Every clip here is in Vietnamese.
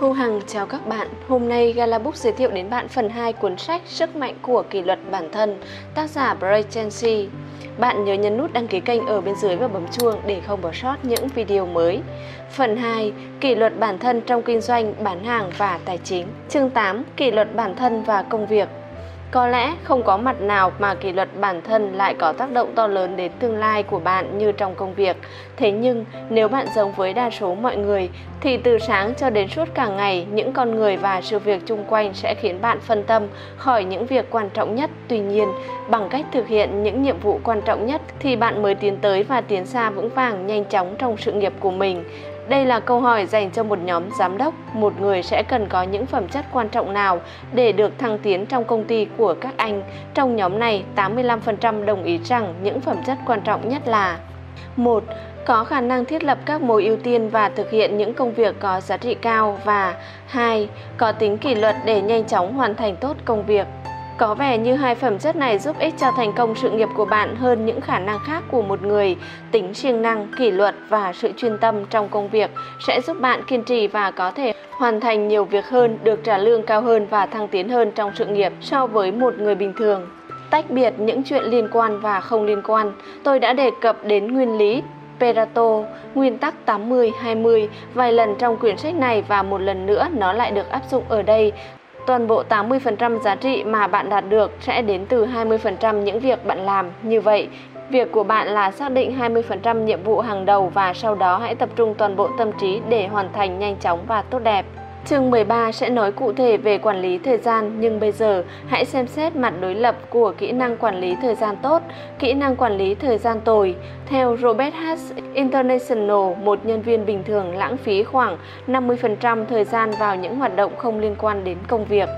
Thu Hằng chào các bạn. Hôm nay Galabook giới thiệu đến bạn phần 2 cuốn sách Sức mạnh của kỷ luật bản thân, tác giả Bray Chancy. Bạn nhớ nhấn nút đăng ký kênh ở bên dưới và bấm chuông để không bỏ sót những video mới. Phần 2. Kỷ luật bản thân trong kinh doanh, bán hàng và tài chính. Chương 8. Kỷ luật bản thân và công việc. Có lẽ không có mặt nào mà kỷ luật bản thân lại có tác động to lớn đến tương lai của bạn như trong công việc. Thế nhưng, nếu bạn giống với đa số mọi người, thì từ sáng cho đến suốt cả ngày, những con người và sự việc chung quanh sẽ khiến bạn phân tâm khỏi những việc quan trọng nhất. Tuy nhiên, bằng cách thực hiện những nhiệm vụ quan trọng nhất thì bạn mới tiến tới và tiến xa vững vàng nhanh chóng trong sự nghiệp của mình. Đây là câu hỏi dành cho một nhóm giám đốc, một người sẽ cần có những phẩm chất quan trọng nào để được thăng tiến trong công ty của các anh. Trong nhóm này, 85% đồng ý rằng những phẩm chất quan trọng nhất là 1. Có khả năng thiết lập các mối ưu tiên và thực hiện những công việc có giá trị cao và 2. Có tính kỷ luật để nhanh chóng hoàn thành tốt công việc. Có vẻ như hai phẩm chất này giúp ích cho thành công sự nghiệp của bạn hơn những khả năng khác của một người. Tính siêng năng, kỷ luật và sự chuyên tâm trong công việc sẽ giúp bạn kiên trì và có thể hoàn thành nhiều việc hơn, được trả lương cao hơn và thăng tiến hơn trong sự nghiệp so với một người bình thường. Tách biệt những chuyện liên quan và không liên quan, tôi đã đề cập đến nguyên lý perato nguyên tắc 80-20 vài lần trong quyển sách này và một lần nữa nó lại được áp dụng ở đây toàn bộ 80% giá trị mà bạn đạt được sẽ đến từ 20% những việc bạn làm. Như vậy, việc của bạn là xác định 20% nhiệm vụ hàng đầu và sau đó hãy tập trung toàn bộ tâm trí để hoàn thành nhanh chóng và tốt đẹp. Chương 13 sẽ nói cụ thể về quản lý thời gian, nhưng bây giờ hãy xem xét mặt đối lập của kỹ năng quản lý thời gian tốt, kỹ năng quản lý thời gian tồi. Theo Robert Haas International, một nhân viên bình thường lãng phí khoảng 50% thời gian vào những hoạt động không liên quan đến công việc.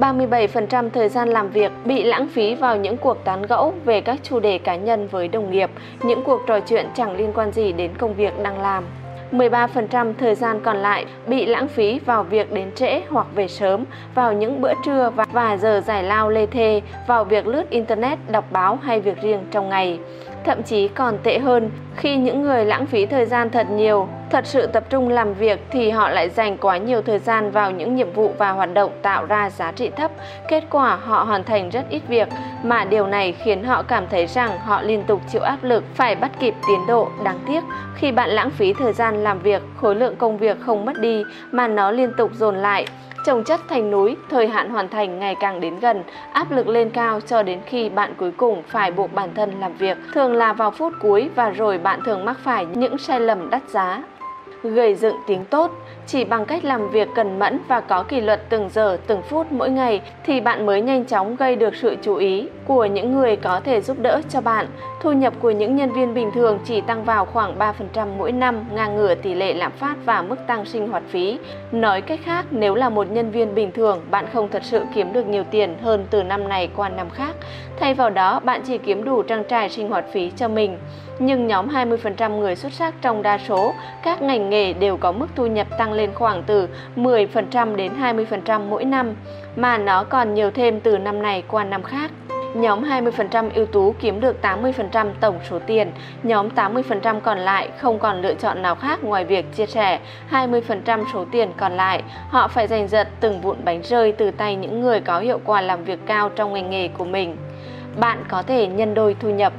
37% thời gian làm việc bị lãng phí vào những cuộc tán gẫu về các chủ đề cá nhân với đồng nghiệp, những cuộc trò chuyện chẳng liên quan gì đến công việc đang làm. 13% thời gian còn lại bị lãng phí vào việc đến trễ hoặc về sớm, vào những bữa trưa và, giờ giải lao lê thê, vào việc lướt internet, đọc báo hay việc riêng trong ngày. Thậm chí còn tệ hơn, khi những người lãng phí thời gian thật nhiều, thật sự tập trung làm việc thì họ lại dành quá nhiều thời gian vào những nhiệm vụ và hoạt động tạo ra giá trị thấp. Kết quả họ hoàn thành rất ít việc mà điều này khiến họ cảm thấy rằng họ liên tục chịu áp lực phải bắt kịp tiến độ. Đáng tiếc, khi bạn lãng phí thời gian làm việc, khối lượng công việc không mất đi mà nó liên tục dồn lại Trồng chất thành núi, thời hạn hoàn thành ngày càng đến gần, áp lực lên cao cho đến khi bạn cuối cùng phải buộc bản thân làm việc, thường là vào phút cuối và rồi bạn thường mắc phải những sai lầm đắt giá gầy dựng tiếng tốt. Chỉ bằng cách làm việc cẩn mẫn và có kỷ luật từng giờ, từng phút mỗi ngày thì bạn mới nhanh chóng gây được sự chú ý của những người có thể giúp đỡ cho bạn. Thu nhập của những nhân viên bình thường chỉ tăng vào khoảng 3% mỗi năm, ngang ngửa tỷ lệ lạm phát và mức tăng sinh hoạt phí. Nói cách khác, nếu là một nhân viên bình thường, bạn không thật sự kiếm được nhiều tiền hơn từ năm này qua năm khác. Thay vào đó, bạn chỉ kiếm đủ trang trải sinh hoạt phí cho mình. Nhưng nhóm 20% người xuất sắc trong đa số các ngành nghề đều có mức thu nhập tăng lên khoảng từ 10% đến 20% mỗi năm, mà nó còn nhiều thêm từ năm này qua năm khác. Nhóm 20% ưu tú kiếm được 80% tổng số tiền, nhóm 80% còn lại không còn lựa chọn nào khác ngoài việc chia sẻ 20% số tiền còn lại. Họ phải giành giật từng vụn bánh rơi từ tay những người có hiệu quả làm việc cao trong ngành nghề của mình. Bạn có thể nhân đôi thu nhập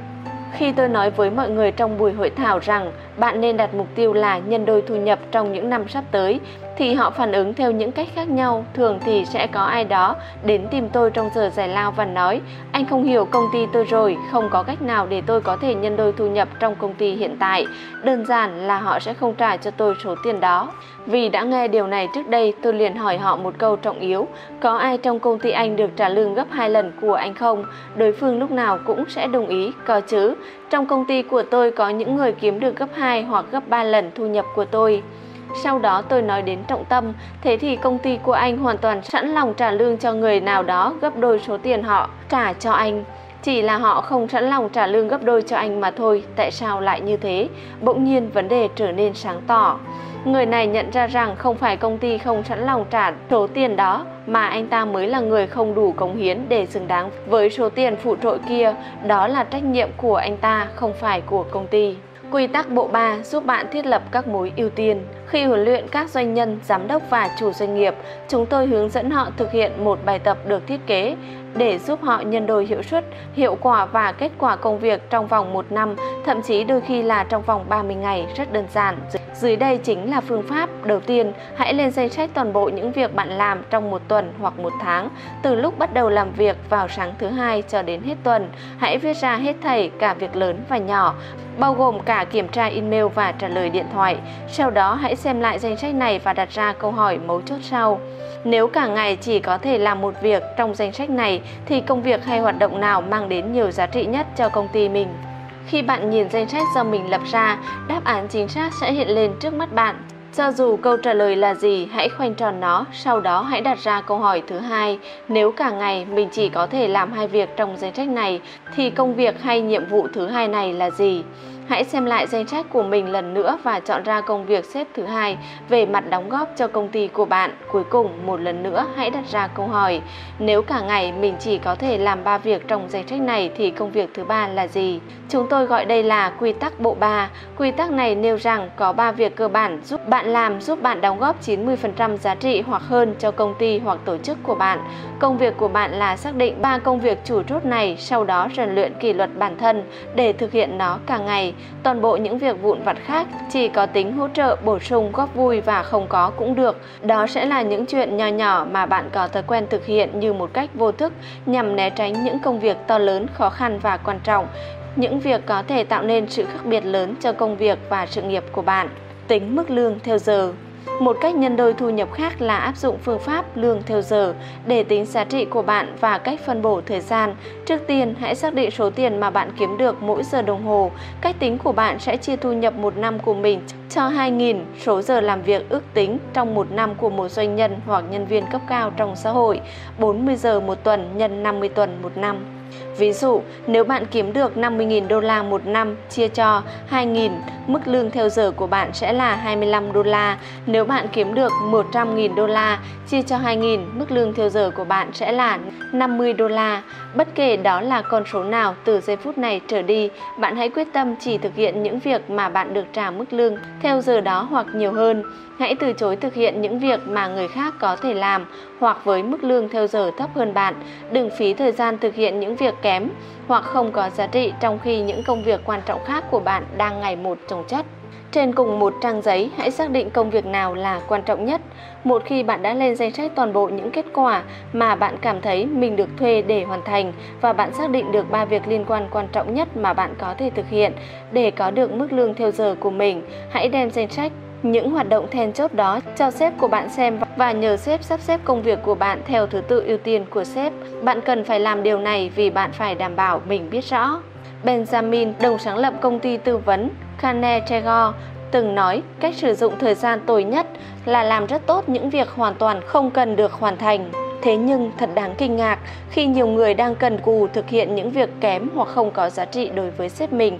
khi tôi nói với mọi người trong buổi hội thảo rằng bạn nên đặt mục tiêu là nhân đôi thu nhập trong những năm sắp tới thì họ phản ứng theo những cách khác nhau. Thường thì sẽ có ai đó đến tìm tôi trong giờ giải lao và nói anh không hiểu công ty tôi rồi, không có cách nào để tôi có thể nhân đôi thu nhập trong công ty hiện tại. Đơn giản là họ sẽ không trả cho tôi số tiền đó. Vì đã nghe điều này trước đây, tôi liền hỏi họ một câu trọng yếu. Có ai trong công ty anh được trả lương gấp hai lần của anh không? Đối phương lúc nào cũng sẽ đồng ý, có chứ. Trong công ty của tôi có những người kiếm được gấp 2 hoặc gấp 3 lần thu nhập của tôi. Sau đó tôi nói đến trọng tâm, thế thì công ty của anh hoàn toàn sẵn lòng trả lương cho người nào đó gấp đôi số tiền họ trả cho anh. Chỉ là họ không sẵn lòng trả lương gấp đôi cho anh mà thôi, tại sao lại như thế? Bỗng nhiên vấn đề trở nên sáng tỏ. Người này nhận ra rằng không phải công ty không sẵn lòng trả số tiền đó mà anh ta mới là người không đủ cống hiến để xứng đáng với số tiền phụ trội kia, đó là trách nhiệm của anh ta, không phải của công ty. Quy tắc bộ 3 giúp bạn thiết lập các mối ưu tiên. Khi huấn luyện các doanh nhân, giám đốc và chủ doanh nghiệp, chúng tôi hướng dẫn họ thực hiện một bài tập được thiết kế để giúp họ nhân đôi hiệu suất, hiệu quả và kết quả công việc trong vòng một năm, thậm chí đôi khi là trong vòng 30 ngày, rất đơn giản. Dưới đây chính là phương pháp. Đầu tiên, hãy lên danh sách toàn bộ những việc bạn làm trong một tuần hoặc một tháng, từ lúc bắt đầu làm việc vào sáng thứ hai cho đến hết tuần. Hãy viết ra hết thảy cả việc lớn và nhỏ, bao gồm cả kiểm tra email và trả lời điện thoại. Sau đó hãy xem lại danh sách này và đặt ra câu hỏi mấu chốt sau. Nếu cả ngày chỉ có thể làm một việc trong danh sách này thì công việc hay hoạt động nào mang đến nhiều giá trị nhất cho công ty mình? Khi bạn nhìn danh sách do mình lập ra, đáp án chính xác sẽ hiện lên trước mắt bạn. Cho dù câu trả lời là gì, hãy khoanh tròn nó, sau đó hãy đặt ra câu hỏi thứ hai. Nếu cả ngày mình chỉ có thể làm hai việc trong danh sách này, thì công việc hay nhiệm vụ thứ hai này là gì? Hãy xem lại danh sách của mình lần nữa và chọn ra công việc xếp thứ hai về mặt đóng góp cho công ty của bạn. Cuối cùng, một lần nữa hãy đặt ra câu hỏi, nếu cả ngày mình chỉ có thể làm 3 việc trong danh sách này thì công việc thứ ba là gì? Chúng tôi gọi đây là quy tắc bộ 3. Quy tắc này nêu rằng có 3 việc cơ bản giúp bạn làm giúp bạn đóng góp 90% giá trị hoặc hơn cho công ty hoặc tổ chức của bạn. Công việc của bạn là xác định 3 công việc chủ chốt này, sau đó rèn luyện kỷ luật bản thân để thực hiện nó cả ngày toàn bộ những việc vụn vặt khác chỉ có tính hỗ trợ bổ sung góp vui và không có cũng được. Đó sẽ là những chuyện nhỏ nhỏ mà bạn có thói quen thực hiện như một cách vô thức nhằm né tránh những công việc to lớn, khó khăn và quan trọng, những việc có thể tạo nên sự khác biệt lớn cho công việc và sự nghiệp của bạn. Tính mức lương theo giờ một cách nhân đôi thu nhập khác là áp dụng phương pháp lương theo giờ để tính giá trị của bạn và cách phân bổ thời gian. Trước tiên, hãy xác định số tiền mà bạn kiếm được mỗi giờ đồng hồ. Cách tính của bạn sẽ chia thu nhập một năm của mình cho 2.000 số giờ làm việc ước tính trong một năm của một doanh nhân hoặc nhân viên cấp cao trong xã hội, 40 giờ một tuần nhân 50 tuần một năm. Ví dụ, nếu bạn kiếm được 50.000 đô la một năm chia cho 2.000, mức lương theo giờ của bạn sẽ là 25 đô la. Nếu bạn kiếm được 100.000 đô la chia cho 2.000, mức lương theo giờ của bạn sẽ là 50 đô la. Bất kể đó là con số nào từ giây phút này trở đi, bạn hãy quyết tâm chỉ thực hiện những việc mà bạn được trả mức lương theo giờ đó hoặc nhiều hơn. Hãy từ chối thực hiện những việc mà người khác có thể làm hoặc với mức lương theo giờ thấp hơn bạn. Đừng phí thời gian thực hiện những việc kém hoặc không có giá trị trong khi những công việc quan trọng khác của bạn đang ngày một trồng chất. Trên cùng một trang giấy, hãy xác định công việc nào là quan trọng nhất. Một khi bạn đã lên danh sách toàn bộ những kết quả mà bạn cảm thấy mình được thuê để hoàn thành và bạn xác định được ba việc liên quan quan trọng nhất mà bạn có thể thực hiện để có được mức lương theo giờ của mình, hãy đem danh sách những hoạt động then chốt đó cho sếp của bạn xem và nhờ sếp sắp xếp công việc của bạn theo thứ tự ưu tiên của sếp. Bạn cần phải làm điều này vì bạn phải đảm bảo mình biết rõ. Benjamin, đồng sáng lập công ty tư vấn Kane Chegor, từng nói cách sử dụng thời gian tồi nhất là làm rất tốt những việc hoàn toàn không cần được hoàn thành. Thế nhưng thật đáng kinh ngạc khi nhiều người đang cần cù thực hiện những việc kém hoặc không có giá trị đối với sếp mình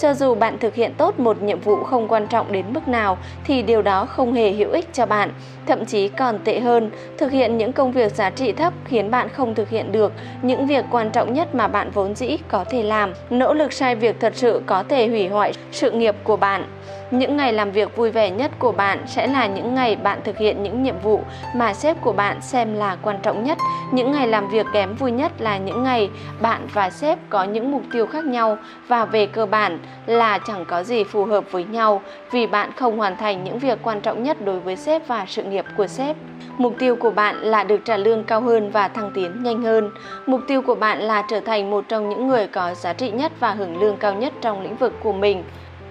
cho dù bạn thực hiện tốt một nhiệm vụ không quan trọng đến mức nào thì điều đó không hề hữu ích cho bạn. Thậm chí còn tệ hơn, thực hiện những công việc giá trị thấp khiến bạn không thực hiện được những việc quan trọng nhất mà bạn vốn dĩ có thể làm. Nỗ lực sai việc thật sự có thể hủy hoại sự nghiệp của bạn. Những ngày làm việc vui vẻ nhất của bạn sẽ là những ngày bạn thực hiện những nhiệm vụ mà sếp của bạn xem là quan trọng nhất. Những ngày làm việc kém vui nhất là những ngày bạn và sếp có những mục tiêu khác nhau và về cơ bản là chẳng có gì phù hợp với nhau vì bạn không hoàn thành những việc quan trọng nhất đối với sếp và sự nghiệp của sếp. Mục tiêu của bạn là được trả lương cao hơn và thăng tiến nhanh hơn. Mục tiêu của bạn là trở thành một trong những người có giá trị nhất và hưởng lương cao nhất trong lĩnh vực của mình.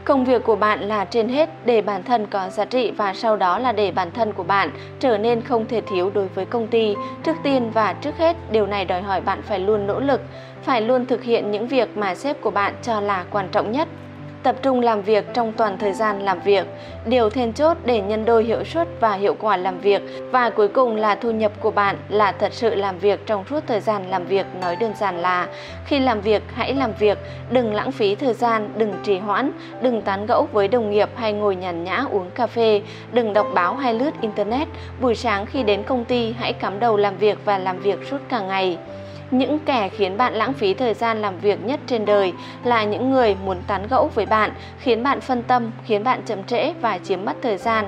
Công việc của bạn là trên hết để bản thân có giá trị và sau đó là để bản thân của bạn trở nên không thể thiếu đối với công ty. Trước tiên và trước hết, điều này đòi hỏi bạn phải luôn nỗ lực, phải luôn thực hiện những việc mà sếp của bạn cho là quan trọng nhất tập trung làm việc trong toàn thời gian làm việc, điều then chốt để nhân đôi hiệu suất và hiệu quả làm việc. Và cuối cùng là thu nhập của bạn là thật sự làm việc trong suốt thời gian làm việc nói đơn giản là khi làm việc hãy làm việc, đừng lãng phí thời gian, đừng trì hoãn, đừng tán gẫu với đồng nghiệp hay ngồi nhàn nhã uống cà phê, đừng đọc báo hay lướt internet, buổi sáng khi đến công ty hãy cắm đầu làm việc và làm việc suốt cả ngày. Những kẻ khiến bạn lãng phí thời gian làm việc nhất trên đời là những người muốn tán gẫu với bạn, khiến bạn phân tâm, khiến bạn chậm trễ và chiếm mất thời gian.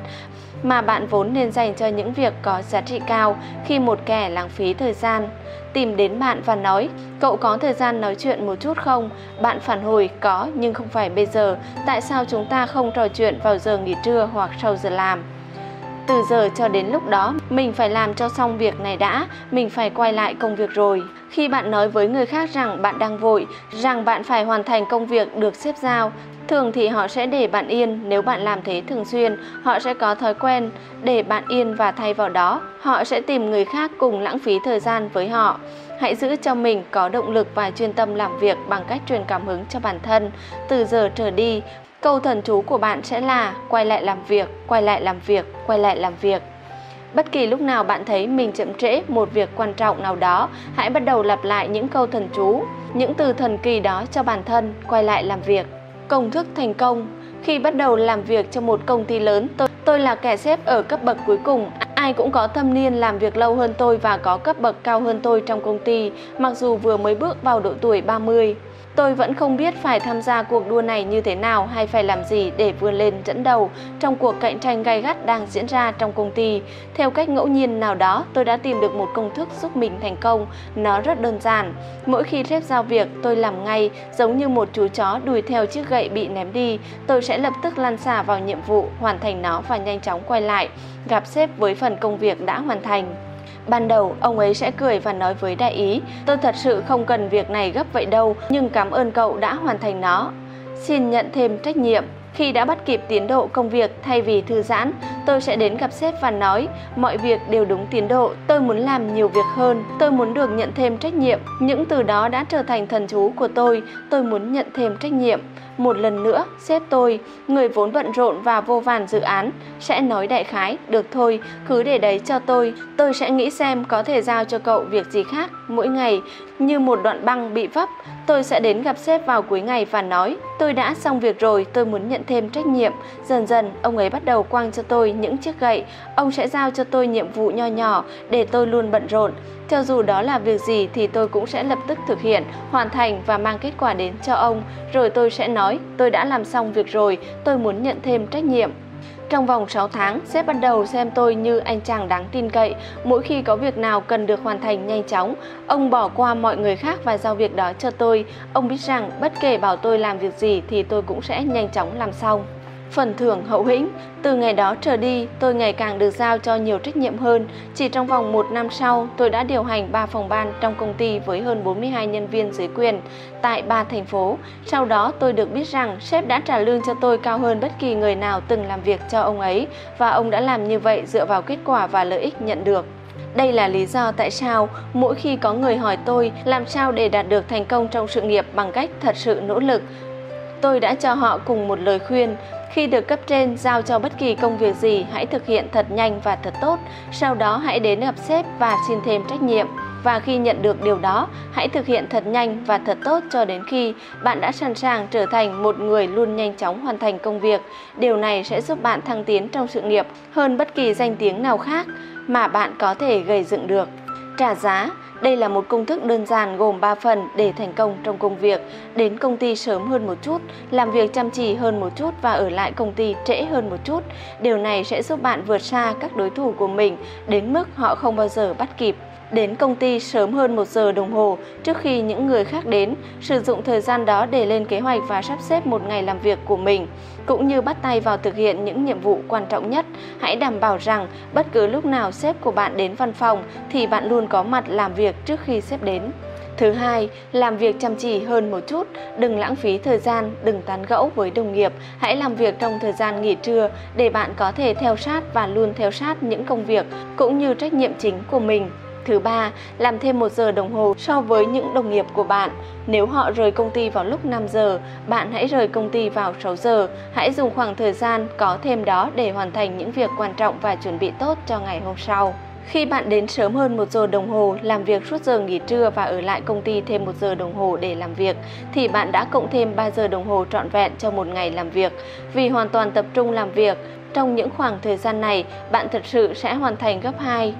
Mà bạn vốn nên dành cho những việc có giá trị cao khi một kẻ lãng phí thời gian. Tìm đến bạn và nói cậu có thời gian nói chuyện một chút không? Bạn phản hồi có nhưng không phải bây giờ. Tại sao chúng ta không trò chuyện vào giờ nghỉ trưa hoặc sau giờ làm? Từ giờ cho đến lúc đó, mình phải làm cho xong việc này đã, mình phải quay lại công việc rồi. Khi bạn nói với người khác rằng bạn đang vội, rằng bạn phải hoàn thành công việc được xếp giao, thường thì họ sẽ để bạn yên. Nếu bạn làm thế thường xuyên, họ sẽ có thói quen để bạn yên và thay vào đó, họ sẽ tìm người khác cùng lãng phí thời gian với họ. Hãy giữ cho mình có động lực và chuyên tâm làm việc bằng cách truyền cảm hứng cho bản thân. Từ giờ trở đi câu thần chú của bạn sẽ là quay lại làm việc, quay lại làm việc, quay lại làm việc. Bất kỳ lúc nào bạn thấy mình chậm trễ một việc quan trọng nào đó, hãy bắt đầu lặp lại những câu thần chú, những từ thần kỳ đó cho bản thân, quay lại làm việc. Công thức thành công. Khi bắt đầu làm việc cho một công ty lớn, tôi tôi là kẻ xếp ở cấp bậc cuối cùng ai cũng có thâm niên làm việc lâu hơn tôi và có cấp bậc cao hơn tôi trong công ty mặc dù vừa mới bước vào độ tuổi 30 Tôi vẫn không biết phải tham gia cuộc đua này như thế nào hay phải làm gì để vươn lên dẫn đầu trong cuộc cạnh tranh gay gắt đang diễn ra trong công ty. Theo cách ngẫu nhiên nào đó, tôi đã tìm được một công thức giúp mình thành công. Nó rất đơn giản. Mỗi khi sếp giao việc, tôi làm ngay, giống như một chú chó đuổi theo chiếc gậy bị ném đi. Tôi sẽ lập tức lăn xả vào nhiệm vụ, hoàn thành nó và nhanh chóng quay lại, gặp sếp với phần công việc đã hoàn thành. Ban đầu, ông ấy sẽ cười và nói với đại ý, tôi thật sự không cần việc này gấp vậy đâu, nhưng cảm ơn cậu đã hoàn thành nó. Xin nhận thêm trách nhiệm. Khi đã bắt kịp tiến độ công việc thay vì thư giãn, tôi sẽ đến gặp sếp và nói mọi việc đều đúng tiến độ, tôi muốn làm nhiều việc hơn, tôi muốn được nhận thêm trách nhiệm. Những từ đó đã trở thành thần chú của tôi, tôi muốn nhận thêm trách nhiệm. Một lần nữa, sếp tôi, người vốn bận rộn và vô vàn dự án, sẽ nói đại khái, được thôi, cứ để đấy cho tôi, tôi sẽ nghĩ xem có thể giao cho cậu việc gì khác mỗi ngày, như một đoạn băng bị vấp, tôi sẽ đến gặp sếp vào cuối ngày và nói, tôi đã xong việc rồi, tôi muốn nhận thêm trách nhiệm. Dần dần, ông ấy bắt đầu quăng cho tôi những chiếc gậy, ông sẽ giao cho tôi nhiệm vụ nho nhỏ để tôi luôn bận rộn. Cho dù đó là việc gì thì tôi cũng sẽ lập tức thực hiện, hoàn thành và mang kết quả đến cho ông. Rồi tôi sẽ nói, tôi đã làm xong việc rồi, tôi muốn nhận thêm trách nhiệm. Trong vòng 6 tháng, sếp bắt đầu xem tôi như anh chàng đáng tin cậy. Mỗi khi có việc nào cần được hoàn thành nhanh chóng, ông bỏ qua mọi người khác và giao việc đó cho tôi. Ông biết rằng bất kể bảo tôi làm việc gì thì tôi cũng sẽ nhanh chóng làm xong phần thưởng hậu hĩnh. Từ ngày đó trở đi, tôi ngày càng được giao cho nhiều trách nhiệm hơn. Chỉ trong vòng một năm sau, tôi đã điều hành 3 phòng ban trong công ty với hơn 42 nhân viên dưới quyền tại ba thành phố. Sau đó, tôi được biết rằng sếp đã trả lương cho tôi cao hơn bất kỳ người nào từng làm việc cho ông ấy và ông đã làm như vậy dựa vào kết quả và lợi ích nhận được. Đây là lý do tại sao mỗi khi có người hỏi tôi làm sao để đạt được thành công trong sự nghiệp bằng cách thật sự nỗ lực, tôi đã cho họ cùng một lời khuyên khi được cấp trên giao cho bất kỳ công việc gì, hãy thực hiện thật nhanh và thật tốt, sau đó hãy đến gặp sếp và xin thêm trách nhiệm. Và khi nhận được điều đó, hãy thực hiện thật nhanh và thật tốt cho đến khi bạn đã sẵn sàng trở thành một người luôn nhanh chóng hoàn thành công việc. Điều này sẽ giúp bạn thăng tiến trong sự nghiệp hơn bất kỳ danh tiếng nào khác mà bạn có thể gây dựng được. Trả giá đây là một công thức đơn giản gồm 3 phần để thành công trong công việc. Đến công ty sớm hơn một chút, làm việc chăm chỉ hơn một chút và ở lại công ty trễ hơn một chút. Điều này sẽ giúp bạn vượt xa các đối thủ của mình đến mức họ không bao giờ bắt kịp đến công ty sớm hơn một giờ đồng hồ trước khi những người khác đến, sử dụng thời gian đó để lên kế hoạch và sắp xếp một ngày làm việc của mình, cũng như bắt tay vào thực hiện những nhiệm vụ quan trọng nhất. Hãy đảm bảo rằng bất cứ lúc nào sếp của bạn đến văn phòng thì bạn luôn có mặt làm việc trước khi sếp đến. Thứ hai, làm việc chăm chỉ hơn một chút, đừng lãng phí thời gian, đừng tán gẫu với đồng nghiệp, hãy làm việc trong thời gian nghỉ trưa để bạn có thể theo sát và luôn theo sát những công việc cũng như trách nhiệm chính của mình. Thứ ba, làm thêm 1 giờ đồng hồ so với những đồng nghiệp của bạn. Nếu họ rời công ty vào lúc 5 giờ, bạn hãy rời công ty vào 6 giờ. Hãy dùng khoảng thời gian có thêm đó để hoàn thành những việc quan trọng và chuẩn bị tốt cho ngày hôm sau. Khi bạn đến sớm hơn 1 giờ đồng hồ, làm việc suốt giờ nghỉ trưa và ở lại công ty thêm 1 giờ đồng hồ để làm việc, thì bạn đã cộng thêm 3 giờ đồng hồ trọn vẹn cho một ngày làm việc. Vì hoàn toàn tập trung làm việc, trong những khoảng thời gian này, bạn thật sự sẽ hoàn thành gấp 2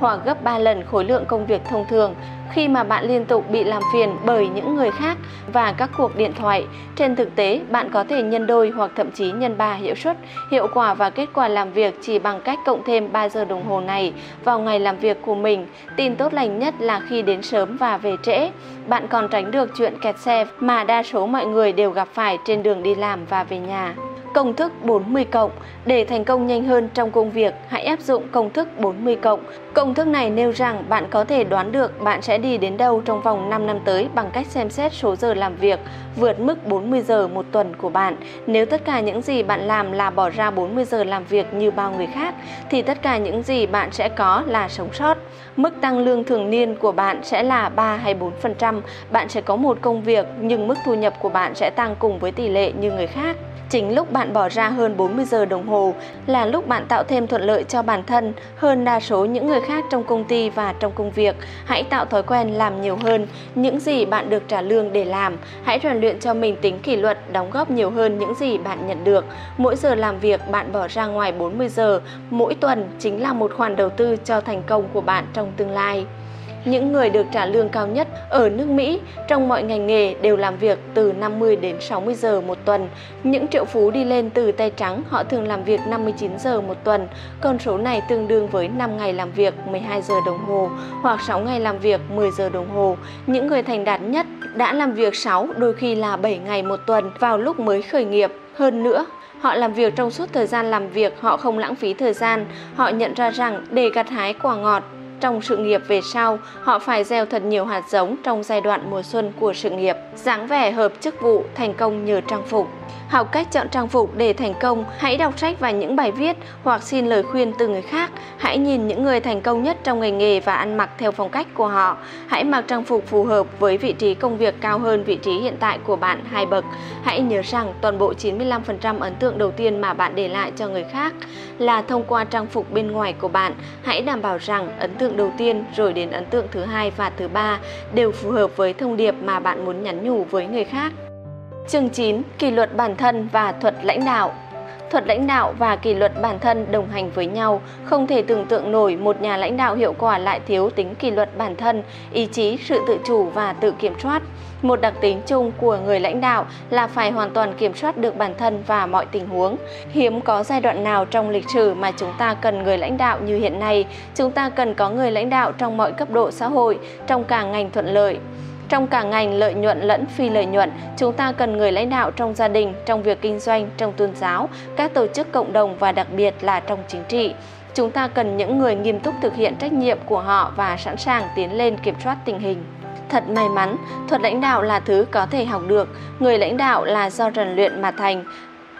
hoặc gấp 3 lần khối lượng công việc thông thường khi mà bạn liên tục bị làm phiền bởi những người khác và các cuộc điện thoại. Trên thực tế, bạn có thể nhân đôi hoặc thậm chí nhân 3 hiệu suất, hiệu quả và kết quả làm việc chỉ bằng cách cộng thêm 3 giờ đồng hồ này vào ngày làm việc của mình. Tin tốt lành nhất là khi đến sớm và về trễ, bạn còn tránh được chuyện kẹt xe mà đa số mọi người đều gặp phải trên đường đi làm và về nhà. Công thức 40 cộng để thành công nhanh hơn trong công việc, hãy áp dụng công thức 40 cộng. Công thức này nêu rằng bạn có thể đoán được bạn sẽ đi đến đâu trong vòng 5 năm tới bằng cách xem xét số giờ làm việc vượt mức 40 giờ một tuần của bạn. Nếu tất cả những gì bạn làm là bỏ ra 40 giờ làm việc như bao người khác thì tất cả những gì bạn sẽ có là sống sót. Mức tăng lương thường niên của bạn sẽ là 3 hay 4%. Bạn sẽ có một công việc nhưng mức thu nhập của bạn sẽ tăng cùng với tỷ lệ như người khác. Chính lúc bạn bỏ ra hơn 40 giờ đồng hồ là lúc bạn tạo thêm thuận lợi cho bản thân hơn đa số những người khác trong công ty và trong công việc. Hãy tạo thói quen làm nhiều hơn những gì bạn được trả lương để làm. Hãy rèn luyện cho mình tính kỷ luật, đóng góp nhiều hơn những gì bạn nhận được. Mỗi giờ làm việc bạn bỏ ra ngoài 40 giờ mỗi tuần chính là một khoản đầu tư cho thành công của bạn trong tương lai những người được trả lương cao nhất ở nước Mỹ trong mọi ngành nghề đều làm việc từ 50 đến 60 giờ một tuần. Những triệu phú đi lên từ tay trắng họ thường làm việc 59 giờ một tuần. Con số này tương đương với 5 ngày làm việc 12 giờ đồng hồ hoặc 6 ngày làm việc 10 giờ đồng hồ. Những người thành đạt nhất đã làm việc 6 đôi khi là 7 ngày một tuần vào lúc mới khởi nghiệp. Hơn nữa, Họ làm việc trong suốt thời gian làm việc, họ không lãng phí thời gian. Họ nhận ra rằng để gặt hái quả ngọt, trong sự nghiệp về sau, họ phải gieo thật nhiều hạt giống trong giai đoạn mùa xuân của sự nghiệp. dáng vẻ hợp chức vụ, thành công nhờ trang phục. Học cách chọn trang phục để thành công, hãy đọc sách và những bài viết hoặc xin lời khuyên từ người khác. Hãy nhìn những người thành công nhất trong ngành nghề và ăn mặc theo phong cách của họ. Hãy mặc trang phục phù hợp với vị trí công việc cao hơn vị trí hiện tại của bạn hai bậc. Hãy nhớ rằng toàn bộ 95% ấn tượng đầu tiên mà bạn để lại cho người khác là thông qua trang phục bên ngoài của bạn. Hãy đảm bảo rằng ấn tượng đầu tiên rồi đến ấn tượng thứ hai và thứ ba đều phù hợp với thông điệp mà bạn muốn nhắn nhủ với người khác. Chương 9. Kỷ luật bản thân và thuật lãnh đạo Thuật lãnh đạo và kỷ luật bản thân đồng hành với nhau, không thể tưởng tượng nổi một nhà lãnh đạo hiệu quả lại thiếu tính kỷ luật bản thân, ý chí, sự tự chủ và tự kiểm soát. Một đặc tính chung của người lãnh đạo là phải hoàn toàn kiểm soát được bản thân và mọi tình huống. Hiếm có giai đoạn nào trong lịch sử mà chúng ta cần người lãnh đạo như hiện nay. Chúng ta cần có người lãnh đạo trong mọi cấp độ xã hội, trong cả ngành thuận lợi. Trong cả ngành lợi nhuận lẫn phi lợi nhuận, chúng ta cần người lãnh đạo trong gia đình, trong việc kinh doanh, trong tôn giáo, các tổ chức cộng đồng và đặc biệt là trong chính trị. Chúng ta cần những người nghiêm túc thực hiện trách nhiệm của họ và sẵn sàng tiến lên kiểm soát tình hình. Thật may mắn, thuật lãnh đạo là thứ có thể học được, người lãnh đạo là do rèn luyện mà thành,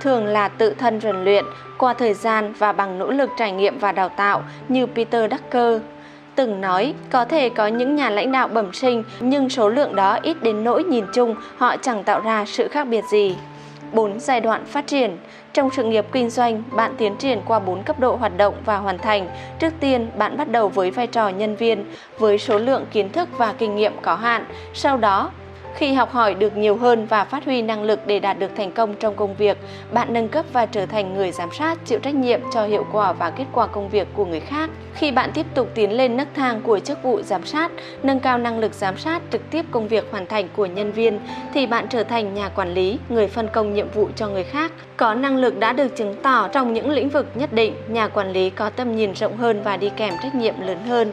thường là tự thân rèn luyện qua thời gian và bằng nỗ lực trải nghiệm và đào tạo như Peter Drucker từng nói có thể có những nhà lãnh đạo bẩm sinh nhưng số lượng đó ít đến nỗi nhìn chung họ chẳng tạo ra sự khác biệt gì. 4 giai đoạn phát triển. Trong sự nghiệp kinh doanh, bạn tiến triển qua 4 cấp độ hoạt động và hoàn thành. Trước tiên, bạn bắt đầu với vai trò nhân viên với số lượng kiến thức và kinh nghiệm có hạn. Sau đó, khi học hỏi được nhiều hơn và phát huy năng lực để đạt được thành công trong công việc, bạn nâng cấp và trở thành người giám sát, chịu trách nhiệm cho hiệu quả và kết quả công việc của người khác. Khi bạn tiếp tục tiến lên nấc thang của chức vụ giám sát, nâng cao năng lực giám sát trực tiếp công việc hoàn thành của nhân viên, thì bạn trở thành nhà quản lý, người phân công nhiệm vụ cho người khác. Có năng lực đã được chứng tỏ trong những lĩnh vực nhất định, nhà quản lý có tầm nhìn rộng hơn và đi kèm trách nhiệm lớn hơn.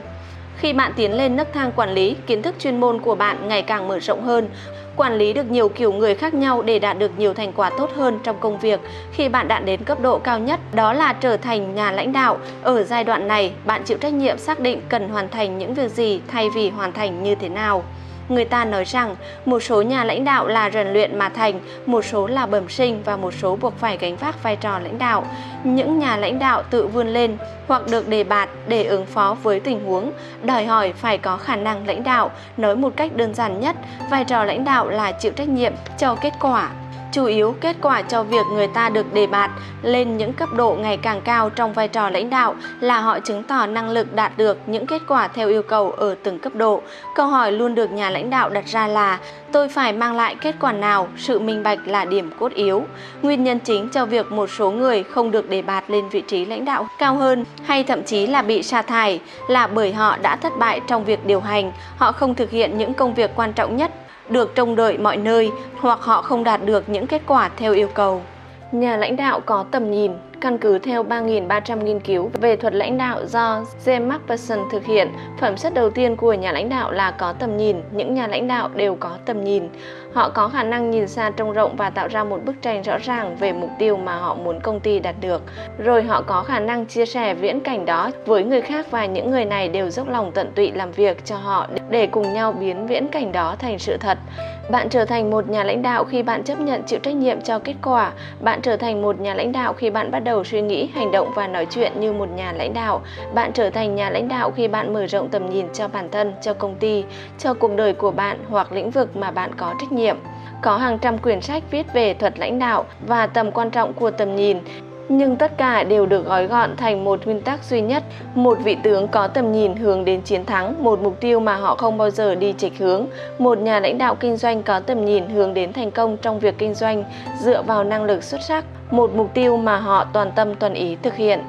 Khi bạn tiến lên nấc thang quản lý, kiến thức chuyên môn của bạn ngày càng mở rộng hơn, quản lý được nhiều kiểu người khác nhau để đạt được nhiều thành quả tốt hơn trong công việc. Khi bạn đạt đến cấp độ cao nhất, đó là trở thành nhà lãnh đạo. Ở giai đoạn này, bạn chịu trách nhiệm xác định cần hoàn thành những việc gì thay vì hoàn thành như thế nào. Người ta nói rằng một số nhà lãnh đạo là rèn luyện mà thành, một số là bẩm sinh và một số buộc phải gánh vác vai trò lãnh đạo. Những nhà lãnh đạo tự vươn lên hoặc được đề bạt để ứng phó với tình huống, đòi hỏi phải có khả năng lãnh đạo. Nói một cách đơn giản nhất, vai trò lãnh đạo là chịu trách nhiệm cho kết quả chủ yếu kết quả cho việc người ta được đề bạt lên những cấp độ ngày càng cao trong vai trò lãnh đạo là họ chứng tỏ năng lực đạt được những kết quả theo yêu cầu ở từng cấp độ. Câu hỏi luôn được nhà lãnh đạo đặt ra là tôi phải mang lại kết quả nào, sự minh bạch là điểm cốt yếu. Nguyên nhân chính cho việc một số người không được đề bạt lên vị trí lãnh đạo cao hơn hay thậm chí là bị sa thải là bởi họ đã thất bại trong việc điều hành, họ không thực hiện những công việc quan trọng nhất được trông đợi mọi nơi hoặc họ không đạt được những kết quả theo yêu cầu. Nhà lãnh đạo có tầm nhìn, căn cứ theo 3.300 nghiên cứu về thuật lãnh đạo do James McPherson thực hiện. Phẩm chất đầu tiên của nhà lãnh đạo là có tầm nhìn. Những nhà lãnh đạo đều có tầm nhìn. Họ có khả năng nhìn xa trông rộng và tạo ra một bức tranh rõ ràng về mục tiêu mà họ muốn công ty đạt được. Rồi họ có khả năng chia sẻ viễn cảnh đó với người khác và những người này đều dốc lòng tận tụy làm việc cho họ để cùng nhau biến viễn cảnh đó thành sự thật. Bạn trở thành một nhà lãnh đạo khi bạn chấp nhận chịu trách nhiệm cho kết quả. Bạn trở thành một nhà lãnh đạo khi bạn bắt đầu suy nghĩ, hành động và nói chuyện như một nhà lãnh đạo. Bạn trở thành nhà lãnh đạo khi bạn mở rộng tầm nhìn cho bản thân, cho công ty, cho cuộc đời của bạn hoặc lĩnh vực mà bạn có trách nhiệm. Có hàng trăm quyển sách viết về thuật lãnh đạo và tầm quan trọng của tầm nhìn. Nhưng tất cả đều được gói gọn thành một nguyên tắc duy nhất. Một vị tướng có tầm nhìn hướng đến chiến thắng, một mục tiêu mà họ không bao giờ đi chệch hướng. Một nhà lãnh đạo kinh doanh có tầm nhìn hướng đến thành công trong việc kinh doanh, dựa vào năng lực xuất sắc, một mục tiêu mà họ toàn tâm toàn ý thực hiện.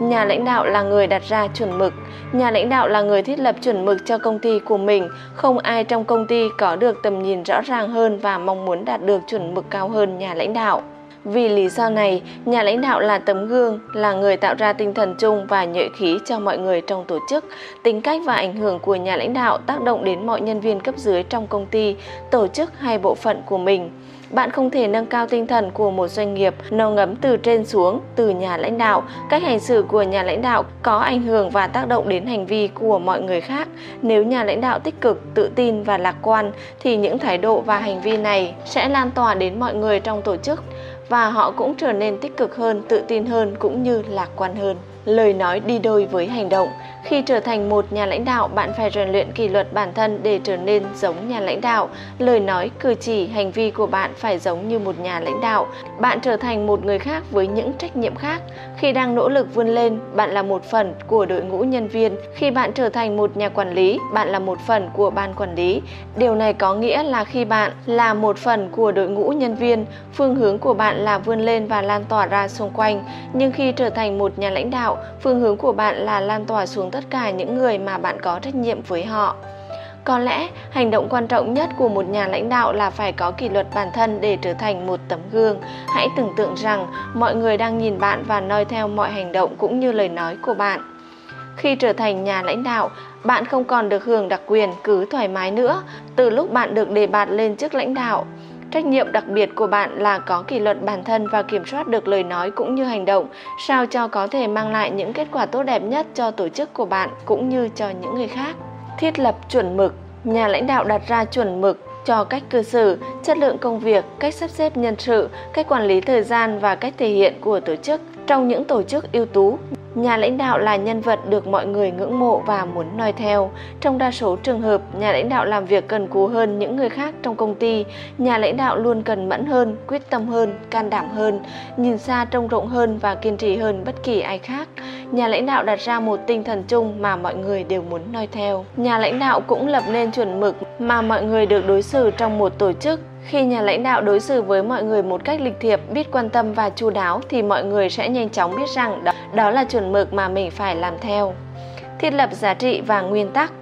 Nhà lãnh đạo là người đặt ra chuẩn mực nhà lãnh đạo là người thiết lập chuẩn mực cho công ty của mình không ai trong công ty có được tầm nhìn rõ ràng hơn và mong muốn đạt được chuẩn mực cao hơn nhà lãnh đạo vì lý do này, nhà lãnh đạo là tấm gương, là người tạo ra tinh thần chung và nhuệ khí cho mọi người trong tổ chức. Tính cách và ảnh hưởng của nhà lãnh đạo tác động đến mọi nhân viên cấp dưới trong công ty, tổ chức hay bộ phận của mình. Bạn không thể nâng cao tinh thần của một doanh nghiệp nó ngấm từ trên xuống, từ nhà lãnh đạo. Cách hành xử của nhà lãnh đạo có ảnh hưởng và tác động đến hành vi của mọi người khác. Nếu nhà lãnh đạo tích cực, tự tin và lạc quan thì những thái độ và hành vi này sẽ lan tỏa đến mọi người trong tổ chức và họ cũng trở nên tích cực hơn, tự tin hơn cũng như lạc quan hơn. Lời nói đi đôi với hành động. Khi trở thành một nhà lãnh đạo, bạn phải rèn luyện kỷ luật bản thân để trở nên giống nhà lãnh đạo. Lời nói, cử chỉ, hành vi của bạn phải giống như một nhà lãnh đạo. Bạn trở thành một người khác với những trách nhiệm khác. Khi đang nỗ lực vươn lên, bạn là một phần của đội ngũ nhân viên. Khi bạn trở thành một nhà quản lý, bạn là một phần của ban quản lý. Điều này có nghĩa là khi bạn là một phần của đội ngũ nhân viên, phương hướng của bạn là vươn lên và lan tỏa ra xung quanh. Nhưng khi trở thành một nhà lãnh đạo, phương hướng của bạn là lan tỏa xuống tất cả những người mà bạn có trách nhiệm với họ. Có lẽ, hành động quan trọng nhất của một nhà lãnh đạo là phải có kỷ luật bản thân để trở thành một tấm gương. Hãy tưởng tượng rằng mọi người đang nhìn bạn và noi theo mọi hành động cũng như lời nói của bạn. Khi trở thành nhà lãnh đạo, bạn không còn được hưởng đặc quyền cứ thoải mái nữa từ lúc bạn được đề bạt lên chức lãnh đạo. Trách nhiệm đặc biệt của bạn là có kỷ luật bản thân và kiểm soát được lời nói cũng như hành động, sao cho có thể mang lại những kết quả tốt đẹp nhất cho tổ chức của bạn cũng như cho những người khác. Thiết lập chuẩn mực, nhà lãnh đạo đặt ra chuẩn mực cho cách cư xử, chất lượng công việc, cách sắp xếp nhân sự, cách quản lý thời gian và cách thể hiện của tổ chức. Trong những tổ chức ưu tú, Nhà lãnh đạo là nhân vật được mọi người ngưỡng mộ và muốn noi theo. Trong đa số trường hợp, nhà lãnh đạo làm việc cần cù hơn những người khác trong công ty. Nhà lãnh đạo luôn cần mẫn hơn, quyết tâm hơn, can đảm hơn, nhìn xa trông rộng hơn và kiên trì hơn bất kỳ ai khác. Nhà lãnh đạo đặt ra một tinh thần chung mà mọi người đều muốn noi theo. Nhà lãnh đạo cũng lập nên chuẩn mực mà mọi người được đối xử trong một tổ chức khi nhà lãnh đạo đối xử với mọi người một cách lịch thiệp, biết quan tâm và chu đáo thì mọi người sẽ nhanh chóng biết rằng đó, đó là chuẩn mực mà mình phải làm theo. Thiết lập giá trị và nguyên tắc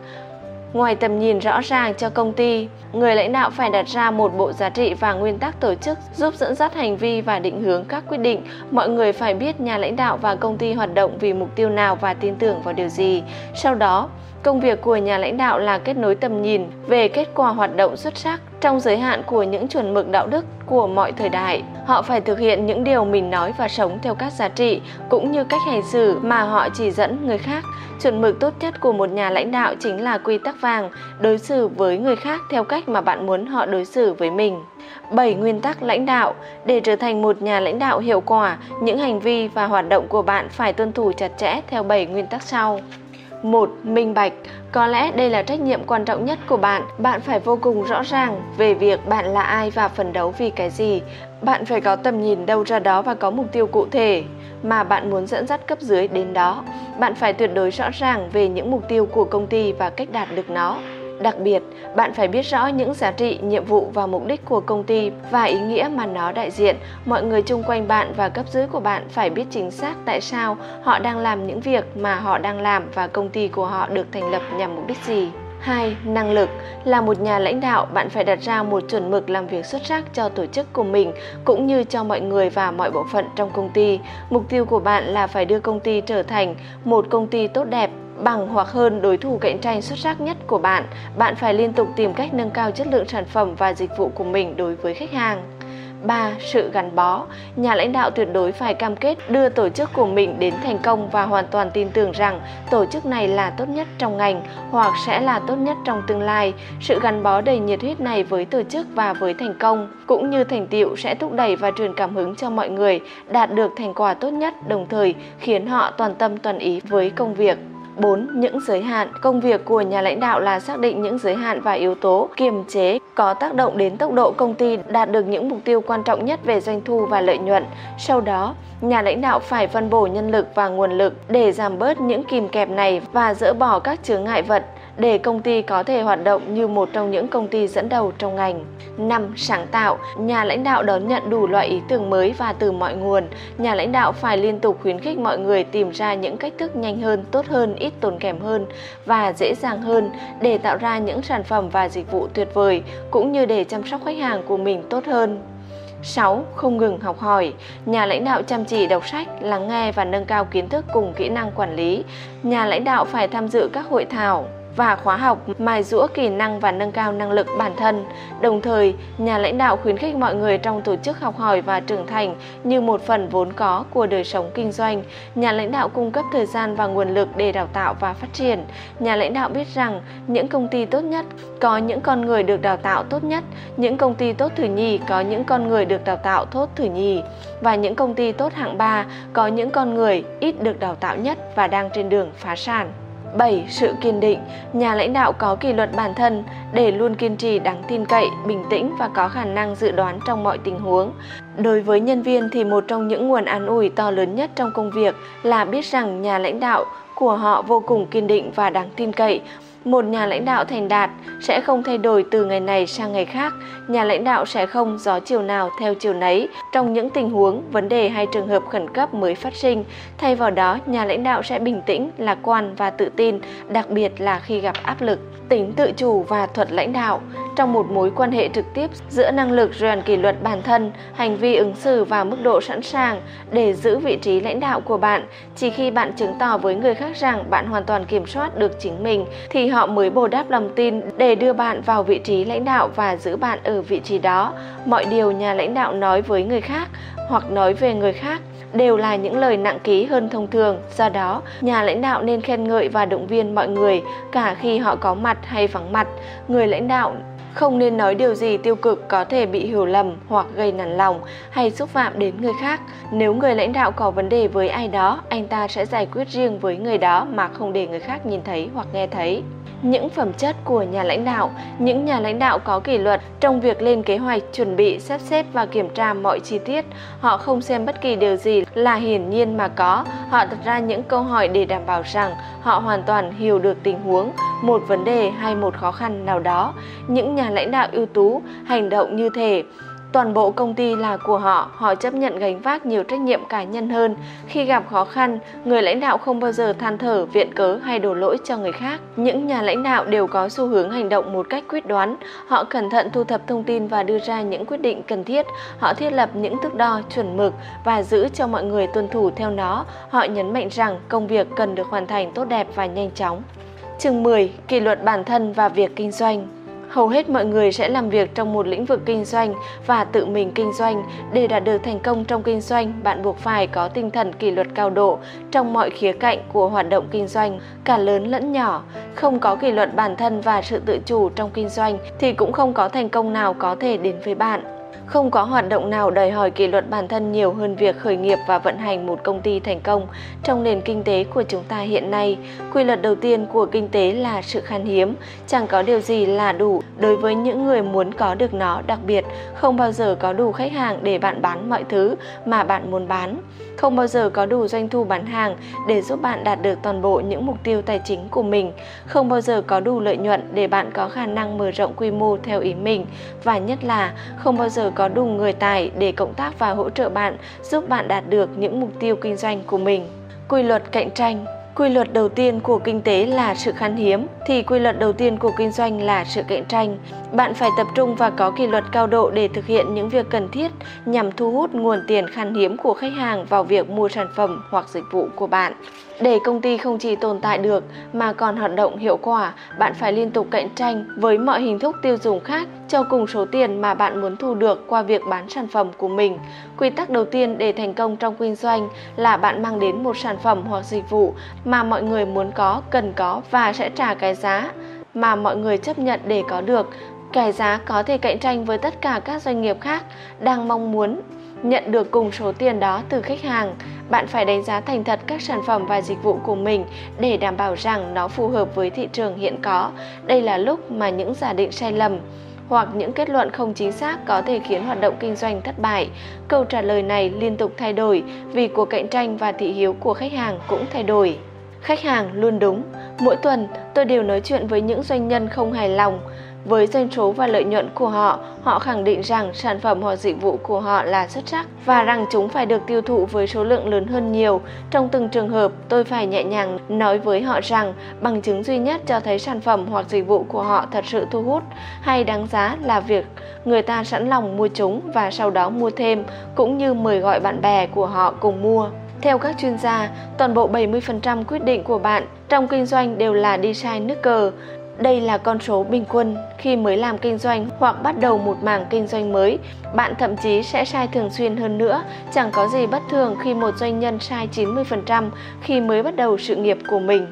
Ngoài tầm nhìn rõ ràng cho công ty, người lãnh đạo phải đặt ra một bộ giá trị và nguyên tắc tổ chức giúp dẫn dắt hành vi và định hướng các quyết định. Mọi người phải biết nhà lãnh đạo và công ty hoạt động vì mục tiêu nào và tin tưởng vào điều gì. Sau đó, công việc của nhà lãnh đạo là kết nối tầm nhìn về kết quả hoạt động xuất sắc trong giới hạn của những chuẩn mực đạo đức của mọi thời đại. Họ phải thực hiện những điều mình nói và sống theo các giá trị cũng như cách hành xử mà họ chỉ dẫn người khác. Chuẩn mực tốt nhất của một nhà lãnh đạo chính là quy tắc vàng, đối xử với người khác theo cách mà bạn muốn họ đối xử với mình. 7 nguyên tắc lãnh đạo để trở thành một nhà lãnh đạo hiệu quả, những hành vi và hoạt động của bạn phải tuân thủ chặt chẽ theo 7 nguyên tắc sau một, Minh bạch. Có lẽ đây là trách nhiệm quan trọng nhất của bạn. Bạn phải vô cùng rõ ràng về việc bạn là ai và phấn đấu vì cái gì. Bạn phải có tầm nhìn đâu ra đó và có mục tiêu cụ thể mà bạn muốn dẫn dắt cấp dưới đến đó. Bạn phải tuyệt đối rõ ràng về những mục tiêu của công ty và cách đạt được nó. Đặc biệt, bạn phải biết rõ những giá trị, nhiệm vụ và mục đích của công ty và ý nghĩa mà nó đại diện. Mọi người chung quanh bạn và cấp dưới của bạn phải biết chính xác tại sao họ đang làm những việc mà họ đang làm và công ty của họ được thành lập nhằm mục đích gì. 2. Năng lực Là một nhà lãnh đạo, bạn phải đặt ra một chuẩn mực làm việc xuất sắc cho tổ chức của mình cũng như cho mọi người và mọi bộ phận trong công ty. Mục tiêu của bạn là phải đưa công ty trở thành một công ty tốt đẹp, bằng hoặc hơn đối thủ cạnh tranh xuất sắc nhất của bạn. Bạn phải liên tục tìm cách nâng cao chất lượng sản phẩm và dịch vụ của mình đối với khách hàng. 3. Sự gắn bó. Nhà lãnh đạo tuyệt đối phải cam kết đưa tổ chức của mình đến thành công và hoàn toàn tin tưởng rằng tổ chức này là tốt nhất trong ngành hoặc sẽ là tốt nhất trong tương lai. Sự gắn bó đầy nhiệt huyết này với tổ chức và với thành công cũng như thành tiệu sẽ thúc đẩy và truyền cảm hứng cho mọi người, đạt được thành quả tốt nhất đồng thời khiến họ toàn tâm toàn ý với công việc. 4. Những giới hạn. Công việc của nhà lãnh đạo là xác định những giới hạn và yếu tố kiềm chế có tác động đến tốc độ công ty đạt được những mục tiêu quan trọng nhất về doanh thu và lợi nhuận. Sau đó, nhà lãnh đạo phải phân bổ nhân lực và nguồn lực để giảm bớt những kìm kẹp này và dỡ bỏ các chướng ngại vật để công ty có thể hoạt động như một trong những công ty dẫn đầu trong ngành. 5. Sáng tạo. Nhà lãnh đạo đón nhận đủ loại ý tưởng mới và từ mọi nguồn. Nhà lãnh đạo phải liên tục khuyến khích mọi người tìm ra những cách thức nhanh hơn, tốt hơn, ít tốn kém hơn và dễ dàng hơn để tạo ra những sản phẩm và dịch vụ tuyệt vời cũng như để chăm sóc khách hàng của mình tốt hơn. 6. Không ngừng học hỏi. Nhà lãnh đạo chăm chỉ đọc sách, lắng nghe và nâng cao kiến thức cùng kỹ năng quản lý. Nhà lãnh đạo phải tham dự các hội thảo, và khóa học mài rũa kỹ năng và nâng cao năng lực bản thân. Đồng thời, nhà lãnh đạo khuyến khích mọi người trong tổ chức học hỏi và trưởng thành như một phần vốn có của đời sống kinh doanh. Nhà lãnh đạo cung cấp thời gian và nguồn lực để đào tạo và phát triển. Nhà lãnh đạo biết rằng những công ty tốt nhất có những con người được đào tạo tốt nhất, những công ty tốt thứ nhì có những con người được đào tạo tốt thứ nhì và những công ty tốt hạng 3 có những con người ít được đào tạo nhất và đang trên đường phá sản. 7. Sự kiên định. Nhà lãnh đạo có kỷ luật bản thân để luôn kiên trì đáng tin cậy, bình tĩnh và có khả năng dự đoán trong mọi tình huống. Đối với nhân viên thì một trong những nguồn an ủi to lớn nhất trong công việc là biết rằng nhà lãnh đạo của họ vô cùng kiên định và đáng tin cậy một nhà lãnh đạo thành đạt sẽ không thay đổi từ ngày này sang ngày khác, nhà lãnh đạo sẽ không gió chiều nào theo chiều nấy trong những tình huống, vấn đề hay trường hợp khẩn cấp mới phát sinh. Thay vào đó, nhà lãnh đạo sẽ bình tĩnh, lạc quan và tự tin, đặc biệt là khi gặp áp lực. Tính tự chủ và thuật lãnh đạo trong một mối quan hệ trực tiếp giữa năng lực rèn kỷ luật bản thân, hành vi ứng xử và mức độ sẵn sàng để giữ vị trí lãnh đạo của bạn. Chỉ khi bạn chứng tỏ với người khác rằng bạn hoàn toàn kiểm soát được chính mình thì họ mới bồi đáp lòng tin để đưa bạn vào vị trí lãnh đạo và giữ bạn ở vị trí đó. Mọi điều nhà lãnh đạo nói với người khác hoặc nói về người khác đều là những lời nặng ký hơn thông thường. Do đó, nhà lãnh đạo nên khen ngợi và động viên mọi người cả khi họ có mặt hay vắng mặt. Người lãnh đạo không nên nói điều gì tiêu cực có thể bị hiểu lầm hoặc gây nản lòng hay xúc phạm đến người khác. Nếu người lãnh đạo có vấn đề với ai đó, anh ta sẽ giải quyết riêng với người đó mà không để người khác nhìn thấy hoặc nghe thấy những phẩm chất của nhà lãnh đạo. Những nhà lãnh đạo có kỷ luật trong việc lên kế hoạch, chuẩn bị, sắp xếp và kiểm tra mọi chi tiết. Họ không xem bất kỳ điều gì là hiển nhiên mà có. Họ đặt ra những câu hỏi để đảm bảo rằng họ hoàn toàn hiểu được tình huống, một vấn đề hay một khó khăn nào đó. Những nhà lãnh đạo ưu tú, hành động như thế. Toàn bộ công ty là của họ, họ chấp nhận gánh vác nhiều trách nhiệm cá nhân hơn. Khi gặp khó khăn, người lãnh đạo không bao giờ than thở, viện cớ hay đổ lỗi cho người khác. Những nhà lãnh đạo đều có xu hướng hành động một cách quyết đoán. Họ cẩn thận thu thập thông tin và đưa ra những quyết định cần thiết. Họ thiết lập những thước đo chuẩn mực và giữ cho mọi người tuân thủ theo nó. Họ nhấn mạnh rằng công việc cần được hoàn thành tốt đẹp và nhanh chóng. Chương 10. Kỷ luật bản thân và việc kinh doanh hầu hết mọi người sẽ làm việc trong một lĩnh vực kinh doanh và tự mình kinh doanh. Để đạt được thành công trong kinh doanh, bạn buộc phải có tinh thần kỷ luật cao độ trong mọi khía cạnh của hoạt động kinh doanh, cả lớn lẫn nhỏ. Không có kỷ luật bản thân và sự tự chủ trong kinh doanh thì cũng không có thành công nào có thể đến với bạn. Không có hoạt động nào đòi hỏi kỷ luật bản thân nhiều hơn việc khởi nghiệp và vận hành một công ty thành công trong nền kinh tế của chúng ta hiện nay. Quy luật đầu tiên của kinh tế là sự khan hiếm, chẳng có điều gì là đủ đối với những người muốn có được nó, đặc biệt không bao giờ có đủ khách hàng để bạn bán mọi thứ mà bạn muốn bán. Không bao giờ có đủ doanh thu bán hàng để giúp bạn đạt được toàn bộ những mục tiêu tài chính của mình. Không bao giờ có đủ lợi nhuận để bạn có khả năng mở rộng quy mô theo ý mình. Và nhất là, không bao giờ có đủ người tài để cộng tác và hỗ trợ bạn giúp bạn đạt được những mục tiêu kinh doanh của mình. Quy luật cạnh tranh Quy luật đầu tiên của kinh tế là sự khan hiếm, thì quy luật đầu tiên của kinh doanh là sự cạnh tranh. Bạn phải tập trung và có kỷ luật cao độ để thực hiện những việc cần thiết nhằm thu hút nguồn tiền khan hiếm của khách hàng vào việc mua sản phẩm hoặc dịch vụ của bạn. Để công ty không chỉ tồn tại được mà còn hoạt động hiệu quả, bạn phải liên tục cạnh tranh với mọi hình thức tiêu dùng khác cho cùng số tiền mà bạn muốn thu được qua việc bán sản phẩm của mình. Quy tắc đầu tiên để thành công trong kinh doanh là bạn mang đến một sản phẩm hoặc dịch vụ mà mọi người muốn có, cần có và sẽ trả cái giá mà mọi người chấp nhận để có được. Cái giá có thể cạnh tranh với tất cả các doanh nghiệp khác đang mong muốn nhận được cùng số tiền đó từ khách hàng bạn phải đánh giá thành thật các sản phẩm và dịch vụ của mình để đảm bảo rằng nó phù hợp với thị trường hiện có đây là lúc mà những giả định sai lầm hoặc những kết luận không chính xác có thể khiến hoạt động kinh doanh thất bại. Câu trả lời này liên tục thay đổi vì cuộc cạnh tranh và thị hiếu của khách hàng cũng thay đổi. Khách hàng luôn đúng. Mỗi tuần, tôi đều nói chuyện với những doanh nhân không hài lòng với doanh số và lợi nhuận của họ, họ khẳng định rằng sản phẩm hoặc dịch vụ của họ là xuất sắc và rằng chúng phải được tiêu thụ với số lượng lớn hơn nhiều. Trong từng trường hợp, tôi phải nhẹ nhàng nói với họ rằng bằng chứng duy nhất cho thấy sản phẩm hoặc dịch vụ của họ thật sự thu hút hay đáng giá là việc người ta sẵn lòng mua chúng và sau đó mua thêm cũng như mời gọi bạn bè của họ cùng mua. Theo các chuyên gia, toàn bộ 70% quyết định của bạn trong kinh doanh đều là đi sai nước cờ. Đây là con số bình quân khi mới làm kinh doanh hoặc bắt đầu một mảng kinh doanh mới. Bạn thậm chí sẽ sai thường xuyên hơn nữa. Chẳng có gì bất thường khi một doanh nhân sai 90% khi mới bắt đầu sự nghiệp của mình.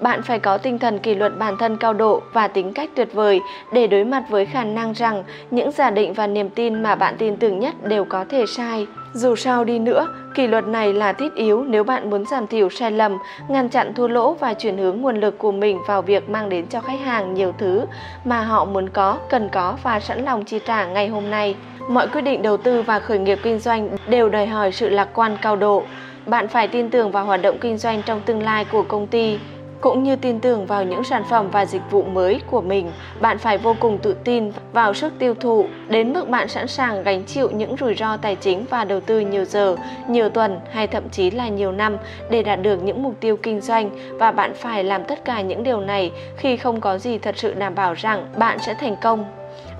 Bạn phải có tinh thần kỷ luật bản thân cao độ và tính cách tuyệt vời để đối mặt với khả năng rằng những giả định và niềm tin mà bạn tin tưởng nhất đều có thể sai. Dù sao đi nữa, kỷ luật này là thiết yếu nếu bạn muốn giảm thiểu sai lầm, ngăn chặn thua lỗ và chuyển hướng nguồn lực của mình vào việc mang đến cho khách hàng nhiều thứ mà họ muốn có, cần có và sẵn lòng chi trả ngày hôm nay. Mọi quyết định đầu tư và khởi nghiệp kinh doanh đều đòi hỏi sự lạc quan cao độ. Bạn phải tin tưởng vào hoạt động kinh doanh trong tương lai của công ty cũng như tin tưởng vào những sản phẩm và dịch vụ mới của mình, bạn phải vô cùng tự tin vào sức tiêu thụ, đến mức bạn sẵn sàng gánh chịu những rủi ro tài chính và đầu tư nhiều giờ, nhiều tuần hay thậm chí là nhiều năm để đạt được những mục tiêu kinh doanh. Và bạn phải làm tất cả những điều này khi không có gì thật sự đảm bảo rằng bạn sẽ thành công.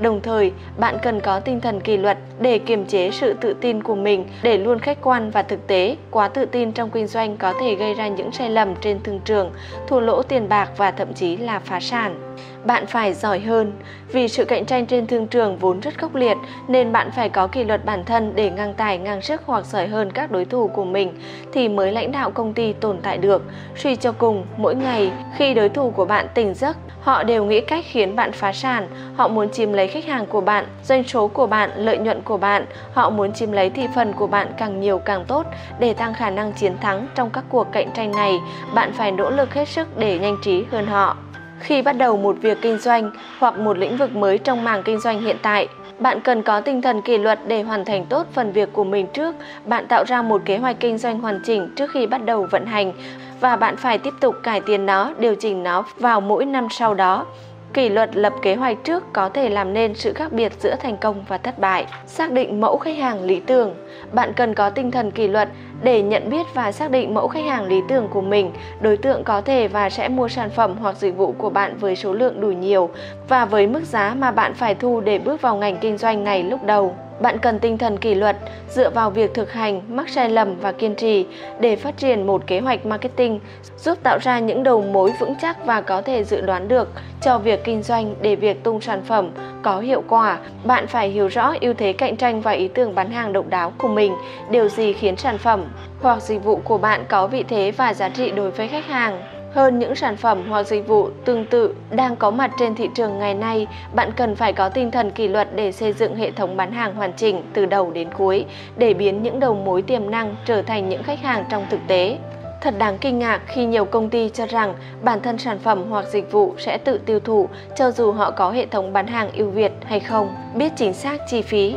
Đồng thời, bạn cần có tinh thần kỷ luật để kiềm chế sự tự tin của mình để luôn khách quan và thực tế. Quá tự tin trong kinh doanh có thể gây ra những sai lầm trên thương trường, thua lỗ tiền bạc và thậm chí là phá sản. Bạn phải giỏi hơn, vì sự cạnh tranh trên thương trường vốn rất khốc liệt nên bạn phải có kỷ luật bản thân để ngang tài ngang sức hoặc giỏi hơn các đối thủ của mình thì mới lãnh đạo công ty tồn tại được. Suy cho cùng, mỗi ngày khi đối thủ của bạn tỉnh giấc, họ đều nghĩ cách khiến bạn phá sản, họ muốn chiếm lấy khách hàng của bạn, doanh số của bạn, lợi nhuận của bạn, họ muốn chiếm lấy thị phần của bạn càng nhiều càng tốt để tăng khả năng chiến thắng trong các cuộc cạnh tranh này, bạn phải nỗ lực hết sức để nhanh trí hơn họ. Khi bắt đầu một việc kinh doanh hoặc một lĩnh vực mới trong mảng kinh doanh hiện tại, bạn cần có tinh thần kỷ luật để hoàn thành tốt phần việc của mình trước. Bạn tạo ra một kế hoạch kinh doanh hoàn chỉnh trước khi bắt đầu vận hành và bạn phải tiếp tục cải tiến nó, điều chỉnh nó vào mỗi năm sau đó. Kỷ luật lập kế hoạch trước có thể làm nên sự khác biệt giữa thành công và thất bại. Xác định mẫu khách hàng lý tưởng. Bạn cần có tinh thần kỷ luật để nhận biết và xác định mẫu khách hàng lý tưởng của mình, đối tượng có thể và sẽ mua sản phẩm hoặc dịch vụ của bạn với số lượng đủ nhiều và với mức giá mà bạn phải thu để bước vào ngành kinh doanh này lúc đầu. Bạn cần tinh thần kỷ luật dựa vào việc thực hành, mắc sai lầm và kiên trì để phát triển một kế hoạch marketing giúp tạo ra những đầu mối vững chắc và có thể dự đoán được cho việc kinh doanh để việc tung sản phẩm có hiệu quả. Bạn phải hiểu rõ ưu thế cạnh tranh và ý tưởng bán hàng độc đáo của mình, điều gì khiến sản phẩm hoặc dịch vụ của bạn có vị thế và giá trị đối với khách hàng hơn những sản phẩm hoặc dịch vụ tương tự đang có mặt trên thị trường ngày nay, bạn cần phải có tinh thần kỷ luật để xây dựng hệ thống bán hàng hoàn chỉnh từ đầu đến cuối để biến những đầu mối tiềm năng trở thành những khách hàng trong thực tế. Thật đáng kinh ngạc khi nhiều công ty cho rằng bản thân sản phẩm hoặc dịch vụ sẽ tự tiêu thụ cho dù họ có hệ thống bán hàng ưu việt hay không, biết chính xác chi phí.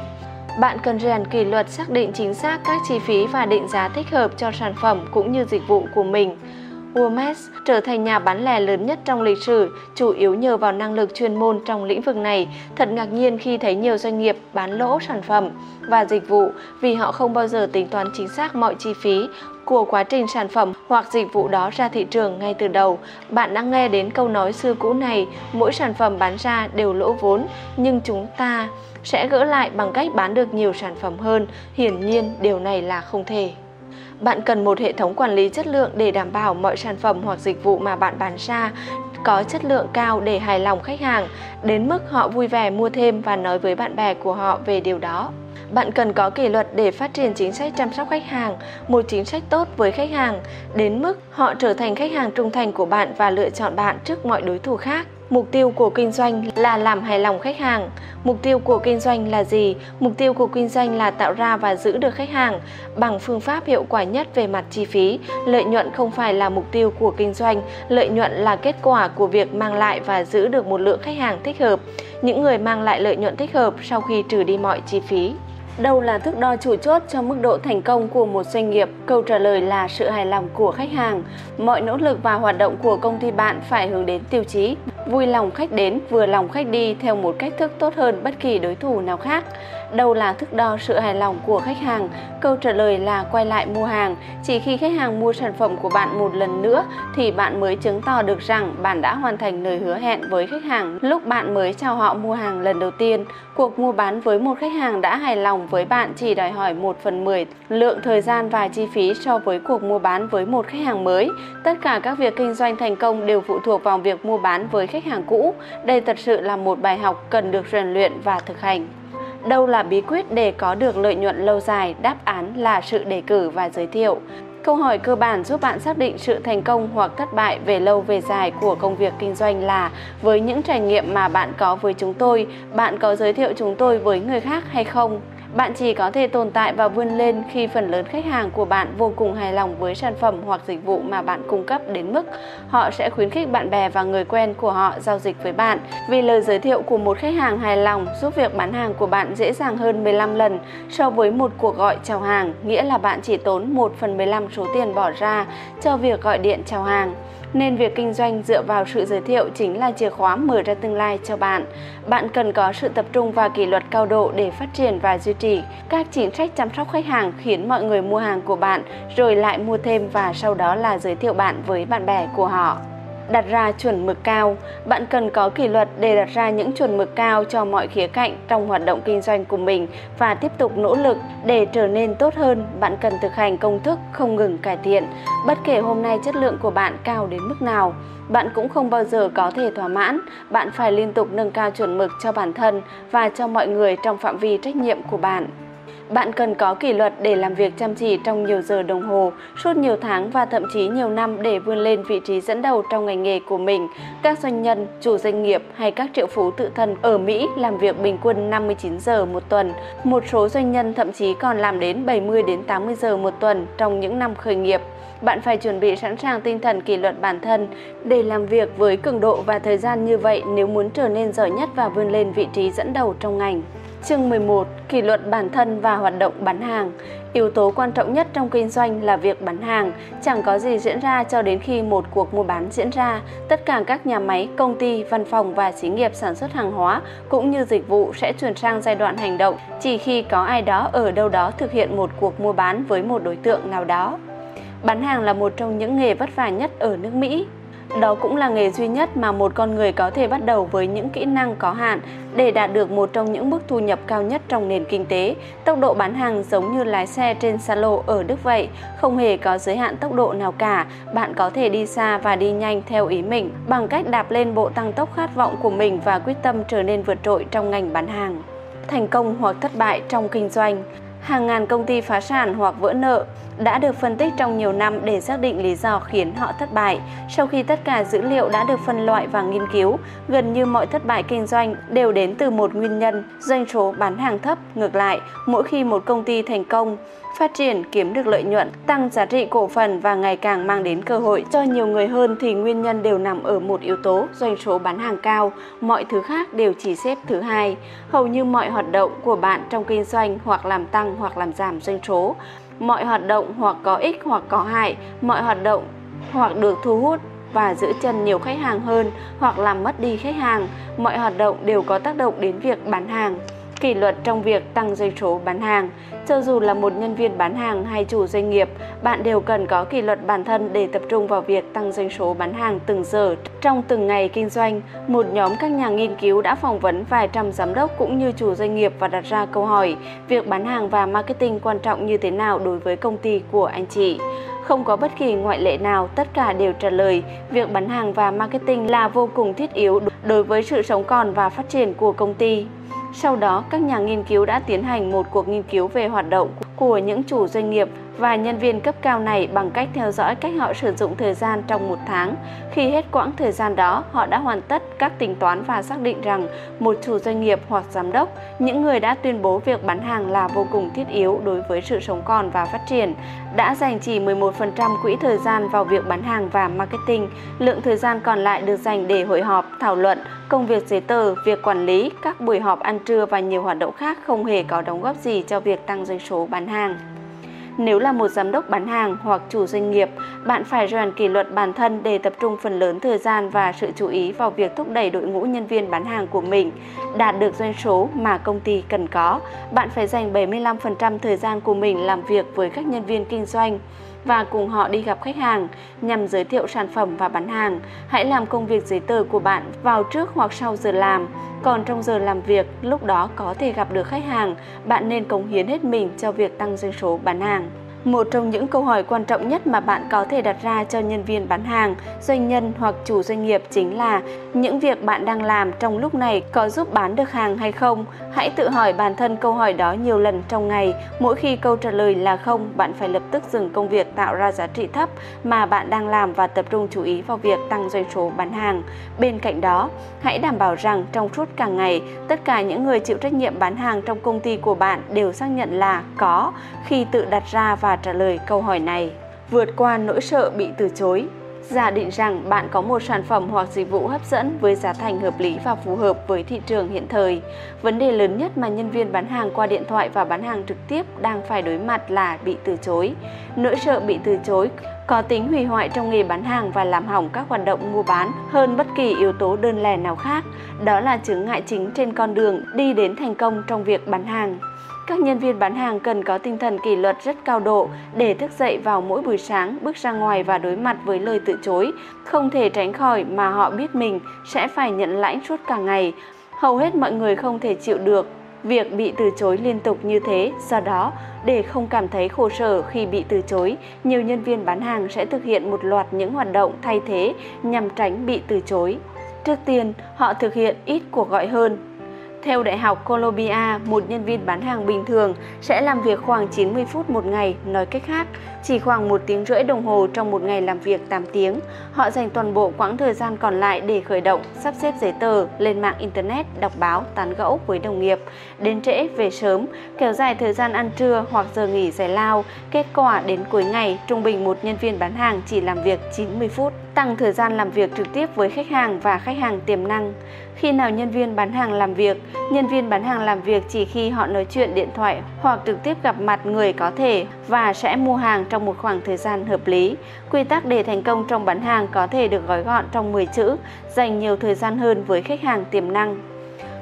Bạn cần rèn kỷ luật xác định chính xác các chi phí và định giá thích hợp cho sản phẩm cũng như dịch vụ của mình. Walmart trở thành nhà bán lẻ lớn nhất trong lịch sử, chủ yếu nhờ vào năng lực chuyên môn trong lĩnh vực này. Thật ngạc nhiên khi thấy nhiều doanh nghiệp bán lỗ sản phẩm và dịch vụ vì họ không bao giờ tính toán chính xác mọi chi phí của quá trình sản phẩm hoặc dịch vụ đó ra thị trường ngay từ đầu. Bạn đã nghe đến câu nói xưa cũ này, mỗi sản phẩm bán ra đều lỗ vốn, nhưng chúng ta sẽ gỡ lại bằng cách bán được nhiều sản phẩm hơn. Hiển nhiên, điều này là không thể. Bạn cần một hệ thống quản lý chất lượng để đảm bảo mọi sản phẩm hoặc dịch vụ mà bạn bán ra có chất lượng cao để hài lòng khách hàng, đến mức họ vui vẻ mua thêm và nói với bạn bè của họ về điều đó. Bạn cần có kỷ luật để phát triển chính sách chăm sóc khách hàng, một chính sách tốt với khách hàng, đến mức họ trở thành khách hàng trung thành của bạn và lựa chọn bạn trước mọi đối thủ khác. Mục tiêu của kinh doanh là làm hài lòng khách hàng. Mục tiêu của kinh doanh là gì? Mục tiêu của kinh doanh là tạo ra và giữ được khách hàng bằng phương pháp hiệu quả nhất về mặt chi phí. Lợi nhuận không phải là mục tiêu của kinh doanh, lợi nhuận là kết quả của việc mang lại và giữ được một lượng khách hàng thích hợp. Những người mang lại lợi nhuận thích hợp sau khi trừ đi mọi chi phí. Đâu là thước đo chủ chốt cho mức độ thành công của một doanh nghiệp? Câu trả lời là sự hài lòng của khách hàng. Mọi nỗ lực và hoạt động của công ty bạn phải hướng đến tiêu chí vui lòng khách đến, vừa lòng khách đi theo một cách thức tốt hơn bất kỳ đối thủ nào khác. Đâu là thước đo sự hài lòng của khách hàng? Câu trả lời là quay lại mua hàng. Chỉ khi khách hàng mua sản phẩm của bạn một lần nữa thì bạn mới chứng tỏ được rằng bạn đã hoàn thành lời hứa hẹn với khách hàng lúc bạn mới chào họ mua hàng lần đầu tiên. Cuộc mua bán với một khách hàng đã hài lòng với bạn chỉ đòi hỏi 1 phần 10 lượng thời gian và chi phí so với cuộc mua bán với một khách hàng mới. Tất cả các việc kinh doanh thành công đều phụ thuộc vào việc mua bán với khách khách hàng cũ. Đây thật sự là một bài học cần được rèn luyện và thực hành. Đâu là bí quyết để có được lợi nhuận lâu dài? Đáp án là sự đề cử và giới thiệu. Câu hỏi cơ bản giúp bạn xác định sự thành công hoặc thất bại về lâu về dài của công việc kinh doanh là với những trải nghiệm mà bạn có với chúng tôi, bạn có giới thiệu chúng tôi với người khác hay không? Bạn chỉ có thể tồn tại và vươn lên khi phần lớn khách hàng của bạn vô cùng hài lòng với sản phẩm hoặc dịch vụ mà bạn cung cấp đến mức họ sẽ khuyến khích bạn bè và người quen của họ giao dịch với bạn. Vì lời giới thiệu của một khách hàng hài lòng giúp việc bán hàng của bạn dễ dàng hơn 15 lần so với một cuộc gọi chào hàng, nghĩa là bạn chỉ tốn 1 phần 15 số tiền bỏ ra cho việc gọi điện chào hàng nên việc kinh doanh dựa vào sự giới thiệu chính là chìa khóa mở ra tương lai cho bạn. Bạn cần có sự tập trung và kỷ luật cao độ để phát triển và duy trì các chính sách chăm sóc khách hàng khiến mọi người mua hàng của bạn, rồi lại mua thêm và sau đó là giới thiệu bạn với bạn bè của họ đặt ra chuẩn mực cao. Bạn cần có kỷ luật để đặt ra những chuẩn mực cao cho mọi khía cạnh trong hoạt động kinh doanh của mình và tiếp tục nỗ lực để trở nên tốt hơn. Bạn cần thực hành công thức không ngừng cải thiện. Bất kể hôm nay chất lượng của bạn cao đến mức nào, bạn cũng không bao giờ có thể thỏa mãn. Bạn phải liên tục nâng cao chuẩn mực cho bản thân và cho mọi người trong phạm vi trách nhiệm của bạn. Bạn cần có kỷ luật để làm việc chăm chỉ trong nhiều giờ đồng hồ, suốt nhiều tháng và thậm chí nhiều năm để vươn lên vị trí dẫn đầu trong ngành nghề của mình. Các doanh nhân, chủ doanh nghiệp hay các triệu phú tự thân ở Mỹ làm việc bình quân 59 giờ một tuần. Một số doanh nhân thậm chí còn làm đến 70 đến 80 giờ một tuần trong những năm khởi nghiệp. Bạn phải chuẩn bị sẵn sàng tinh thần kỷ luật bản thân để làm việc với cường độ và thời gian như vậy nếu muốn trở nên giỏi nhất và vươn lên vị trí dẫn đầu trong ngành. Chương 11. Kỷ luật bản thân và hoạt động bán hàng Yếu tố quan trọng nhất trong kinh doanh là việc bán hàng. Chẳng có gì diễn ra cho đến khi một cuộc mua bán diễn ra. Tất cả các nhà máy, công ty, văn phòng và xí nghiệp sản xuất hàng hóa cũng như dịch vụ sẽ chuyển sang giai đoạn hành động chỉ khi có ai đó ở đâu đó thực hiện một cuộc mua bán với một đối tượng nào đó. Bán hàng là một trong những nghề vất vả nhất ở nước Mỹ. Đó cũng là nghề duy nhất mà một con người có thể bắt đầu với những kỹ năng có hạn để đạt được một trong những mức thu nhập cao nhất trong nền kinh tế. Tốc độ bán hàng giống như lái xe trên xa lộ ở Đức vậy, không hề có giới hạn tốc độ nào cả. Bạn có thể đi xa và đi nhanh theo ý mình bằng cách đạp lên bộ tăng tốc khát vọng của mình và quyết tâm trở nên vượt trội trong ngành bán hàng. Thành công hoặc thất bại trong kinh doanh Hàng ngàn công ty phá sản hoặc vỡ nợ đã được phân tích trong nhiều năm để xác định lý do khiến họ thất bại. Sau khi tất cả dữ liệu đã được phân loại và nghiên cứu, gần như mọi thất bại kinh doanh đều đến từ một nguyên nhân, doanh số bán hàng thấp. Ngược lại, mỗi khi một công ty thành công, phát triển, kiếm được lợi nhuận, tăng giá trị cổ phần và ngày càng mang đến cơ hội cho nhiều người hơn thì nguyên nhân đều nằm ở một yếu tố, doanh số bán hàng cao, mọi thứ khác đều chỉ xếp thứ hai. Hầu như mọi hoạt động của bạn trong kinh doanh hoặc làm tăng hoặc làm giảm doanh số. Mọi hoạt động hoặc có ích hoặc có hại, mọi hoạt động hoặc được thu hút và giữ chân nhiều khách hàng hơn hoặc làm mất đi khách hàng, mọi hoạt động đều có tác động đến việc bán hàng kỷ luật trong việc tăng doanh số bán hàng. Cho dù là một nhân viên bán hàng hay chủ doanh nghiệp, bạn đều cần có kỷ luật bản thân để tập trung vào việc tăng doanh số bán hàng từng giờ trong từng ngày kinh doanh. Một nhóm các nhà nghiên cứu đã phỏng vấn vài trăm giám đốc cũng như chủ doanh nghiệp và đặt ra câu hỏi việc bán hàng và marketing quan trọng như thế nào đối với công ty của anh chị. Không có bất kỳ ngoại lệ nào, tất cả đều trả lời việc bán hàng và marketing là vô cùng thiết yếu đối với sự sống còn và phát triển của công ty. Sau đó, các nhà nghiên cứu đã tiến hành một cuộc nghiên cứu về hoạt động của những chủ doanh nghiệp và nhân viên cấp cao này bằng cách theo dõi cách họ sử dụng thời gian trong một tháng. Khi hết quãng thời gian đó, họ đã hoàn tất các tính toán và xác định rằng một chủ doanh nghiệp hoặc giám đốc, những người đã tuyên bố việc bán hàng là vô cùng thiết yếu đối với sự sống còn và phát triển, đã dành chỉ 11% quỹ thời gian vào việc bán hàng và marketing. Lượng thời gian còn lại được dành để hội họp, thảo luận, công việc giấy tờ, việc quản lý, các buổi họp ăn trưa và nhiều hoạt động khác không hề có đóng góp gì cho việc tăng doanh số bán hàng. Nếu là một giám đốc bán hàng hoặc chủ doanh nghiệp, bạn phải rèn kỷ luật bản thân để tập trung phần lớn thời gian và sự chú ý vào việc thúc đẩy đội ngũ nhân viên bán hàng của mình đạt được doanh số mà công ty cần có. Bạn phải dành 75% thời gian của mình làm việc với các nhân viên kinh doanh và cùng họ đi gặp khách hàng nhằm giới thiệu sản phẩm và bán hàng. Hãy làm công việc giấy tờ của bạn vào trước hoặc sau giờ làm. Còn trong giờ làm việc, lúc đó có thể gặp được khách hàng, bạn nên cống hiến hết mình cho việc tăng doanh số bán hàng. Một trong những câu hỏi quan trọng nhất mà bạn có thể đặt ra cho nhân viên bán hàng, doanh nhân hoặc chủ doanh nghiệp chính là những việc bạn đang làm trong lúc này có giúp bán được hàng hay không? Hãy tự hỏi bản thân câu hỏi đó nhiều lần trong ngày. Mỗi khi câu trả lời là không, bạn phải lập tức dừng công việc tạo ra giá trị thấp mà bạn đang làm và tập trung chú ý vào việc tăng doanh số bán hàng. Bên cạnh đó, hãy đảm bảo rằng trong suốt cả ngày, tất cả những người chịu trách nhiệm bán hàng trong công ty của bạn đều xác nhận là có khi tự đặt ra và và trả lời câu hỏi này. Vượt qua nỗi sợ bị từ chối giả định rằng bạn có một sản phẩm hoặc dịch vụ hấp dẫn với giá thành hợp lý và phù hợp với thị trường hiện thời. Vấn đề lớn nhất mà nhân viên bán hàng qua điện thoại và bán hàng trực tiếp đang phải đối mặt là bị từ chối. Nỗi sợ bị từ chối có tính hủy hoại trong nghề bán hàng và làm hỏng các hoạt động mua bán hơn bất kỳ yếu tố đơn lẻ nào khác. Đó là chứng ngại chính trên con đường đi đến thành công trong việc bán hàng. Các nhân viên bán hàng cần có tinh thần kỷ luật rất cao độ để thức dậy vào mỗi buổi sáng, bước ra ngoài và đối mặt với lời từ chối. Không thể tránh khỏi mà họ biết mình sẽ phải nhận lãnh suốt cả ngày. Hầu hết mọi người không thể chịu được việc bị từ chối liên tục như thế. Do đó, để không cảm thấy khổ sở khi bị từ chối, nhiều nhân viên bán hàng sẽ thực hiện một loạt những hoạt động thay thế nhằm tránh bị từ chối. Trước tiên, họ thực hiện ít cuộc gọi hơn theo Đại học Columbia, một nhân viên bán hàng bình thường sẽ làm việc khoảng 90 phút một ngày, nói cách khác, chỉ khoảng một tiếng rưỡi đồng hồ trong một ngày làm việc 8 tiếng. Họ dành toàn bộ quãng thời gian còn lại để khởi động, sắp xếp giấy tờ, lên mạng Internet, đọc báo, tán gẫu với đồng nghiệp, đến trễ về sớm, kéo dài thời gian ăn trưa hoặc giờ nghỉ giải lao. Kết quả đến cuối ngày, trung bình một nhân viên bán hàng chỉ làm việc 90 phút tăng thời gian làm việc trực tiếp với khách hàng và khách hàng tiềm năng. Khi nào nhân viên bán hàng làm việc, nhân viên bán hàng làm việc chỉ khi họ nói chuyện điện thoại hoặc trực tiếp gặp mặt người có thể và sẽ mua hàng trong một khoảng thời gian hợp lý. Quy tắc để thành công trong bán hàng có thể được gói gọn trong 10 chữ, dành nhiều thời gian hơn với khách hàng tiềm năng.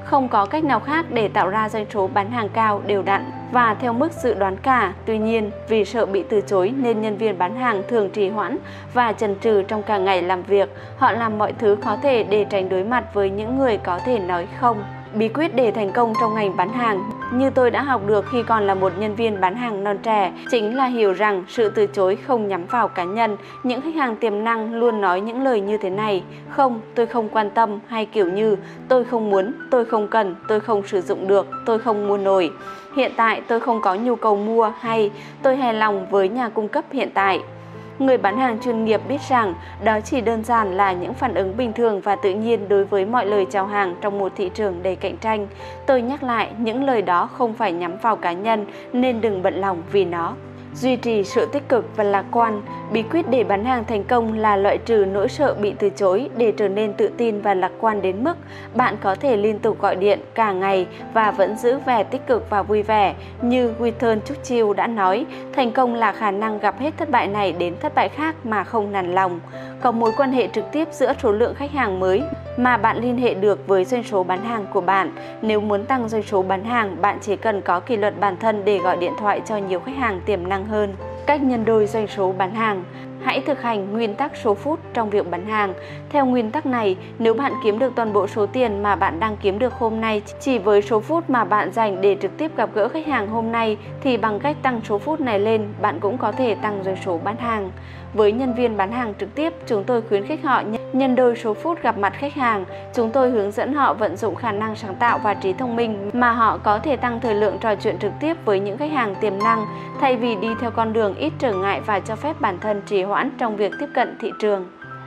Không có cách nào khác để tạo ra doanh số bán hàng cao đều đặn và theo mức dự đoán cả. Tuy nhiên, vì sợ bị từ chối nên nhân viên bán hàng thường trì hoãn và chần chừ trong cả ngày làm việc. Họ làm mọi thứ có thể để tránh đối mặt với những người có thể nói không. Bí quyết để thành công trong ngành bán hàng như tôi đã học được khi còn là một nhân viên bán hàng non trẻ, chính là hiểu rằng sự từ chối không nhắm vào cá nhân. Những khách hàng tiềm năng luôn nói những lời như thế này, không, tôi không quan tâm hay kiểu như tôi không muốn, tôi không cần, tôi không sử dụng được, tôi không mua nổi. Hiện tại tôi không có nhu cầu mua hay tôi hài lòng với nhà cung cấp hiện tại. Người bán hàng chuyên nghiệp biết rằng đó chỉ đơn giản là những phản ứng bình thường và tự nhiên đối với mọi lời chào hàng trong một thị trường đầy cạnh tranh. Tôi nhắc lại, những lời đó không phải nhắm vào cá nhân nên đừng bận lòng vì nó duy trì sự tích cực và lạc quan. Bí quyết để bán hàng thành công là loại trừ nỗi sợ bị từ chối để trở nên tự tin và lạc quan đến mức bạn có thể liên tục gọi điện cả ngày và vẫn giữ vẻ tích cực và vui vẻ. Như Winston Churchill đã nói, thành công là khả năng gặp hết thất bại này đến thất bại khác mà không nản lòng. Có mối quan hệ trực tiếp giữa số lượng khách hàng mới mà bạn liên hệ được với doanh số bán hàng của bạn. Nếu muốn tăng doanh số bán hàng, bạn chỉ cần có kỷ luật bản thân để gọi điện thoại cho nhiều khách hàng tiềm năng hơn. Cách nhân đôi doanh số bán hàng Hãy thực hành nguyên tắc số phút trong việc bán hàng. Theo nguyên tắc này, nếu bạn kiếm được toàn bộ số tiền mà bạn đang kiếm được hôm nay chỉ với số phút mà bạn dành để trực tiếp gặp gỡ khách hàng hôm nay thì bằng cách tăng số phút này lên, bạn cũng có thể tăng doanh số bán hàng. Với nhân viên bán hàng trực tiếp, chúng tôi khuyến khích họ nhân đôi số phút gặp mặt khách hàng. Chúng tôi hướng dẫn họ vận dụng khả năng sáng tạo và trí thông minh mà họ có thể tăng thời lượng trò chuyện trực tiếp với những khách hàng tiềm năng thay vì đi theo con đường ít trở ngại và cho phép bản thân trì hoãn trong việc tiếp cận thị trường.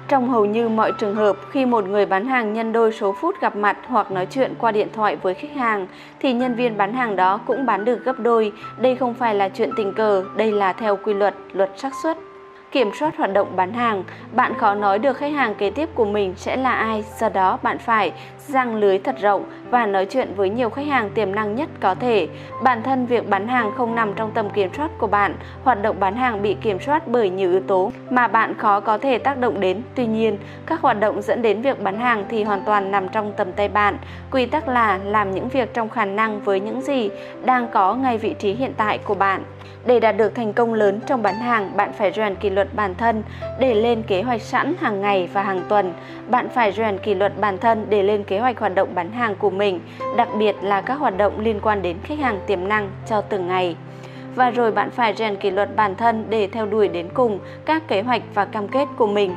Trong hầu như mọi trường hợp, khi một người bán hàng nhân đôi số phút gặp mặt hoặc nói chuyện qua điện thoại với khách hàng, thì nhân viên bán hàng đó cũng bán được gấp đôi. Đây không phải là chuyện tình cờ, đây là theo quy luật, luật xác suất kiểm soát hoạt động bán hàng, bạn khó nói được khách hàng kế tiếp của mình sẽ là ai, do đó bạn phải răng lưới thật rộng và nói chuyện với nhiều khách hàng tiềm năng nhất có thể. Bản thân việc bán hàng không nằm trong tầm kiểm soát của bạn, hoạt động bán hàng bị kiểm soát bởi nhiều yếu tố mà bạn khó có thể tác động đến. Tuy nhiên, các hoạt động dẫn đến việc bán hàng thì hoàn toàn nằm trong tầm tay bạn. Quy tắc là làm những việc trong khả năng với những gì đang có ngay vị trí hiện tại của bạn. Để đạt được thành công lớn trong bán hàng, bạn phải rèn kỷ luật bản thân để lên kế hoạch sẵn hàng ngày và hàng tuần. Bạn phải rèn kỷ luật bản thân để lên kế hoạch hoạt động bán hàng của mình, đặc biệt là các hoạt động liên quan đến khách hàng tiềm năng cho từng ngày. Và rồi bạn phải rèn kỷ luật bản thân để theo đuổi đến cùng các kế hoạch và cam kết của mình.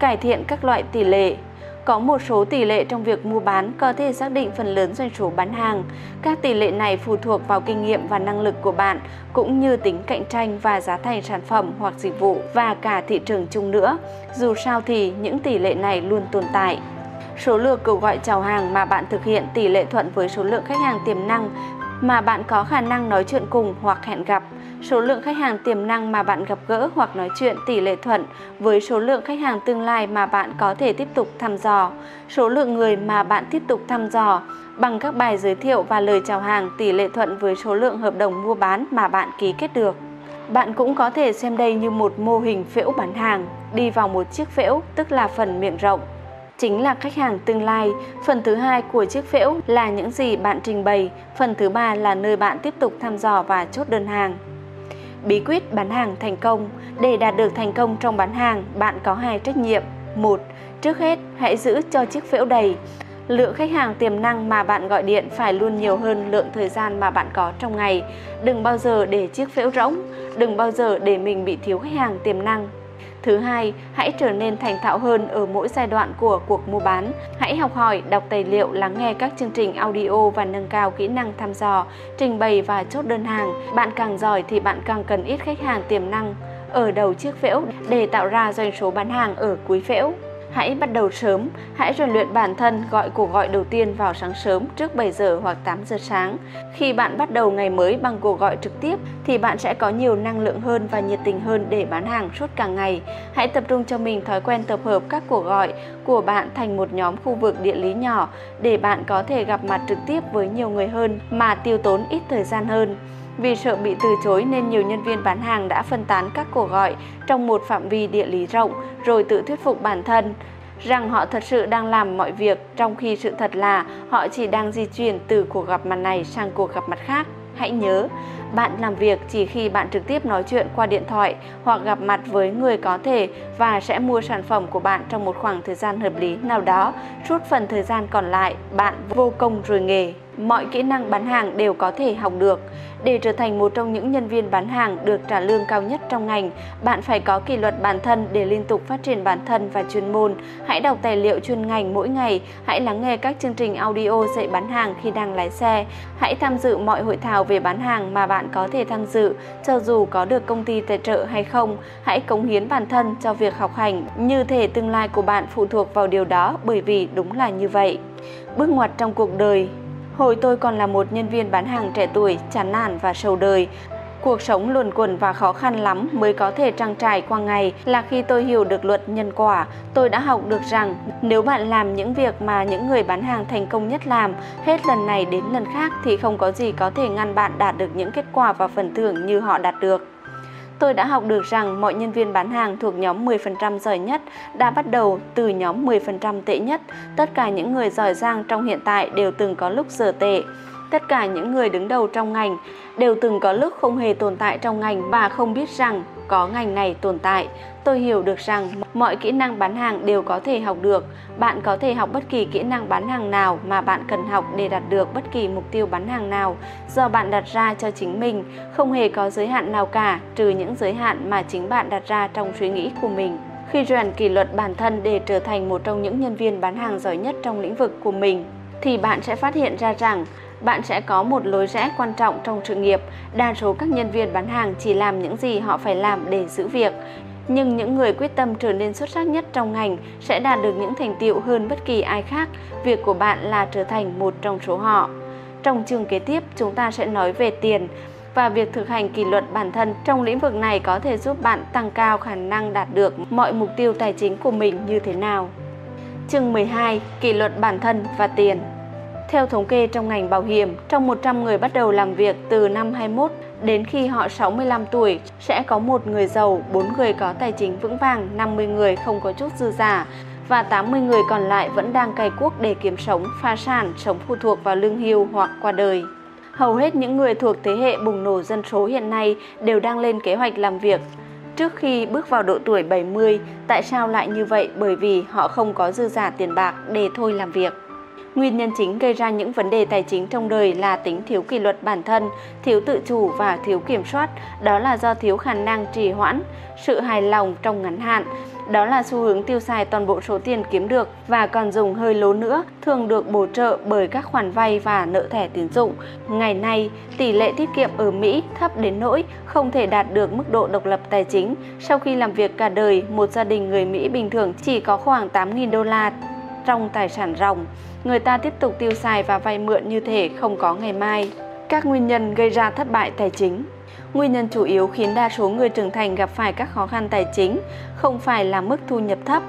Cải thiện các loại tỷ lệ có một số tỷ lệ trong việc mua bán có thể xác định phần lớn doanh số bán hàng. Các tỷ lệ này phụ thuộc vào kinh nghiệm và năng lực của bạn, cũng như tính cạnh tranh và giá thành sản phẩm hoặc dịch vụ và cả thị trường chung nữa. Dù sao thì những tỷ lệ này luôn tồn tại. Số lượng cuộc gọi chào hàng mà bạn thực hiện tỷ lệ thuận với số lượng khách hàng tiềm năng mà bạn có khả năng nói chuyện cùng hoặc hẹn gặp – số lượng khách hàng tiềm năng mà bạn gặp gỡ hoặc nói chuyện tỷ lệ thuận với số lượng khách hàng tương lai mà bạn có thể tiếp tục thăm dò, số lượng người mà bạn tiếp tục thăm dò bằng các bài giới thiệu và lời chào hàng tỷ lệ thuận với số lượng hợp đồng mua bán mà bạn ký kết được. Bạn cũng có thể xem đây như một mô hình phễu bán hàng, đi vào một chiếc phễu tức là phần miệng rộng chính là khách hàng tương lai. Phần thứ hai của chiếc phễu là những gì bạn trình bày, phần thứ ba là nơi bạn tiếp tục thăm dò và chốt đơn hàng. Bí quyết bán hàng thành công Để đạt được thành công trong bán hàng, bạn có hai trách nhiệm. một Trước hết, hãy giữ cho chiếc phễu đầy. Lượng khách hàng tiềm năng mà bạn gọi điện phải luôn nhiều hơn lượng thời gian mà bạn có trong ngày. Đừng bao giờ để chiếc phễu rỗng, đừng bao giờ để mình bị thiếu khách hàng tiềm năng. Thứ hai, hãy trở nên thành thạo hơn ở mỗi giai đoạn của cuộc mua bán. Hãy học hỏi, đọc tài liệu, lắng nghe các chương trình audio và nâng cao kỹ năng thăm dò, trình bày và chốt đơn hàng. Bạn càng giỏi thì bạn càng cần ít khách hàng tiềm năng ở đầu chiếc phễu để tạo ra doanh số bán hàng ở cuối phễu. Hãy bắt đầu sớm, hãy rèn luyện bản thân gọi cuộc gọi đầu tiên vào sáng sớm trước 7 giờ hoặc 8 giờ sáng. Khi bạn bắt đầu ngày mới bằng cuộc gọi trực tiếp thì bạn sẽ có nhiều năng lượng hơn và nhiệt tình hơn để bán hàng suốt cả ngày. Hãy tập trung cho mình thói quen tập hợp các cuộc gọi của bạn thành một nhóm khu vực địa lý nhỏ để bạn có thể gặp mặt trực tiếp với nhiều người hơn mà tiêu tốn ít thời gian hơn. Vì sợ bị từ chối nên nhiều nhân viên bán hàng đã phân tán các cuộc gọi trong một phạm vi địa lý rộng rồi tự thuyết phục bản thân rằng họ thật sự đang làm mọi việc trong khi sự thật là họ chỉ đang di chuyển từ cuộc gặp mặt này sang cuộc gặp mặt khác. Hãy nhớ, bạn làm việc chỉ khi bạn trực tiếp nói chuyện qua điện thoại hoặc gặp mặt với người có thể và sẽ mua sản phẩm của bạn trong một khoảng thời gian hợp lý nào đó. Suốt phần thời gian còn lại, bạn vô công rồi nghề mọi kỹ năng bán hàng đều có thể học được. Để trở thành một trong những nhân viên bán hàng được trả lương cao nhất trong ngành, bạn phải có kỷ luật bản thân để liên tục phát triển bản thân và chuyên môn. Hãy đọc tài liệu chuyên ngành mỗi ngày, hãy lắng nghe các chương trình audio dạy bán hàng khi đang lái xe. Hãy tham dự mọi hội thảo về bán hàng mà bạn có thể tham dự, cho dù có được công ty tài trợ hay không. Hãy cống hiến bản thân cho việc học hành, như thể tương lai của bạn phụ thuộc vào điều đó bởi vì đúng là như vậy. Bước ngoặt trong cuộc đời Hồi tôi còn là một nhân viên bán hàng trẻ tuổi, chán nản và sầu đời. Cuộc sống luồn quẩn và khó khăn lắm mới có thể trang trải qua ngày là khi tôi hiểu được luật nhân quả. Tôi đã học được rằng nếu bạn làm những việc mà những người bán hàng thành công nhất làm, hết lần này đến lần khác thì không có gì có thể ngăn bạn đạt được những kết quả và phần thưởng như họ đạt được. Tôi đã học được rằng mọi nhân viên bán hàng thuộc nhóm 10% giỏi nhất đã bắt đầu từ nhóm 10% tệ nhất. Tất cả những người giỏi giang trong hiện tại đều từng có lúc dở tệ. Tất cả những người đứng đầu trong ngành đều từng có lúc không hề tồn tại trong ngành và không biết rằng có ngành này tồn tại. Tôi hiểu được rằng mọi kỹ năng bán hàng đều có thể học được. Bạn có thể học bất kỳ kỹ năng bán hàng nào mà bạn cần học để đạt được bất kỳ mục tiêu bán hàng nào do bạn đặt ra cho chính mình, không hề có giới hạn nào cả, trừ những giới hạn mà chính bạn đặt ra trong suy nghĩ của mình. Khi rèn kỷ luật bản thân để trở thành một trong những nhân viên bán hàng giỏi nhất trong lĩnh vực của mình, thì bạn sẽ phát hiện ra rằng bạn sẽ có một lối rẽ quan trọng trong sự nghiệp. Đa số các nhân viên bán hàng chỉ làm những gì họ phải làm để giữ việc. Nhưng những người quyết tâm trở nên xuất sắc nhất trong ngành sẽ đạt được những thành tiệu hơn bất kỳ ai khác. Việc của bạn là trở thành một trong số họ. Trong chương kế tiếp, chúng ta sẽ nói về tiền và việc thực hành kỷ luật bản thân trong lĩnh vực này có thể giúp bạn tăng cao khả năng đạt được mọi mục tiêu tài chính của mình như thế nào. Chương 12: Kỷ luật bản thân và tiền. Theo thống kê trong ngành bảo hiểm, trong 100 người bắt đầu làm việc từ năm 21 đến khi họ 65 tuổi, sẽ có một người giàu, 4 người có tài chính vững vàng, 50 người không có chút dư giả và 80 người còn lại vẫn đang cày cuốc để kiếm sống, phá sản, sống phụ thuộc vào lương hưu hoặc qua đời. Hầu hết những người thuộc thế hệ bùng nổ dân số hiện nay đều đang lên kế hoạch làm việc trước khi bước vào độ tuổi 70. Tại sao lại như vậy? Bởi vì họ không có dư giả tiền bạc để thôi làm việc. Nguyên nhân chính gây ra những vấn đề tài chính trong đời là tính thiếu kỷ luật bản thân, thiếu tự chủ và thiếu kiểm soát, đó là do thiếu khả năng trì hoãn, sự hài lòng trong ngắn hạn. Đó là xu hướng tiêu xài toàn bộ số tiền kiếm được và còn dùng hơi lố nữa, thường được bổ trợ bởi các khoản vay và nợ thẻ tín dụng. Ngày nay, tỷ lệ tiết kiệm ở Mỹ thấp đến nỗi không thể đạt được mức độ độc lập tài chính. Sau khi làm việc cả đời, một gia đình người Mỹ bình thường chỉ có khoảng 8.000 đô la trong tài sản ròng người ta tiếp tục tiêu xài và vay mượn như thể không có ngày mai. Các nguyên nhân gây ra thất bại tài chính Nguyên nhân chủ yếu khiến đa số người trưởng thành gặp phải các khó khăn tài chính không phải là mức thu nhập thấp.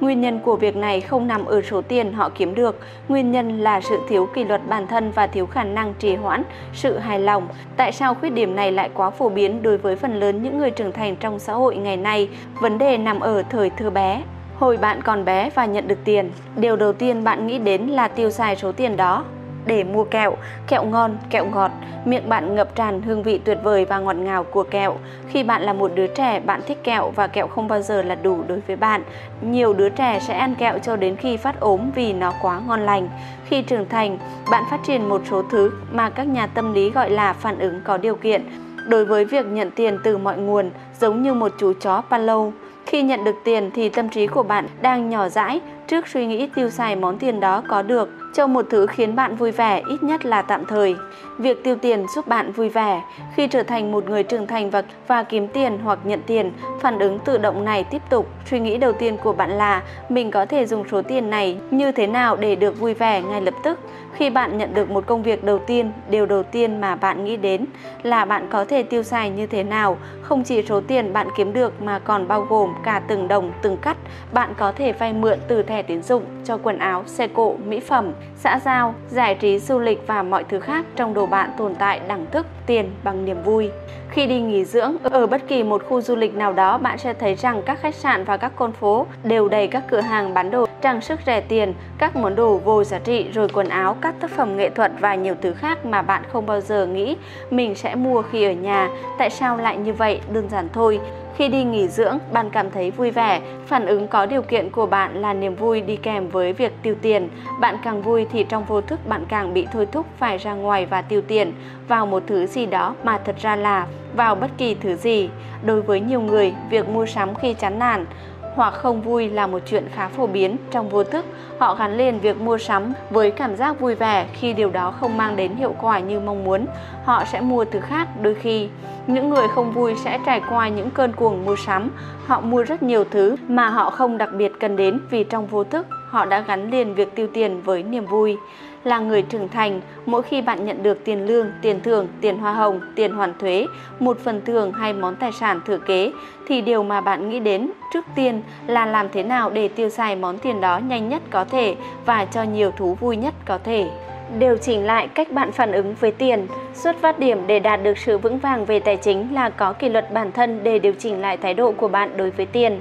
Nguyên nhân của việc này không nằm ở số tiền họ kiếm được, nguyên nhân là sự thiếu kỷ luật bản thân và thiếu khả năng trì hoãn, sự hài lòng. Tại sao khuyết điểm này lại quá phổ biến đối với phần lớn những người trưởng thành trong xã hội ngày nay? Vấn đề nằm ở thời thơ bé. Hồi bạn còn bé và nhận được tiền, điều đầu tiên bạn nghĩ đến là tiêu xài số tiền đó để mua kẹo, kẹo ngon, kẹo ngọt, miệng bạn ngập tràn hương vị tuyệt vời và ngọt ngào của kẹo. Khi bạn là một đứa trẻ, bạn thích kẹo và kẹo không bao giờ là đủ đối với bạn. Nhiều đứa trẻ sẽ ăn kẹo cho đến khi phát ốm vì nó quá ngon lành. Khi trưởng thành, bạn phát triển một số thứ mà các nhà tâm lý gọi là phản ứng có điều kiện đối với việc nhận tiền từ mọi nguồn, giống như một chú chó Palo. Khi nhận được tiền thì tâm trí của bạn đang nhỏ dãi trước suy nghĩ tiêu xài món tiền đó có được cho một thứ khiến bạn vui vẻ ít nhất là tạm thời. Việc tiêu tiền giúp bạn vui vẻ. Khi trở thành một người trưởng thành và và kiếm tiền hoặc nhận tiền, phản ứng tự động này tiếp tục. Suy nghĩ đầu tiên của bạn là mình có thể dùng số tiền này như thế nào để được vui vẻ ngay lập tức. Khi bạn nhận được một công việc đầu tiên, điều đầu tiên mà bạn nghĩ đến là bạn có thể tiêu xài như thế nào, không chỉ số tiền bạn kiếm được mà còn bao gồm cả từng đồng, từng cắt. Bạn có thể vay mượn từ thẻ tín dụng cho quần áo, xe cộ, mỹ phẩm, xã giao, giải trí, du lịch và mọi thứ khác trong đồ bạn tồn tại đẳng thức tiền bằng niềm vui. Khi đi nghỉ dưỡng ở bất kỳ một khu du lịch nào đó, bạn sẽ thấy rằng các khách sạn và các con phố đều đầy các cửa hàng bán đồ trang sức rẻ tiền, các món đồ vô giá trị rồi quần áo, các tác phẩm nghệ thuật và nhiều thứ khác mà bạn không bao giờ nghĩ mình sẽ mua khi ở nhà. Tại sao lại như vậy? Đơn giản thôi khi đi nghỉ dưỡng, bạn cảm thấy vui vẻ, phản ứng có điều kiện của bạn là niềm vui đi kèm với việc tiêu tiền. Bạn càng vui thì trong vô thức bạn càng bị thôi thúc phải ra ngoài và tiêu tiền vào một thứ gì đó mà thật ra là vào bất kỳ thứ gì. Đối với nhiều người, việc mua sắm khi chán nản hoặc không vui là một chuyện khá phổ biến trong vô thức. Họ gắn liền việc mua sắm với cảm giác vui vẻ khi điều đó không mang đến hiệu quả như mong muốn. Họ sẽ mua thứ khác đôi khi. Những người không vui sẽ trải qua những cơn cuồng mua sắm. Họ mua rất nhiều thứ mà họ không đặc biệt cần đến vì trong vô thức, họ đã gắn liền việc tiêu tiền với niềm vui là người trưởng thành, mỗi khi bạn nhận được tiền lương, tiền thưởng, tiền hoa hồng, tiền hoàn thuế, một phần thưởng hay món tài sản thừa kế, thì điều mà bạn nghĩ đến trước tiên là làm thế nào để tiêu xài món tiền đó nhanh nhất có thể và cho nhiều thú vui nhất có thể. Điều chỉnh lại cách bạn phản ứng với tiền, xuất phát điểm để đạt được sự vững vàng về tài chính là có kỷ luật bản thân để điều chỉnh lại thái độ của bạn đối với tiền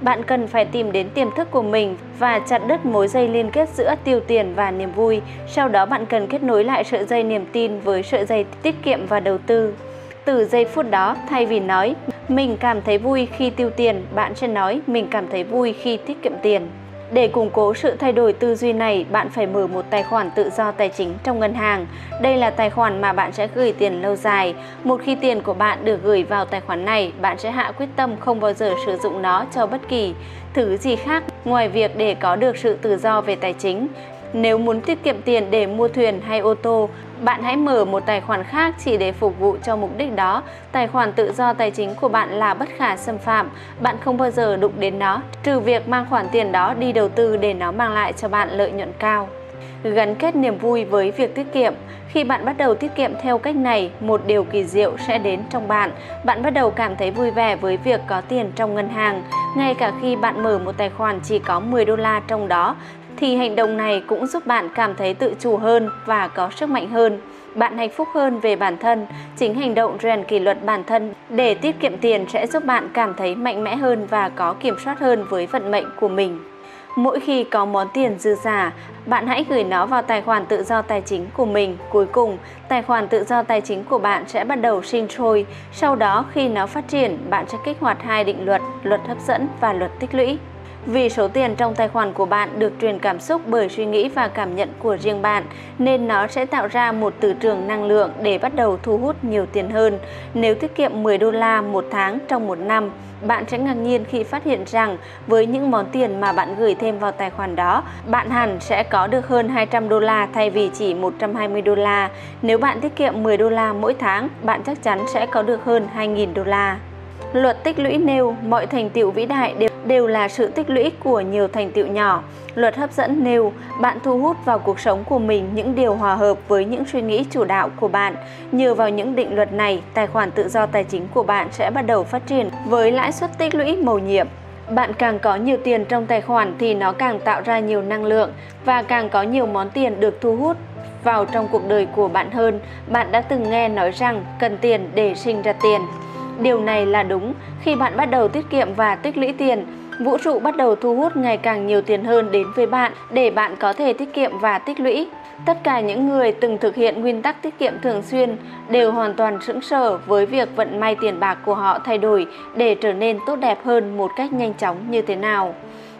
bạn cần phải tìm đến tiềm thức của mình và chặt đứt mối dây liên kết giữa tiêu tiền và niềm vui. Sau đó bạn cần kết nối lại sợi dây niềm tin với sợi dây tiết kiệm và đầu tư. Từ giây phút đó, thay vì nói mình cảm thấy vui khi tiêu tiền, bạn sẽ nói mình cảm thấy vui khi tiết kiệm tiền. Để củng cố sự thay đổi tư duy này, bạn phải mở một tài khoản tự do tài chính trong ngân hàng. Đây là tài khoản mà bạn sẽ gửi tiền lâu dài. Một khi tiền của bạn được gửi vào tài khoản này, bạn sẽ hạ quyết tâm không bao giờ sử dụng nó cho bất kỳ thứ gì khác ngoài việc để có được sự tự do về tài chính. Nếu muốn tiết kiệm tiền để mua thuyền hay ô tô, bạn hãy mở một tài khoản khác chỉ để phục vụ cho mục đích đó. Tài khoản tự do tài chính của bạn là bất khả xâm phạm, bạn không bao giờ đụng đến nó, trừ việc mang khoản tiền đó đi đầu tư để nó mang lại cho bạn lợi nhuận cao. Gắn kết niềm vui với việc tiết kiệm. Khi bạn bắt đầu tiết kiệm theo cách này, một điều kỳ diệu sẽ đến trong bạn. Bạn bắt đầu cảm thấy vui vẻ với việc có tiền trong ngân hàng. Ngay cả khi bạn mở một tài khoản chỉ có 10 đô la trong đó, thì hành động này cũng giúp bạn cảm thấy tự chủ hơn và có sức mạnh hơn. Bạn hạnh phúc hơn về bản thân, chính hành động rèn kỷ luật bản thân để tiết kiệm tiền sẽ giúp bạn cảm thấy mạnh mẽ hơn và có kiểm soát hơn với vận mệnh của mình. Mỗi khi có món tiền dư giả, bạn hãy gửi nó vào tài khoản tự do tài chính của mình. Cuối cùng, tài khoản tự do tài chính của bạn sẽ bắt đầu sinh sôi. Sau đó, khi nó phát triển, bạn sẽ kích hoạt hai định luật, luật hấp dẫn và luật tích lũy. Vì số tiền trong tài khoản của bạn được truyền cảm xúc bởi suy nghĩ và cảm nhận của riêng bạn, nên nó sẽ tạo ra một từ trường năng lượng để bắt đầu thu hút nhiều tiền hơn. Nếu tiết kiệm 10 đô la một tháng trong một năm, bạn sẽ ngạc nhiên khi phát hiện rằng với những món tiền mà bạn gửi thêm vào tài khoản đó, bạn hẳn sẽ có được hơn 200 đô la thay vì chỉ 120 đô la. Nếu bạn tiết kiệm 10 đô la mỗi tháng, bạn chắc chắn sẽ có được hơn 2.000 đô la. Luật tích lũy nêu mọi thành tựu vĩ đại đều đều là sự tích lũy của nhiều thành tựu nhỏ. Luật hấp dẫn nêu bạn thu hút vào cuộc sống của mình những điều hòa hợp với những suy nghĩ chủ đạo của bạn. Nhờ vào những định luật này, tài khoản tự do tài chính của bạn sẽ bắt đầu phát triển với lãi suất tích lũy mầu nhiệm. Bạn càng có nhiều tiền trong tài khoản thì nó càng tạo ra nhiều năng lượng và càng có nhiều món tiền được thu hút vào trong cuộc đời của bạn hơn. Bạn đã từng nghe nói rằng cần tiền để sinh ra tiền. Điều này là đúng, khi bạn bắt đầu tiết kiệm và tích lũy tiền, vũ trụ bắt đầu thu hút ngày càng nhiều tiền hơn đến với bạn để bạn có thể tiết kiệm và tích lũy. Tất cả những người từng thực hiện nguyên tắc tiết kiệm thường xuyên đều hoàn toàn sững sờ với việc vận may tiền bạc của họ thay đổi để trở nên tốt đẹp hơn một cách nhanh chóng như thế nào.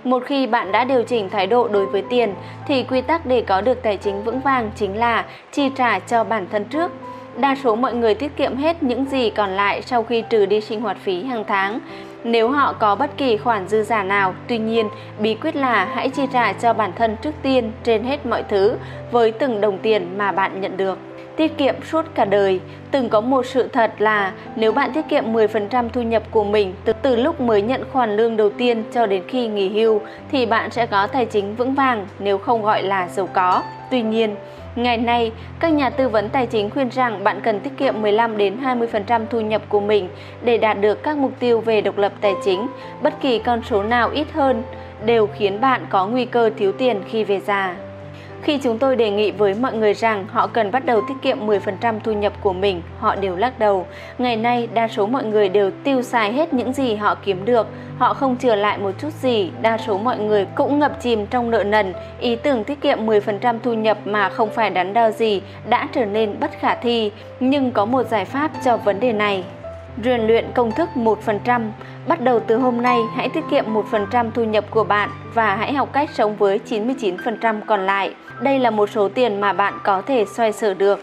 Một khi bạn đã điều chỉnh thái độ đối với tiền thì quy tắc để có được tài chính vững vàng chính là chi trả cho bản thân trước Đa số mọi người tiết kiệm hết những gì còn lại sau khi trừ đi sinh hoạt phí hàng tháng. Nếu họ có bất kỳ khoản dư giả nào, tuy nhiên, bí quyết là hãy chi trả cho bản thân trước tiên trên hết mọi thứ với từng đồng tiền mà bạn nhận được. Tiết kiệm suốt cả đời. Từng có một sự thật là nếu bạn tiết kiệm 10% thu nhập của mình từ, từ lúc mới nhận khoản lương đầu tiên cho đến khi nghỉ hưu thì bạn sẽ có tài chính vững vàng nếu không gọi là giàu có. Tuy nhiên, Ngày nay, các nhà tư vấn tài chính khuyên rằng bạn cần tiết kiệm 15 đến 20% thu nhập của mình để đạt được các mục tiêu về độc lập tài chính. Bất kỳ con số nào ít hơn đều khiến bạn có nguy cơ thiếu tiền khi về già. Khi chúng tôi đề nghị với mọi người rằng họ cần bắt đầu tiết kiệm 10% thu nhập của mình, họ đều lắc đầu. Ngày nay, đa số mọi người đều tiêu xài hết những gì họ kiếm được. Họ không chừa lại một chút gì, đa số mọi người cũng ngập chìm trong nợ nần. Ý tưởng tiết kiệm 10% thu nhập mà không phải đắn đo gì đã trở nên bất khả thi, nhưng có một giải pháp cho vấn đề này. Rèn luyện công thức 1%. Bắt đầu từ hôm nay, hãy tiết kiệm 1% thu nhập của bạn và hãy học cách sống với 99% còn lại. Đây là một số tiền mà bạn có thể xoay sở được.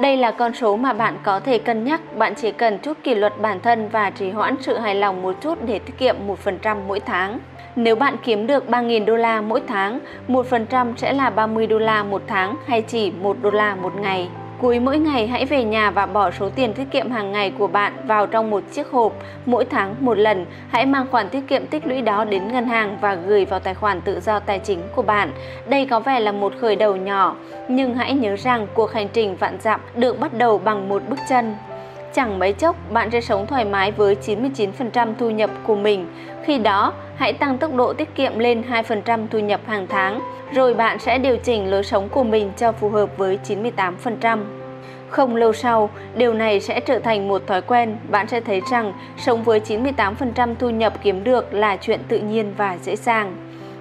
Đây là con số mà bạn có thể cân nhắc, bạn chỉ cần chút kỷ luật bản thân và trì hoãn sự hài lòng một chút để tiết kiệm 1% mỗi tháng. Nếu bạn kiếm được 3.000 đô la mỗi tháng, 1% sẽ là 30 đô la một tháng hay chỉ 1 đô la một ngày. Cuối mỗi ngày hãy về nhà và bỏ số tiền tiết kiệm hàng ngày của bạn vào trong một chiếc hộp. Mỗi tháng một lần, hãy mang khoản tiết kiệm tích lũy đó đến ngân hàng và gửi vào tài khoản tự do tài chính của bạn. Đây có vẻ là một khởi đầu nhỏ, nhưng hãy nhớ rằng cuộc hành trình vạn dặm được bắt đầu bằng một bước chân. Chẳng mấy chốc, bạn sẽ sống thoải mái với 99% thu nhập của mình. Khi đó, hãy tăng tốc độ tiết kiệm lên 2% thu nhập hàng tháng, rồi bạn sẽ điều chỉnh lối sống của mình cho phù hợp với 98%. Không lâu sau, điều này sẽ trở thành một thói quen, bạn sẽ thấy rằng sống với 98% thu nhập kiếm được là chuyện tự nhiên và dễ dàng.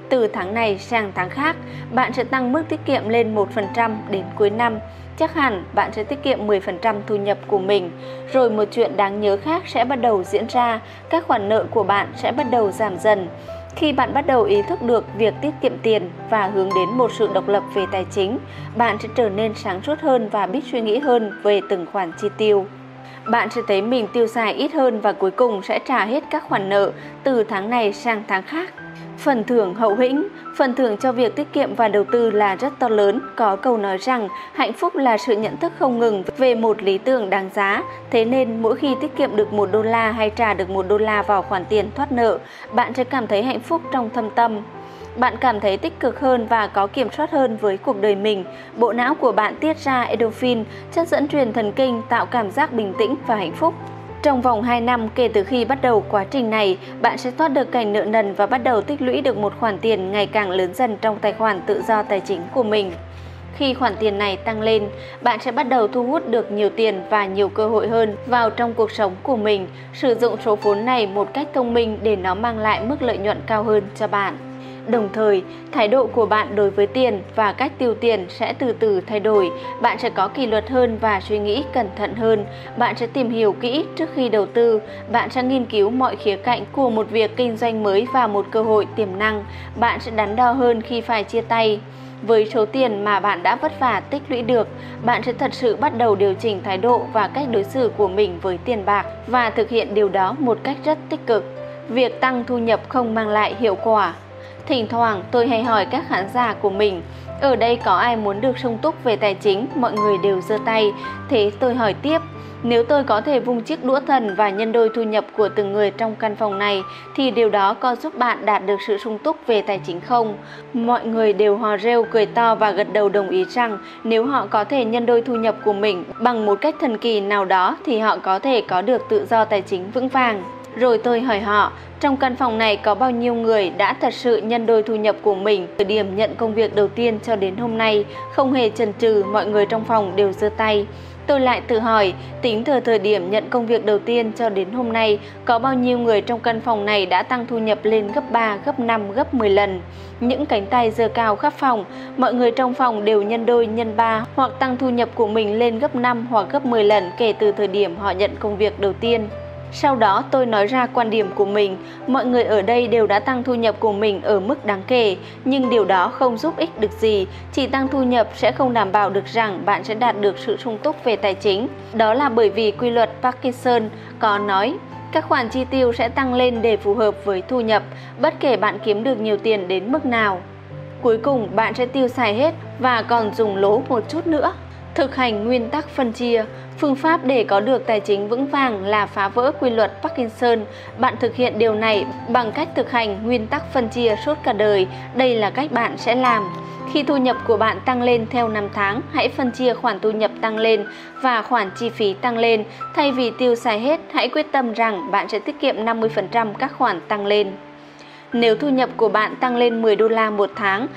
Từ tháng này sang tháng khác, bạn sẽ tăng mức tiết kiệm lên 1% đến cuối năm chắc hẳn bạn sẽ tiết kiệm 10% thu nhập của mình. Rồi một chuyện đáng nhớ khác sẽ bắt đầu diễn ra, các khoản nợ của bạn sẽ bắt đầu giảm dần. Khi bạn bắt đầu ý thức được việc tiết kiệm tiền và hướng đến một sự độc lập về tài chính, bạn sẽ trở nên sáng suốt hơn và biết suy nghĩ hơn về từng khoản chi tiêu. Bạn sẽ thấy mình tiêu xài ít hơn và cuối cùng sẽ trả hết các khoản nợ từ tháng này sang tháng khác. Phần thưởng hậu hĩnh, phần thưởng cho việc tiết kiệm và đầu tư là rất to lớn. Có câu nói rằng hạnh phúc là sự nhận thức không ngừng về một lý tưởng đáng giá. Thế nên mỗi khi tiết kiệm được một đô la hay trả được một đô la vào khoản tiền thoát nợ, bạn sẽ cảm thấy hạnh phúc trong thâm tâm. Bạn cảm thấy tích cực hơn và có kiểm soát hơn với cuộc đời mình. Bộ não của bạn tiết ra endorphin, chất dẫn truyền thần kinh tạo cảm giác bình tĩnh và hạnh phúc. Trong vòng 2 năm kể từ khi bắt đầu quá trình này, bạn sẽ thoát được cảnh nợ nần và bắt đầu tích lũy được một khoản tiền ngày càng lớn dần trong tài khoản tự do tài chính của mình. Khi khoản tiền này tăng lên, bạn sẽ bắt đầu thu hút được nhiều tiền và nhiều cơ hội hơn vào trong cuộc sống của mình. Sử dụng số vốn này một cách thông minh để nó mang lại mức lợi nhuận cao hơn cho bạn. Đồng thời, thái độ của bạn đối với tiền và cách tiêu tiền sẽ từ từ thay đổi. Bạn sẽ có kỷ luật hơn và suy nghĩ cẩn thận hơn. Bạn sẽ tìm hiểu kỹ trước khi đầu tư. Bạn sẽ nghiên cứu mọi khía cạnh của một việc kinh doanh mới và một cơ hội tiềm năng. Bạn sẽ đắn đo hơn khi phải chia tay. Với số tiền mà bạn đã vất vả tích lũy được, bạn sẽ thật sự bắt đầu điều chỉnh thái độ và cách đối xử của mình với tiền bạc và thực hiện điều đó một cách rất tích cực. Việc tăng thu nhập không mang lại hiệu quả Thỉnh thoảng tôi hay hỏi các khán giả của mình, ở đây có ai muốn được sung túc về tài chính, mọi người đều giơ tay. Thế tôi hỏi tiếp, nếu tôi có thể vung chiếc đũa thần và nhân đôi thu nhập của từng người trong căn phòng này thì điều đó có giúp bạn đạt được sự sung túc về tài chính không? Mọi người đều hò reo cười to và gật đầu đồng ý rằng nếu họ có thể nhân đôi thu nhập của mình bằng một cách thần kỳ nào đó thì họ có thể có được tự do tài chính vững vàng. Rồi tôi hỏi họ, trong căn phòng này có bao nhiêu người đã thật sự nhân đôi thu nhập của mình từ điểm nhận công việc đầu tiên cho đến hôm nay, không hề chần chừ mọi người trong phòng đều giơ tay. Tôi lại tự hỏi, tính từ thời điểm nhận công việc đầu tiên cho đến hôm nay, có bao nhiêu người trong căn phòng này đã tăng thu nhập lên gấp 3, gấp 5, gấp 10 lần. Những cánh tay giơ cao khắp phòng, mọi người trong phòng đều nhân đôi, nhân 3 hoặc tăng thu nhập của mình lên gấp 5 hoặc gấp 10 lần kể từ thời điểm họ nhận công việc đầu tiên. Sau đó tôi nói ra quan điểm của mình, mọi người ở đây đều đã tăng thu nhập của mình ở mức đáng kể, nhưng điều đó không giúp ích được gì, chỉ tăng thu nhập sẽ không đảm bảo được rằng bạn sẽ đạt được sự sung túc về tài chính. Đó là bởi vì quy luật Parkinson có nói các khoản chi tiêu sẽ tăng lên để phù hợp với thu nhập, bất kể bạn kiếm được nhiều tiền đến mức nào. Cuối cùng bạn sẽ tiêu xài hết và còn dùng lỗ một chút nữa. Thực hành nguyên tắc phân chia, phương pháp để có được tài chính vững vàng là phá vỡ quy luật Parkinson. Bạn thực hiện điều này bằng cách thực hành nguyên tắc phân chia suốt cả đời. Đây là cách bạn sẽ làm. Khi thu nhập của bạn tăng lên theo năm tháng, hãy phân chia khoản thu nhập tăng lên và khoản chi phí tăng lên. Thay vì tiêu xài hết, hãy quyết tâm rằng bạn sẽ tiết kiệm 50% các khoản tăng lên. Nếu thu nhập của bạn tăng lên 10 đô la một tháng,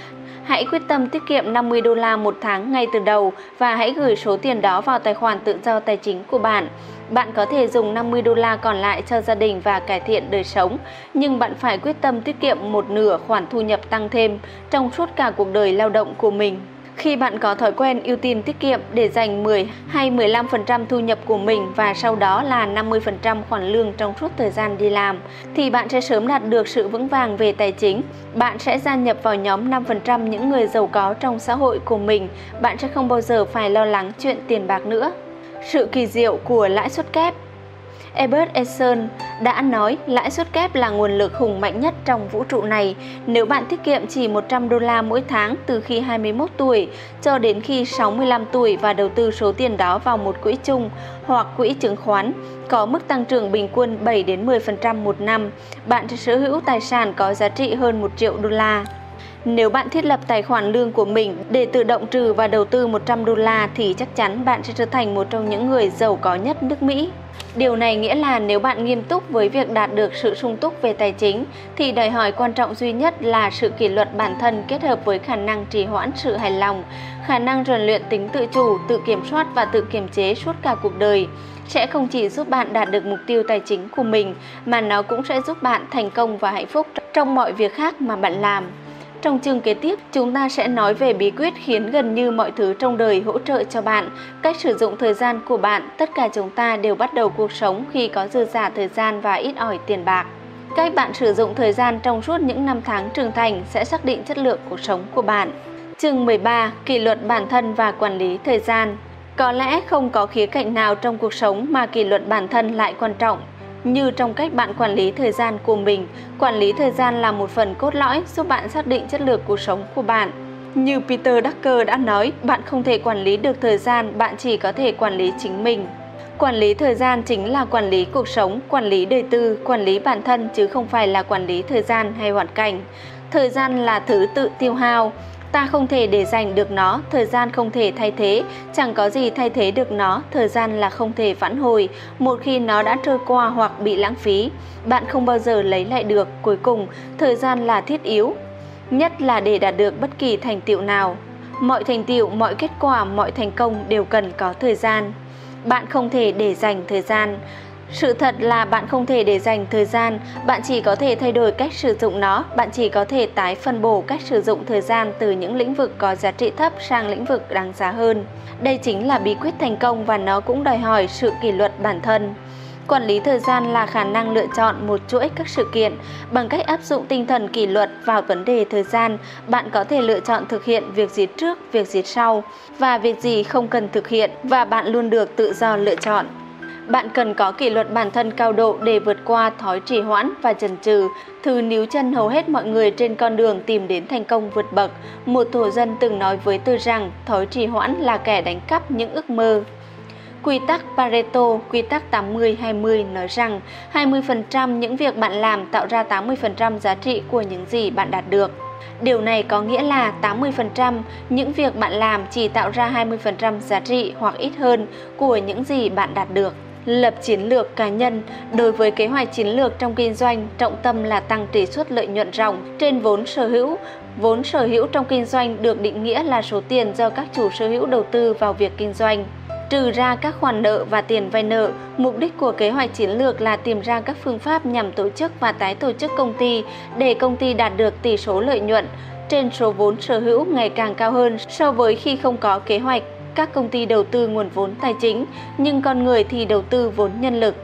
hãy quyết tâm tiết kiệm 50 đô la một tháng ngay từ đầu và hãy gửi số tiền đó vào tài khoản tự do tài chính của bạn. Bạn có thể dùng 50 đô la còn lại cho gia đình và cải thiện đời sống, nhưng bạn phải quyết tâm tiết kiệm một nửa khoản thu nhập tăng thêm trong suốt cả cuộc đời lao động của mình. Khi bạn có thói quen ưu tiên tiết kiệm để dành 10 hay 15% thu nhập của mình và sau đó là 50% khoản lương trong suốt thời gian đi làm, thì bạn sẽ sớm đạt được sự vững vàng về tài chính. Bạn sẽ gia nhập vào nhóm 5% những người giàu có trong xã hội của mình. Bạn sẽ không bao giờ phải lo lắng chuyện tiền bạc nữa. Sự kỳ diệu của lãi suất kép Albert Einstein đã nói lãi suất kép là nguồn lực hùng mạnh nhất trong vũ trụ này. Nếu bạn tiết kiệm chỉ 100 đô la mỗi tháng từ khi 21 tuổi cho đến khi 65 tuổi và đầu tư số tiền đó vào một quỹ chung hoặc quỹ chứng khoán có mức tăng trưởng bình quân 7 đến 10% một năm, bạn sẽ sở hữu tài sản có giá trị hơn 1 triệu đô la. Nếu bạn thiết lập tài khoản lương của mình để tự động trừ và đầu tư 100 đô la thì chắc chắn bạn sẽ trở thành một trong những người giàu có nhất nước Mỹ. Điều này nghĩa là nếu bạn nghiêm túc với việc đạt được sự sung túc về tài chính thì đòi hỏi quan trọng duy nhất là sự kỷ luật bản thân kết hợp với khả năng trì hoãn sự hài lòng, khả năng rèn luyện tính tự chủ, tự kiểm soát và tự kiềm chế suốt cả cuộc đời sẽ không chỉ giúp bạn đạt được mục tiêu tài chính của mình mà nó cũng sẽ giúp bạn thành công và hạnh phúc trong mọi việc khác mà bạn làm. Trong chương kế tiếp, chúng ta sẽ nói về bí quyết khiến gần như mọi thứ trong đời hỗ trợ cho bạn, cách sử dụng thời gian của bạn. Tất cả chúng ta đều bắt đầu cuộc sống khi có dư giả thời gian và ít ỏi tiền bạc. Cách bạn sử dụng thời gian trong suốt những năm tháng trưởng thành sẽ xác định chất lượng cuộc sống của bạn. Chương 13: Kỷ luật bản thân và quản lý thời gian. Có lẽ không có khía cạnh nào trong cuộc sống mà kỷ luật bản thân lại quan trọng như trong cách bạn quản lý thời gian của mình, quản lý thời gian là một phần cốt lõi giúp bạn xác định chất lượng cuộc sống của bạn. Như Peter Drucker đã nói, bạn không thể quản lý được thời gian, bạn chỉ có thể quản lý chính mình. Quản lý thời gian chính là quản lý cuộc sống, quản lý đời tư, quản lý bản thân chứ không phải là quản lý thời gian hay hoàn cảnh. Thời gian là thứ tự tiêu hao, Ta không thể để giành được nó, thời gian không thể thay thế, chẳng có gì thay thế được nó, thời gian là không thể vãn hồi, một khi nó đã trôi qua hoặc bị lãng phí, bạn không bao giờ lấy lại được, cuối cùng, thời gian là thiết yếu, nhất là để đạt được bất kỳ thành tựu nào. Mọi thành tựu, mọi kết quả, mọi thành công đều cần có thời gian. Bạn không thể để dành thời gian, sự thật là bạn không thể để dành thời gian, bạn chỉ có thể thay đổi cách sử dụng nó, bạn chỉ có thể tái phân bổ cách sử dụng thời gian từ những lĩnh vực có giá trị thấp sang lĩnh vực đáng giá hơn. Đây chính là bí quyết thành công và nó cũng đòi hỏi sự kỷ luật bản thân. Quản lý thời gian là khả năng lựa chọn một chuỗi các sự kiện. Bằng cách áp dụng tinh thần kỷ luật vào vấn đề thời gian, bạn có thể lựa chọn thực hiện việc gì trước, việc gì sau và việc gì không cần thực hiện và bạn luôn được tự do lựa chọn. Bạn cần có kỷ luật bản thân cao độ để vượt qua thói trì hoãn và chần chừ, thứ níu chân hầu hết mọi người trên con đường tìm đến thành công vượt bậc. Một thổ dân từng nói với tôi rằng thói trì hoãn là kẻ đánh cắp những ước mơ. Quy tắc Pareto, quy tắc 80-20 nói rằng 20% những việc bạn làm tạo ra 80% giá trị của những gì bạn đạt được. Điều này có nghĩa là 80% những việc bạn làm chỉ tạo ra 20% giá trị hoặc ít hơn của những gì bạn đạt được lập chiến lược cá nhân. Đối với kế hoạch chiến lược trong kinh doanh, trọng tâm là tăng tỷ suất lợi nhuận ròng trên vốn sở hữu. Vốn sở hữu trong kinh doanh được định nghĩa là số tiền do các chủ sở hữu đầu tư vào việc kinh doanh. Trừ ra các khoản nợ và tiền vay nợ, mục đích của kế hoạch chiến lược là tìm ra các phương pháp nhằm tổ chức và tái tổ chức công ty để công ty đạt được tỷ số lợi nhuận. Trên số vốn sở hữu ngày càng cao hơn so với khi không có kế hoạch các công ty đầu tư nguồn vốn tài chính, nhưng con người thì đầu tư vốn nhân lực.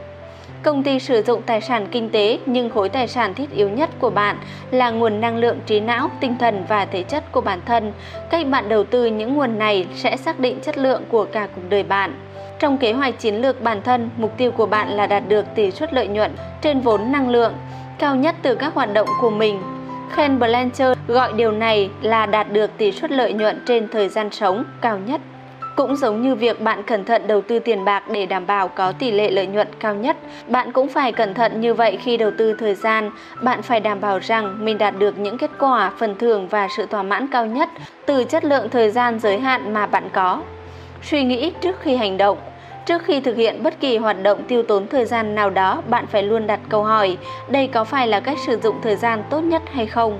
Công ty sử dụng tài sản kinh tế nhưng khối tài sản thiết yếu nhất của bạn là nguồn năng lượng trí não, tinh thần và thể chất của bản thân. Cách bạn đầu tư những nguồn này sẽ xác định chất lượng của cả cuộc đời bạn. Trong kế hoạch chiến lược bản thân, mục tiêu của bạn là đạt được tỷ suất lợi nhuận trên vốn năng lượng cao nhất từ các hoạt động của mình. Ken Blanchard gọi điều này là đạt được tỷ suất lợi nhuận trên thời gian sống cao nhất. Cũng giống như việc bạn cẩn thận đầu tư tiền bạc để đảm bảo có tỷ lệ lợi nhuận cao nhất, bạn cũng phải cẩn thận như vậy khi đầu tư thời gian. Bạn phải đảm bảo rằng mình đạt được những kết quả, phần thưởng và sự thỏa mãn cao nhất từ chất lượng thời gian giới hạn mà bạn có. Suy nghĩ trước khi hành động Trước khi thực hiện bất kỳ hoạt động tiêu tốn thời gian nào đó, bạn phải luôn đặt câu hỏi, đây có phải là cách sử dụng thời gian tốt nhất hay không?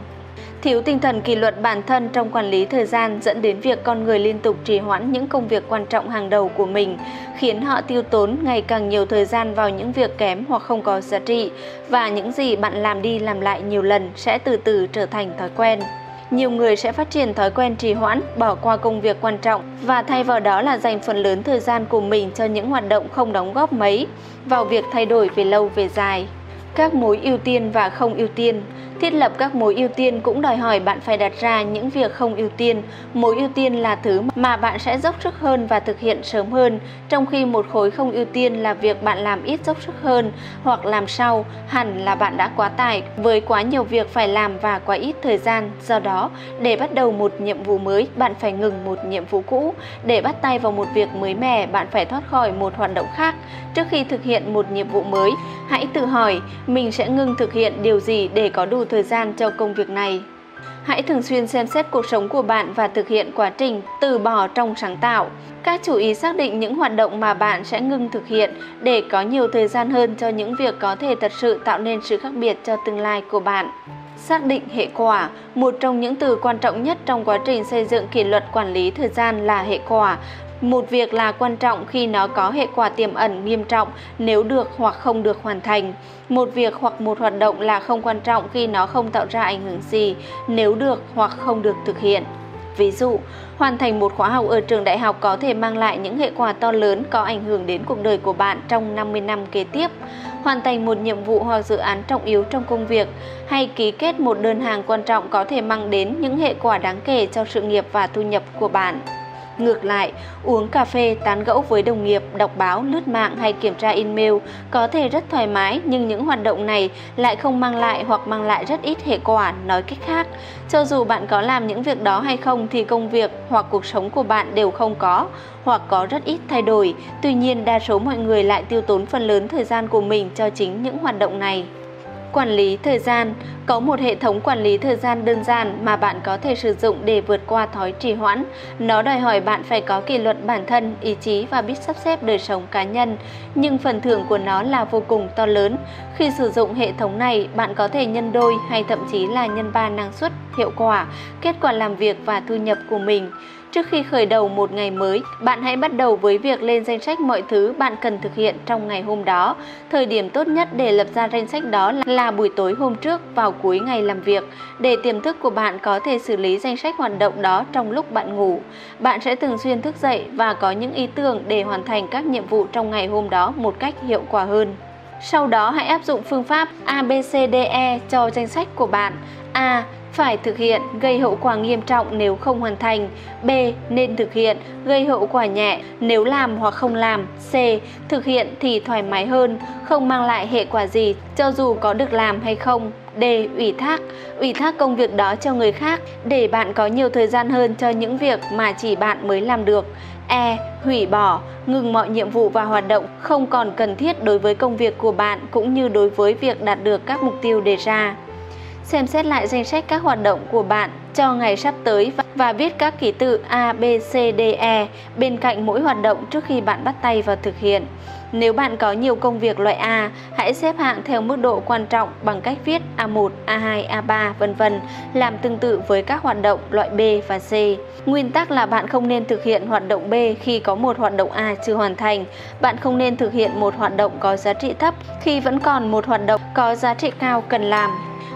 Thiếu tinh thần kỷ luật bản thân trong quản lý thời gian dẫn đến việc con người liên tục trì hoãn những công việc quan trọng hàng đầu của mình, khiến họ tiêu tốn ngày càng nhiều thời gian vào những việc kém hoặc không có giá trị và những gì bạn làm đi làm lại nhiều lần sẽ từ từ trở thành thói quen. nhiều người sẽ phát triển thói quen trì hoãn, bỏ qua công việc quan trọng và thay vào đó là dành phần lớn thời gian của mình cho những hoạt động không đóng góp mấy vào việc thay đổi về lâu về dài. Các mối ưu tiên và không ưu tiên Thiết lập các mối ưu tiên cũng đòi hỏi bạn phải đặt ra những việc không ưu tiên. Mối ưu tiên là thứ mà bạn sẽ dốc sức hơn và thực hiện sớm hơn, trong khi một khối không ưu tiên là việc bạn làm ít dốc sức hơn hoặc làm sau, hẳn là bạn đã quá tải với quá nhiều việc phải làm và quá ít thời gian. Do đó, để bắt đầu một nhiệm vụ mới, bạn phải ngừng một nhiệm vụ cũ. Để bắt tay vào một việc mới mẻ, bạn phải thoát khỏi một hoạt động khác. Trước khi thực hiện một nhiệm vụ mới, hãy tự hỏi mình sẽ ngừng thực hiện điều gì để có đủ thời gian cho công việc này. Hãy thường xuyên xem xét cuộc sống của bạn và thực hiện quá trình từ bỏ trong sáng tạo. Các chú ý xác định những hoạt động mà bạn sẽ ngừng thực hiện để có nhiều thời gian hơn cho những việc có thể thật sự tạo nên sự khác biệt cho tương lai của bạn. Xác định hệ quả, một trong những từ quan trọng nhất trong quá trình xây dựng kỷ luật quản lý thời gian là hệ quả một việc là quan trọng khi nó có hệ quả tiềm ẩn nghiêm trọng nếu được hoặc không được hoàn thành. Một việc hoặc một hoạt động là không quan trọng khi nó không tạo ra ảnh hưởng gì nếu được hoặc không được thực hiện. Ví dụ, hoàn thành một khóa học ở trường đại học có thể mang lại những hệ quả to lớn có ảnh hưởng đến cuộc đời của bạn trong 50 năm kế tiếp. Hoàn thành một nhiệm vụ hoặc dự án trọng yếu trong công việc hay ký kết một đơn hàng quan trọng có thể mang đến những hệ quả đáng kể cho sự nghiệp và thu nhập của bạn. Ngược lại, uống cà phê, tán gẫu với đồng nghiệp, đọc báo, lướt mạng hay kiểm tra email có thể rất thoải mái nhưng những hoạt động này lại không mang lại hoặc mang lại rất ít hệ quả. Nói cách khác, cho dù bạn có làm những việc đó hay không thì công việc hoặc cuộc sống của bạn đều không có hoặc có rất ít thay đổi. Tuy nhiên, đa số mọi người lại tiêu tốn phần lớn thời gian của mình cho chính những hoạt động này. Quản lý thời gian Có một hệ thống quản lý thời gian đơn giản mà bạn có thể sử dụng để vượt qua thói trì hoãn. Nó đòi hỏi bạn phải có kỷ luật bản thân, ý chí và biết sắp xếp đời sống cá nhân, nhưng phần thưởng của nó là vô cùng to lớn. Khi sử dụng hệ thống này, bạn có thể nhân đôi hay thậm chí là nhân ba năng suất, hiệu quả, kết quả làm việc và thu nhập của mình. Trước khi khởi đầu một ngày mới, bạn hãy bắt đầu với việc lên danh sách mọi thứ bạn cần thực hiện trong ngày hôm đó. Thời điểm tốt nhất để lập ra danh sách đó là buổi tối hôm trước vào cuối ngày làm việc, để tiềm thức của bạn có thể xử lý danh sách hoạt động đó trong lúc bạn ngủ. Bạn sẽ thường xuyên thức dậy và có những ý tưởng để hoàn thành các nhiệm vụ trong ngày hôm đó một cách hiệu quả hơn. Sau đó hãy áp dụng phương pháp ABCDE cho danh sách của bạn. A phải thực hiện gây hậu quả nghiêm trọng nếu không hoàn thành. B. Nên thực hiện gây hậu quả nhẹ nếu làm hoặc không làm. C. Thực hiện thì thoải mái hơn, không mang lại hệ quả gì cho dù có được làm hay không. D. Ủy thác Ủy thác công việc đó cho người khác để bạn có nhiều thời gian hơn cho những việc mà chỉ bạn mới làm được. E. Hủy bỏ, ngừng mọi nhiệm vụ và hoạt động không còn cần thiết đối với công việc của bạn cũng như đối với việc đạt được các mục tiêu đề ra xem xét lại danh sách các hoạt động của bạn cho ngày sắp tới và viết các ký tự A, B, C, D, E bên cạnh mỗi hoạt động trước khi bạn bắt tay vào thực hiện. Nếu bạn có nhiều công việc loại A, hãy xếp hạng theo mức độ quan trọng bằng cách viết A1, A2, A3, vân vân, làm tương tự với các hoạt động loại B và C. Nguyên tắc là bạn không nên thực hiện hoạt động B khi có một hoạt động A chưa hoàn thành. Bạn không nên thực hiện một hoạt động có giá trị thấp khi vẫn còn một hoạt động có giá trị cao cần làm.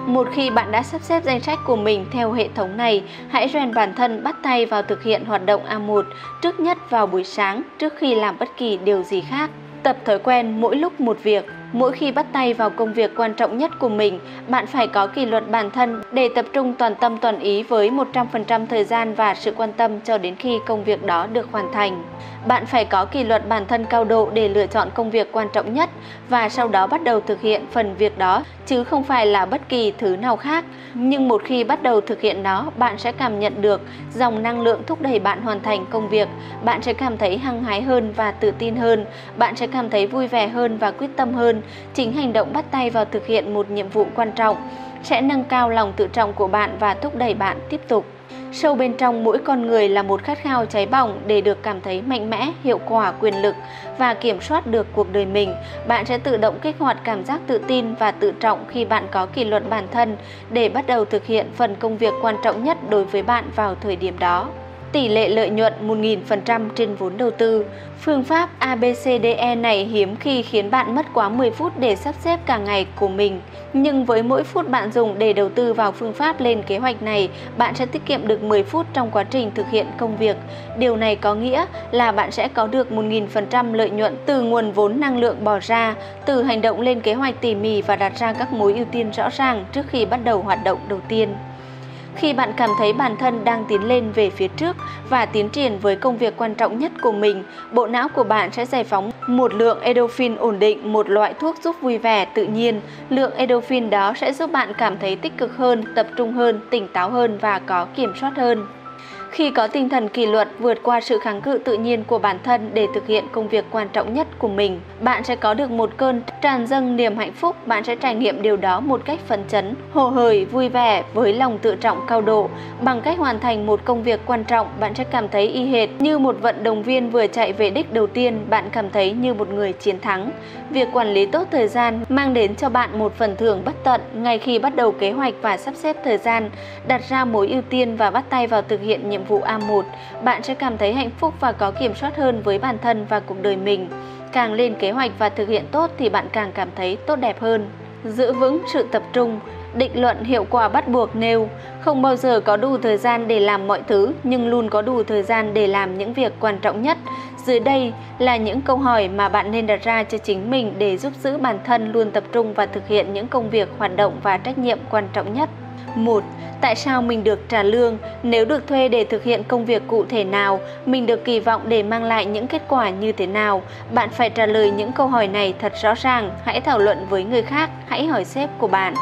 Một khi bạn đã sắp xếp danh sách của mình theo hệ thống này, hãy rèn bản thân bắt tay vào thực hiện hoạt động A1 trước nhất vào buổi sáng trước khi làm bất kỳ điều gì khác. Tập thói quen mỗi lúc một việc. Mỗi khi bắt tay vào công việc quan trọng nhất của mình, bạn phải có kỷ luật bản thân để tập trung toàn tâm toàn ý với 100% thời gian và sự quan tâm cho đến khi công việc đó được hoàn thành. Bạn phải có kỷ luật bản thân cao độ để lựa chọn công việc quan trọng nhất và sau đó bắt đầu thực hiện phần việc đó chứ không phải là bất kỳ thứ nào khác. Nhưng một khi bắt đầu thực hiện nó, bạn sẽ cảm nhận được dòng năng lượng thúc đẩy bạn hoàn thành công việc. Bạn sẽ cảm thấy hăng hái hơn và tự tin hơn. Bạn sẽ cảm thấy vui vẻ hơn và quyết tâm hơn. Chính hành động bắt tay vào thực hiện một nhiệm vụ quan trọng sẽ nâng cao lòng tự trọng của bạn và thúc đẩy bạn tiếp tục. Sâu bên trong mỗi con người là một khát khao cháy bỏng để được cảm thấy mạnh mẽ, hiệu quả, quyền lực và kiểm soát được cuộc đời mình. Bạn sẽ tự động kích hoạt cảm giác tự tin và tự trọng khi bạn có kỷ luật bản thân để bắt đầu thực hiện phần công việc quan trọng nhất đối với bạn vào thời điểm đó tỷ lệ lợi nhuận 1.000% trên vốn đầu tư. Phương pháp ABCDE này hiếm khi khiến bạn mất quá 10 phút để sắp xếp cả ngày của mình. Nhưng với mỗi phút bạn dùng để đầu tư vào phương pháp lên kế hoạch này, bạn sẽ tiết kiệm được 10 phút trong quá trình thực hiện công việc. Điều này có nghĩa là bạn sẽ có được 1.000% lợi nhuận từ nguồn vốn năng lượng bỏ ra, từ hành động lên kế hoạch tỉ mỉ và đặt ra các mối ưu tiên rõ ràng trước khi bắt đầu hoạt động đầu tiên. Khi bạn cảm thấy bản thân đang tiến lên về phía trước và tiến triển với công việc quan trọng nhất của mình, bộ não của bạn sẽ giải phóng một lượng endorphin ổn định, một loại thuốc giúp vui vẻ tự nhiên. Lượng endorphin đó sẽ giúp bạn cảm thấy tích cực hơn, tập trung hơn, tỉnh táo hơn và có kiểm soát hơn. Khi có tinh thần kỷ luật vượt qua sự kháng cự tự nhiên của bản thân để thực hiện công việc quan trọng nhất của mình, bạn sẽ có được một cơn tràn dâng niềm hạnh phúc, bạn sẽ trải nghiệm điều đó một cách phấn chấn, hồ hởi, vui vẻ với lòng tự trọng cao độ. Bằng cách hoàn thành một công việc quan trọng, bạn sẽ cảm thấy y hệt như một vận động viên vừa chạy về đích đầu tiên, bạn cảm thấy như một người chiến thắng. Việc quản lý tốt thời gian mang đến cho bạn một phần thưởng bất tận ngay khi bắt đầu kế hoạch và sắp xếp thời gian, đặt ra mối ưu tiên và bắt tay vào thực hiện nhiệm nhiệm vụ A1, bạn sẽ cảm thấy hạnh phúc và có kiểm soát hơn với bản thân và cuộc đời mình. Càng lên kế hoạch và thực hiện tốt thì bạn càng cảm thấy tốt đẹp hơn. Giữ vững sự tập trung, định luận hiệu quả bắt buộc nêu không bao giờ có đủ thời gian để làm mọi thứ nhưng luôn có đủ thời gian để làm những việc quan trọng nhất dưới đây là những câu hỏi mà bạn nên đặt ra cho chính mình để giúp giữ bản thân luôn tập trung và thực hiện những công việc hoạt động và trách nhiệm quan trọng nhất 1. Tại sao mình được trả lương? Nếu được thuê để thực hiện công việc cụ thể nào, mình được kỳ vọng để mang lại những kết quả như thế nào? Bạn phải trả lời những câu hỏi này thật rõ ràng, hãy thảo luận với người khác, hãy hỏi sếp của bạn.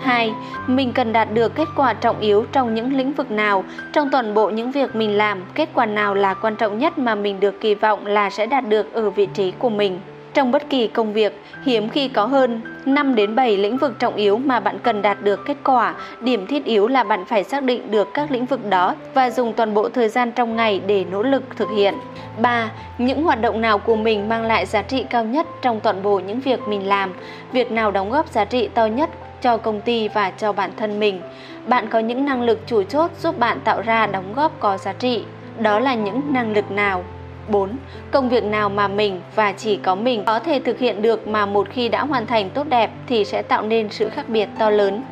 2. Mình cần đạt được kết quả trọng yếu trong những lĩnh vực nào, trong toàn bộ những việc mình làm, kết quả nào là quan trọng nhất mà mình được kỳ vọng là sẽ đạt được ở vị trí của mình. Trong bất kỳ công việc, hiếm khi có hơn 5 đến 7 lĩnh vực trọng yếu mà bạn cần đạt được kết quả. Điểm thiết yếu là bạn phải xác định được các lĩnh vực đó và dùng toàn bộ thời gian trong ngày để nỗ lực thực hiện. 3. Những hoạt động nào của mình mang lại giá trị cao nhất trong toàn bộ những việc mình làm, việc nào đóng góp giá trị to nhất cho công ty và cho bản thân mình. Bạn có những năng lực chủ chốt giúp bạn tạo ra đóng góp có giá trị. Đó là những năng lực nào? 4. Công việc nào mà mình và chỉ có mình có thể thực hiện được mà một khi đã hoàn thành tốt đẹp thì sẽ tạo nên sự khác biệt to lớn.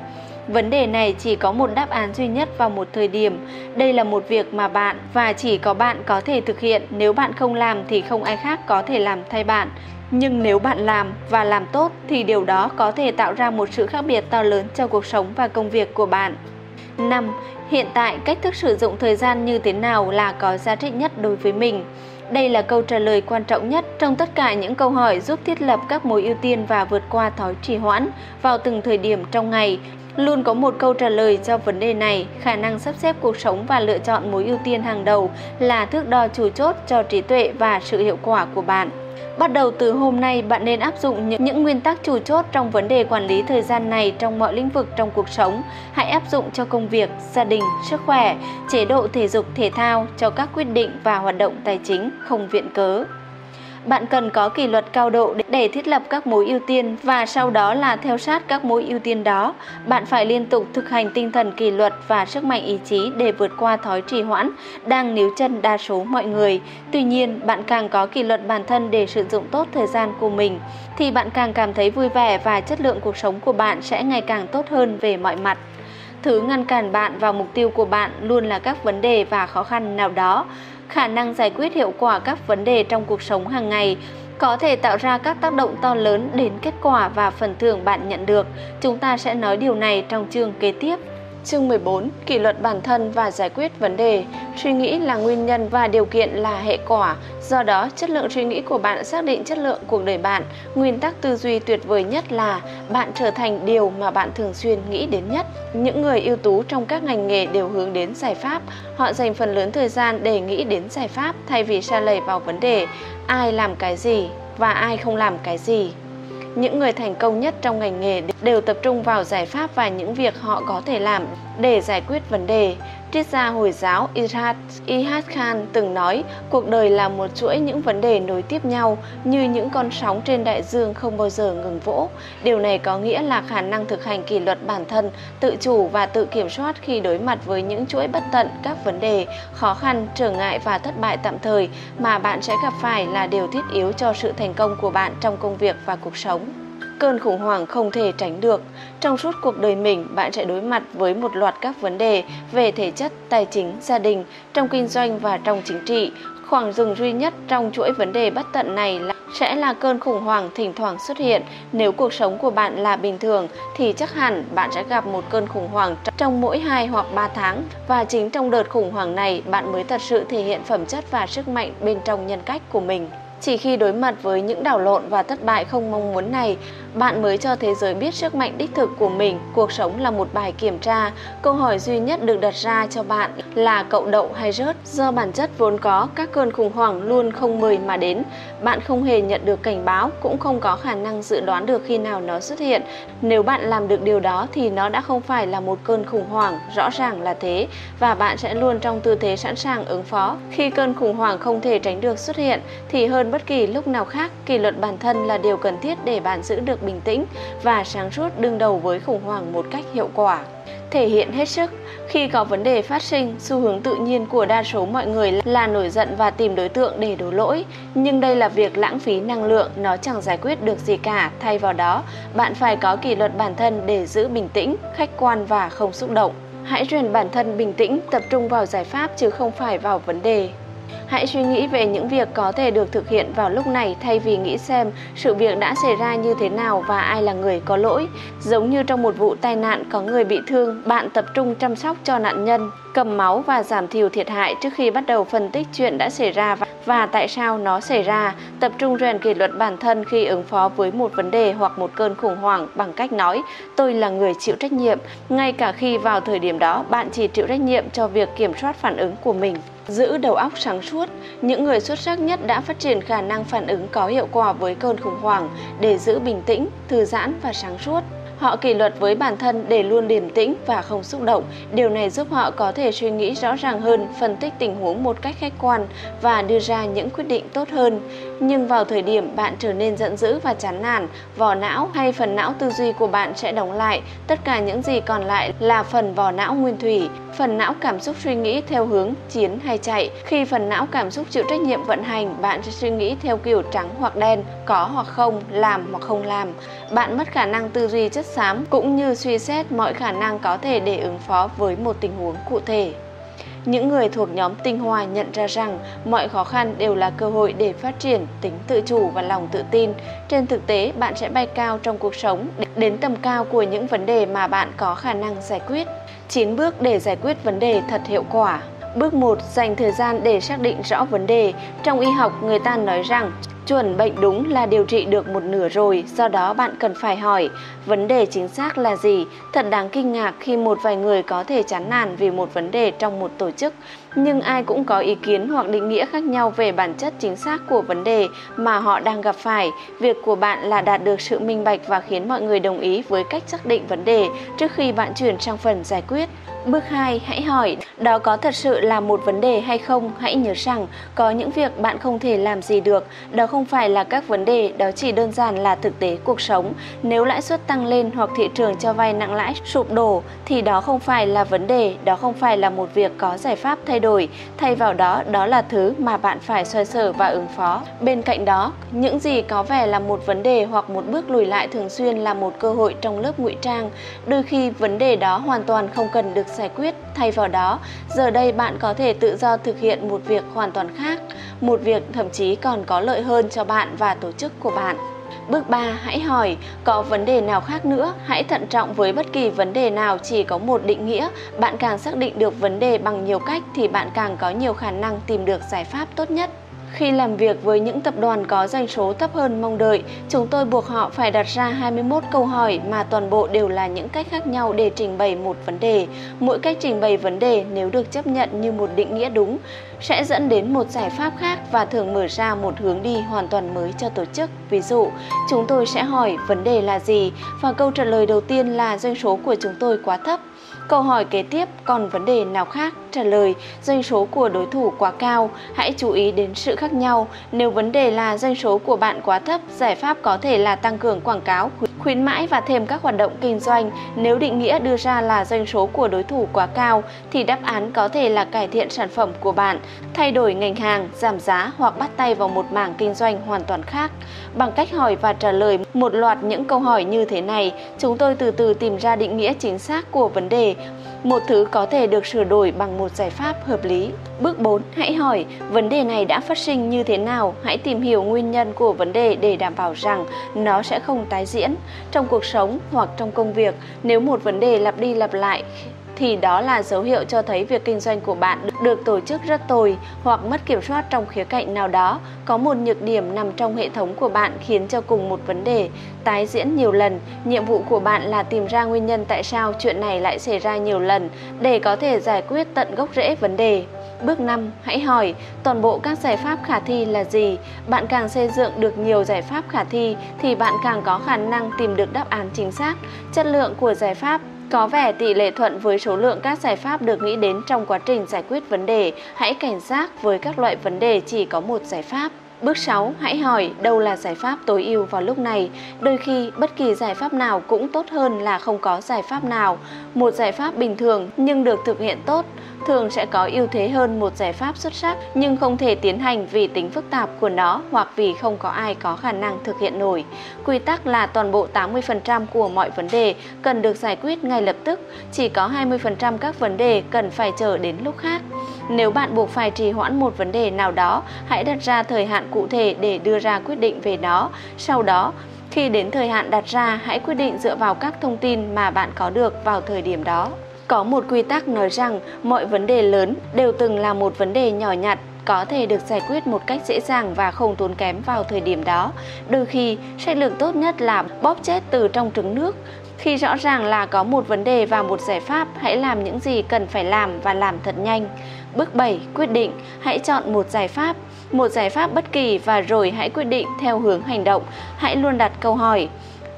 Vấn đề này chỉ có một đáp án duy nhất vào một thời điểm. Đây là một việc mà bạn và chỉ có bạn có thể thực hiện. Nếu bạn không làm thì không ai khác có thể làm thay bạn. Nhưng nếu bạn làm và làm tốt thì điều đó có thể tạo ra một sự khác biệt to lớn cho cuộc sống và công việc của bạn. 5. Hiện tại, cách thức sử dụng thời gian như thế nào là có giá trị nhất đối với mình? Đây là câu trả lời quan trọng nhất trong tất cả những câu hỏi giúp thiết lập các mối ưu tiên và vượt qua thói trì hoãn vào từng thời điểm trong ngày. Luôn có một câu trả lời cho vấn đề này, khả năng sắp xếp cuộc sống và lựa chọn mối ưu tiên hàng đầu là thước đo chủ chốt cho trí tuệ và sự hiệu quả của bạn. Bắt đầu từ hôm nay, bạn nên áp dụng những, những nguyên tắc chủ chốt trong vấn đề quản lý thời gian này trong mọi lĩnh vực trong cuộc sống. Hãy áp dụng cho công việc, gia đình, sức khỏe, chế độ thể dục thể thao, cho các quyết định và hoạt động tài chính không viện cớ. Bạn cần có kỷ luật cao độ để thiết lập các mối ưu tiên và sau đó là theo sát các mối ưu tiên đó. Bạn phải liên tục thực hành tinh thần kỷ luật và sức mạnh ý chí để vượt qua thói trì hoãn đang níu chân đa số mọi người. Tuy nhiên, bạn càng có kỷ luật bản thân để sử dụng tốt thời gian của mình thì bạn càng cảm thấy vui vẻ và chất lượng cuộc sống của bạn sẽ ngày càng tốt hơn về mọi mặt thứ ngăn cản bạn vào mục tiêu của bạn luôn là các vấn đề và khó khăn nào đó khả năng giải quyết hiệu quả các vấn đề trong cuộc sống hàng ngày, có thể tạo ra các tác động to lớn đến kết quả và phần thưởng bạn nhận được. Chúng ta sẽ nói điều này trong chương kế tiếp. Chương 14: Kỷ luật bản thân và giải quyết vấn đề. Suy nghĩ là nguyên nhân và điều kiện là hệ quả. Do đó, chất lượng suy nghĩ của bạn xác định chất lượng cuộc đời bạn. Nguyên tắc tư duy tuyệt vời nhất là bạn trở thành điều mà bạn thường xuyên nghĩ đến nhất. Những người ưu tú trong các ngành nghề đều hướng đến giải pháp. Họ dành phần lớn thời gian để nghĩ đến giải pháp thay vì sa lầy vào vấn đề ai làm cái gì và ai không làm cái gì. Những người thành công nhất trong ngành nghề đều tập trung vào giải pháp và những việc họ có thể làm để giải quyết vấn đề. Triết gia Hồi giáo Irhad Ihad Khan từng nói, cuộc đời là một chuỗi những vấn đề nối tiếp nhau như những con sóng trên đại dương không bao giờ ngừng vỗ. Điều này có nghĩa là khả năng thực hành kỷ luật bản thân, tự chủ và tự kiểm soát khi đối mặt với những chuỗi bất tận các vấn đề, khó khăn, trở ngại và thất bại tạm thời mà bạn sẽ gặp phải là điều thiết yếu cho sự thành công của bạn trong công việc và cuộc sống cơn khủng hoảng không thể tránh được. Trong suốt cuộc đời mình, bạn sẽ đối mặt với một loạt các vấn đề về thể chất, tài chính, gia đình, trong kinh doanh và trong chính trị. Khoảng dừng duy nhất trong chuỗi vấn đề bất tận này là sẽ là cơn khủng hoảng thỉnh thoảng xuất hiện. Nếu cuộc sống của bạn là bình thường thì chắc hẳn bạn sẽ gặp một cơn khủng hoảng trong mỗi 2 hoặc 3 tháng và chính trong đợt khủng hoảng này bạn mới thật sự thể hiện phẩm chất và sức mạnh bên trong nhân cách của mình. Chỉ khi đối mặt với những đảo lộn và thất bại không mong muốn này, bạn mới cho thế giới biết sức mạnh đích thực của mình. Cuộc sống là một bài kiểm tra. Câu hỏi duy nhất được đặt ra cho bạn là cậu đậu hay rớt. Do bản chất vốn có, các cơn khủng hoảng luôn không mời mà đến. Bạn không hề nhận được cảnh báo, cũng không có khả năng dự đoán được khi nào nó xuất hiện. Nếu bạn làm được điều đó thì nó đã không phải là một cơn khủng hoảng, rõ ràng là thế, và bạn sẽ luôn trong tư thế sẵn sàng ứng phó. Khi cơn khủng hoảng không thể tránh được xuất hiện thì hơn bất kỳ lúc nào khác, kỷ luật bản thân là điều cần thiết để bạn giữ được bình tĩnh và sáng suốt đương đầu với khủng hoảng một cách hiệu quả. Thể hiện hết sức, khi có vấn đề phát sinh, xu hướng tự nhiên của đa số mọi người là nổi giận và tìm đối tượng để đổ lỗi. Nhưng đây là việc lãng phí năng lượng, nó chẳng giải quyết được gì cả. Thay vào đó, bạn phải có kỷ luật bản thân để giữ bình tĩnh, khách quan và không xúc động. Hãy rèn bản thân bình tĩnh, tập trung vào giải pháp chứ không phải vào vấn đề. Hãy suy nghĩ về những việc có thể được thực hiện vào lúc này thay vì nghĩ xem sự việc đã xảy ra như thế nào và ai là người có lỗi. Giống như trong một vụ tai nạn có người bị thương, bạn tập trung chăm sóc cho nạn nhân, cầm máu và giảm thiểu thiệt hại trước khi bắt đầu phân tích chuyện đã xảy ra và tại sao nó xảy ra. Tập trung rèn kỷ luật bản thân khi ứng phó với một vấn đề hoặc một cơn khủng hoảng bằng cách nói tôi là người chịu trách nhiệm, ngay cả khi vào thời điểm đó bạn chỉ chịu trách nhiệm cho việc kiểm soát phản ứng của mình. Giữ đầu óc sáng suốt, những người xuất sắc nhất đã phát triển khả năng phản ứng có hiệu quả với cơn khủng hoảng để giữ bình tĩnh, thư giãn và sáng suốt. Họ kỷ luật với bản thân để luôn điềm tĩnh và không xúc động. Điều này giúp họ có thể suy nghĩ rõ ràng hơn, phân tích tình huống một cách khách quan và đưa ra những quyết định tốt hơn. Nhưng vào thời điểm bạn trở nên giận dữ và chán nản, vỏ não hay phần não tư duy của bạn sẽ đóng lại. Tất cả những gì còn lại là phần vỏ não nguyên thủy, phần não cảm xúc suy nghĩ theo hướng chiến hay chạy. Khi phần não cảm xúc chịu trách nhiệm vận hành, bạn sẽ suy nghĩ theo kiểu trắng hoặc đen, có hoặc không, làm hoặc không làm. Bạn mất khả năng tư duy chất xám cũng như suy xét mọi khả năng có thể để ứng phó với một tình huống cụ thể. Những người thuộc nhóm tinh hoa nhận ra rằng mọi khó khăn đều là cơ hội để phát triển tính tự chủ và lòng tự tin. Trên thực tế, bạn sẽ bay cao trong cuộc sống đến tầm cao của những vấn đề mà bạn có khả năng giải quyết. 9 bước để giải quyết vấn đề thật hiệu quả. Bước 1. Dành thời gian để xác định rõ vấn đề. Trong y học, người ta nói rằng Chuẩn bệnh đúng là điều trị được một nửa rồi, do đó bạn cần phải hỏi vấn đề chính xác là gì. Thật đáng kinh ngạc khi một vài người có thể chán nản vì một vấn đề trong một tổ chức, nhưng ai cũng có ý kiến hoặc định nghĩa khác nhau về bản chất chính xác của vấn đề mà họ đang gặp phải. Việc của bạn là đạt được sự minh bạch và khiến mọi người đồng ý với cách xác định vấn đề trước khi bạn chuyển sang phần giải quyết. Bước 2, hãy hỏi, đó có thật sự là một vấn đề hay không? Hãy nhớ rằng, có những việc bạn không thể làm gì được, đó không không phải là các vấn đề, đó chỉ đơn giản là thực tế cuộc sống. Nếu lãi suất tăng lên hoặc thị trường cho vay nặng lãi sụp đổ, thì đó không phải là vấn đề, đó không phải là một việc có giải pháp thay đổi. Thay vào đó, đó là thứ mà bạn phải xoay sở và ứng phó. Bên cạnh đó, những gì có vẻ là một vấn đề hoặc một bước lùi lại thường xuyên là một cơ hội trong lớp ngụy trang. Đôi khi vấn đề đó hoàn toàn không cần được giải quyết thay vào đó giờ đây bạn có thể tự do thực hiện một việc hoàn toàn khác một việc thậm chí còn có lợi hơn cho bạn và tổ chức của bạn Bước 3, hãy hỏi, có vấn đề nào khác nữa? Hãy thận trọng với bất kỳ vấn đề nào chỉ có một định nghĩa. Bạn càng xác định được vấn đề bằng nhiều cách thì bạn càng có nhiều khả năng tìm được giải pháp tốt nhất. Khi làm việc với những tập đoàn có doanh số thấp hơn mong đợi, chúng tôi buộc họ phải đặt ra 21 câu hỏi mà toàn bộ đều là những cách khác nhau để trình bày một vấn đề. Mỗi cách trình bày vấn đề nếu được chấp nhận như một định nghĩa đúng sẽ dẫn đến một giải pháp khác và thường mở ra một hướng đi hoàn toàn mới cho tổ chức. Ví dụ, chúng tôi sẽ hỏi vấn đề là gì và câu trả lời đầu tiên là doanh số của chúng tôi quá thấp Câu hỏi kế tiếp, còn vấn đề nào khác? Trả lời, doanh số của đối thủ quá cao, hãy chú ý đến sự khác nhau. Nếu vấn đề là doanh số của bạn quá thấp, giải pháp có thể là tăng cường quảng cáo, khuyến mãi và thêm các hoạt động kinh doanh. Nếu định nghĩa đưa ra là doanh số của đối thủ quá cao, thì đáp án có thể là cải thiện sản phẩm của bạn, thay đổi ngành hàng, giảm giá hoặc bắt tay vào một mảng kinh doanh hoàn toàn khác. Bằng cách hỏi và trả lời một loạt những câu hỏi như thế này, chúng tôi từ từ tìm ra định nghĩa chính xác của vấn đề một thứ có thể được sửa đổi bằng một giải pháp hợp lý. Bước 4. Hãy hỏi vấn đề này đã phát sinh như thế nào, hãy tìm hiểu nguyên nhân của vấn đề để đảm bảo rằng nó sẽ không tái diễn trong cuộc sống hoặc trong công việc. Nếu một vấn đề lặp đi lặp lại thì đó là dấu hiệu cho thấy việc kinh doanh của bạn được tổ chức rất tồi hoặc mất kiểm soát trong khía cạnh nào đó, có một nhược điểm nằm trong hệ thống của bạn khiến cho cùng một vấn đề tái diễn nhiều lần. Nhiệm vụ của bạn là tìm ra nguyên nhân tại sao chuyện này lại xảy ra nhiều lần để có thể giải quyết tận gốc rễ vấn đề. Bước 5. Hãy hỏi toàn bộ các giải pháp khả thi là gì? Bạn càng xây dựng được nhiều giải pháp khả thi thì bạn càng có khả năng tìm được đáp án chính xác. Chất lượng của giải pháp có vẻ tỷ lệ thuận với số lượng các giải pháp được nghĩ đến trong quá trình giải quyết vấn đề. Hãy cảnh giác với các loại vấn đề chỉ có một giải pháp. Bước 6. Hãy hỏi đâu là giải pháp tối ưu vào lúc này. Đôi khi, bất kỳ giải pháp nào cũng tốt hơn là không có giải pháp nào. Một giải pháp bình thường nhưng được thực hiện tốt thường sẽ có ưu thế hơn một giải pháp xuất sắc nhưng không thể tiến hành vì tính phức tạp của nó hoặc vì không có ai có khả năng thực hiện nổi. Quy tắc là toàn bộ 80% của mọi vấn đề cần được giải quyết ngay lập tức, chỉ có 20% các vấn đề cần phải chờ đến lúc khác. Nếu bạn buộc phải trì hoãn một vấn đề nào đó, hãy đặt ra thời hạn cụ thể để đưa ra quyết định về nó. Sau đó, khi đến thời hạn đặt ra, hãy quyết định dựa vào các thông tin mà bạn có được vào thời điểm đó. Có một quy tắc nói rằng mọi vấn đề lớn đều từng là một vấn đề nhỏ nhặt có thể được giải quyết một cách dễ dàng và không tốn kém vào thời điểm đó. Đôi khi, sách lược tốt nhất là bóp chết từ trong trứng nước. Khi rõ ràng là có một vấn đề và một giải pháp, hãy làm những gì cần phải làm và làm thật nhanh. Bước 7. Quyết định. Hãy chọn một giải pháp, một giải pháp bất kỳ và rồi hãy quyết định theo hướng hành động. Hãy luôn đặt câu hỏi.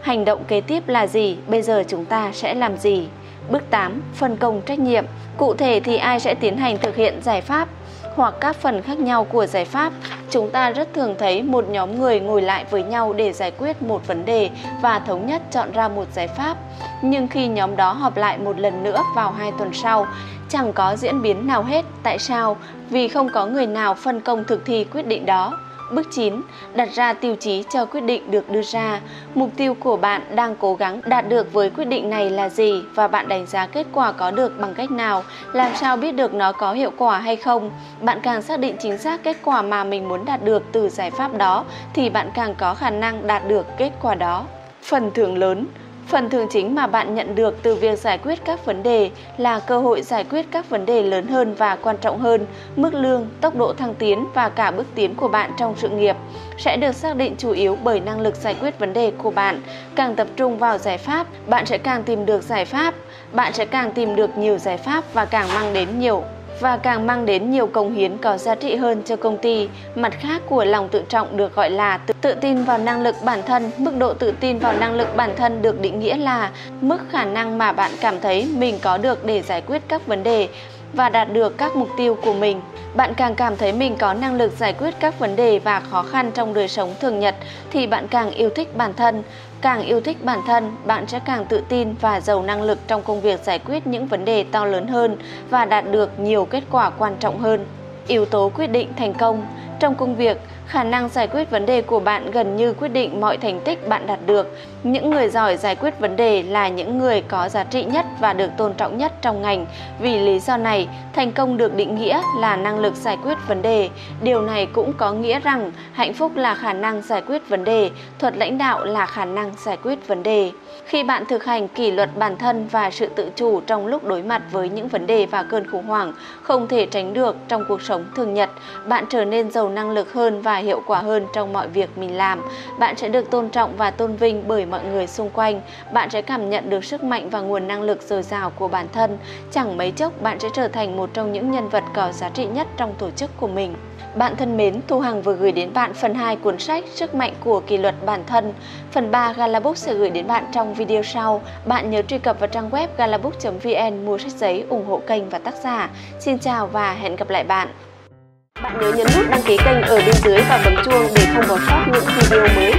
Hành động kế tiếp là gì? Bây giờ chúng ta sẽ làm gì? Bước 8. Phân công trách nhiệm. Cụ thể thì ai sẽ tiến hành thực hiện giải pháp hoặc các phần khác nhau của giải pháp. Chúng ta rất thường thấy một nhóm người ngồi lại với nhau để giải quyết một vấn đề và thống nhất chọn ra một giải pháp. Nhưng khi nhóm đó họp lại một lần nữa vào hai tuần sau, chẳng có diễn biến nào hết. Tại sao? Vì không có người nào phân công thực thi quyết định đó. Bước 9. Đặt ra tiêu chí cho quyết định được đưa ra. Mục tiêu của bạn đang cố gắng đạt được với quyết định này là gì và bạn đánh giá kết quả có được bằng cách nào? Làm sao biết được nó có hiệu quả hay không? Bạn càng xác định chính xác kết quả mà mình muốn đạt được từ giải pháp đó, thì bạn càng có khả năng đạt được kết quả đó. Phần thưởng lớn Phần thưởng chính mà bạn nhận được từ việc giải quyết các vấn đề là cơ hội giải quyết các vấn đề lớn hơn và quan trọng hơn, mức lương, tốc độ thăng tiến và cả bước tiến của bạn trong sự nghiệp sẽ được xác định chủ yếu bởi năng lực giải quyết vấn đề của bạn. Càng tập trung vào giải pháp, bạn sẽ càng tìm được giải pháp, bạn sẽ càng tìm được nhiều giải pháp và càng mang đến nhiều và càng mang đến nhiều công hiến có giá trị hơn cho công ty. Mặt khác của lòng tự trọng được gọi là tự, tự tin vào năng lực bản thân. Mức độ tự tin vào năng lực bản thân được định nghĩa là mức khả năng mà bạn cảm thấy mình có được để giải quyết các vấn đề và đạt được các mục tiêu của mình. Bạn càng cảm thấy mình có năng lực giải quyết các vấn đề và khó khăn trong đời sống thường nhật thì bạn càng yêu thích bản thân. Càng yêu thích bản thân, bạn sẽ càng tự tin và giàu năng lực trong công việc giải quyết những vấn đề to lớn hơn và đạt được nhiều kết quả quan trọng hơn. Yếu tố quyết định thành công trong công việc, khả năng giải quyết vấn đề của bạn gần như quyết định mọi thành tích bạn đạt được. Những người giỏi giải quyết vấn đề là những người có giá trị nhất và được tôn trọng nhất trong ngành. Vì lý do này, thành công được định nghĩa là năng lực giải quyết vấn đề. Điều này cũng có nghĩa rằng hạnh phúc là khả năng giải quyết vấn đề, thuật lãnh đạo là khả năng giải quyết vấn đề. Khi bạn thực hành kỷ luật bản thân và sự tự chủ trong lúc đối mặt với những vấn đề và cơn khủng hoảng không thể tránh được trong cuộc sống thường nhật, bạn trở nên giàu năng lực hơn và hiệu quả hơn trong mọi việc mình làm. Bạn sẽ được tôn trọng và tôn vinh bởi mọi người xung quanh. Bạn sẽ cảm nhận được sức mạnh và nguồn năng lực dồi dào của bản thân. Chẳng mấy chốc bạn sẽ trở thành một trong những nhân vật có giá trị nhất trong tổ chức của mình. Bạn thân mến, Thu Hằng vừa gửi đến bạn phần 2 cuốn sách Sức mạnh của kỷ luật bản thân. Phần 3 Galabook sẽ gửi đến bạn trong video sau. Bạn nhớ truy cập vào trang web galabook.vn mua sách giấy ủng hộ kênh và tác giả. Xin chào và hẹn gặp lại bạn. Bạn nhớ nhấn nút đăng ký kênh ở bên dưới và bấm chuông để không bỏ sót những video mới.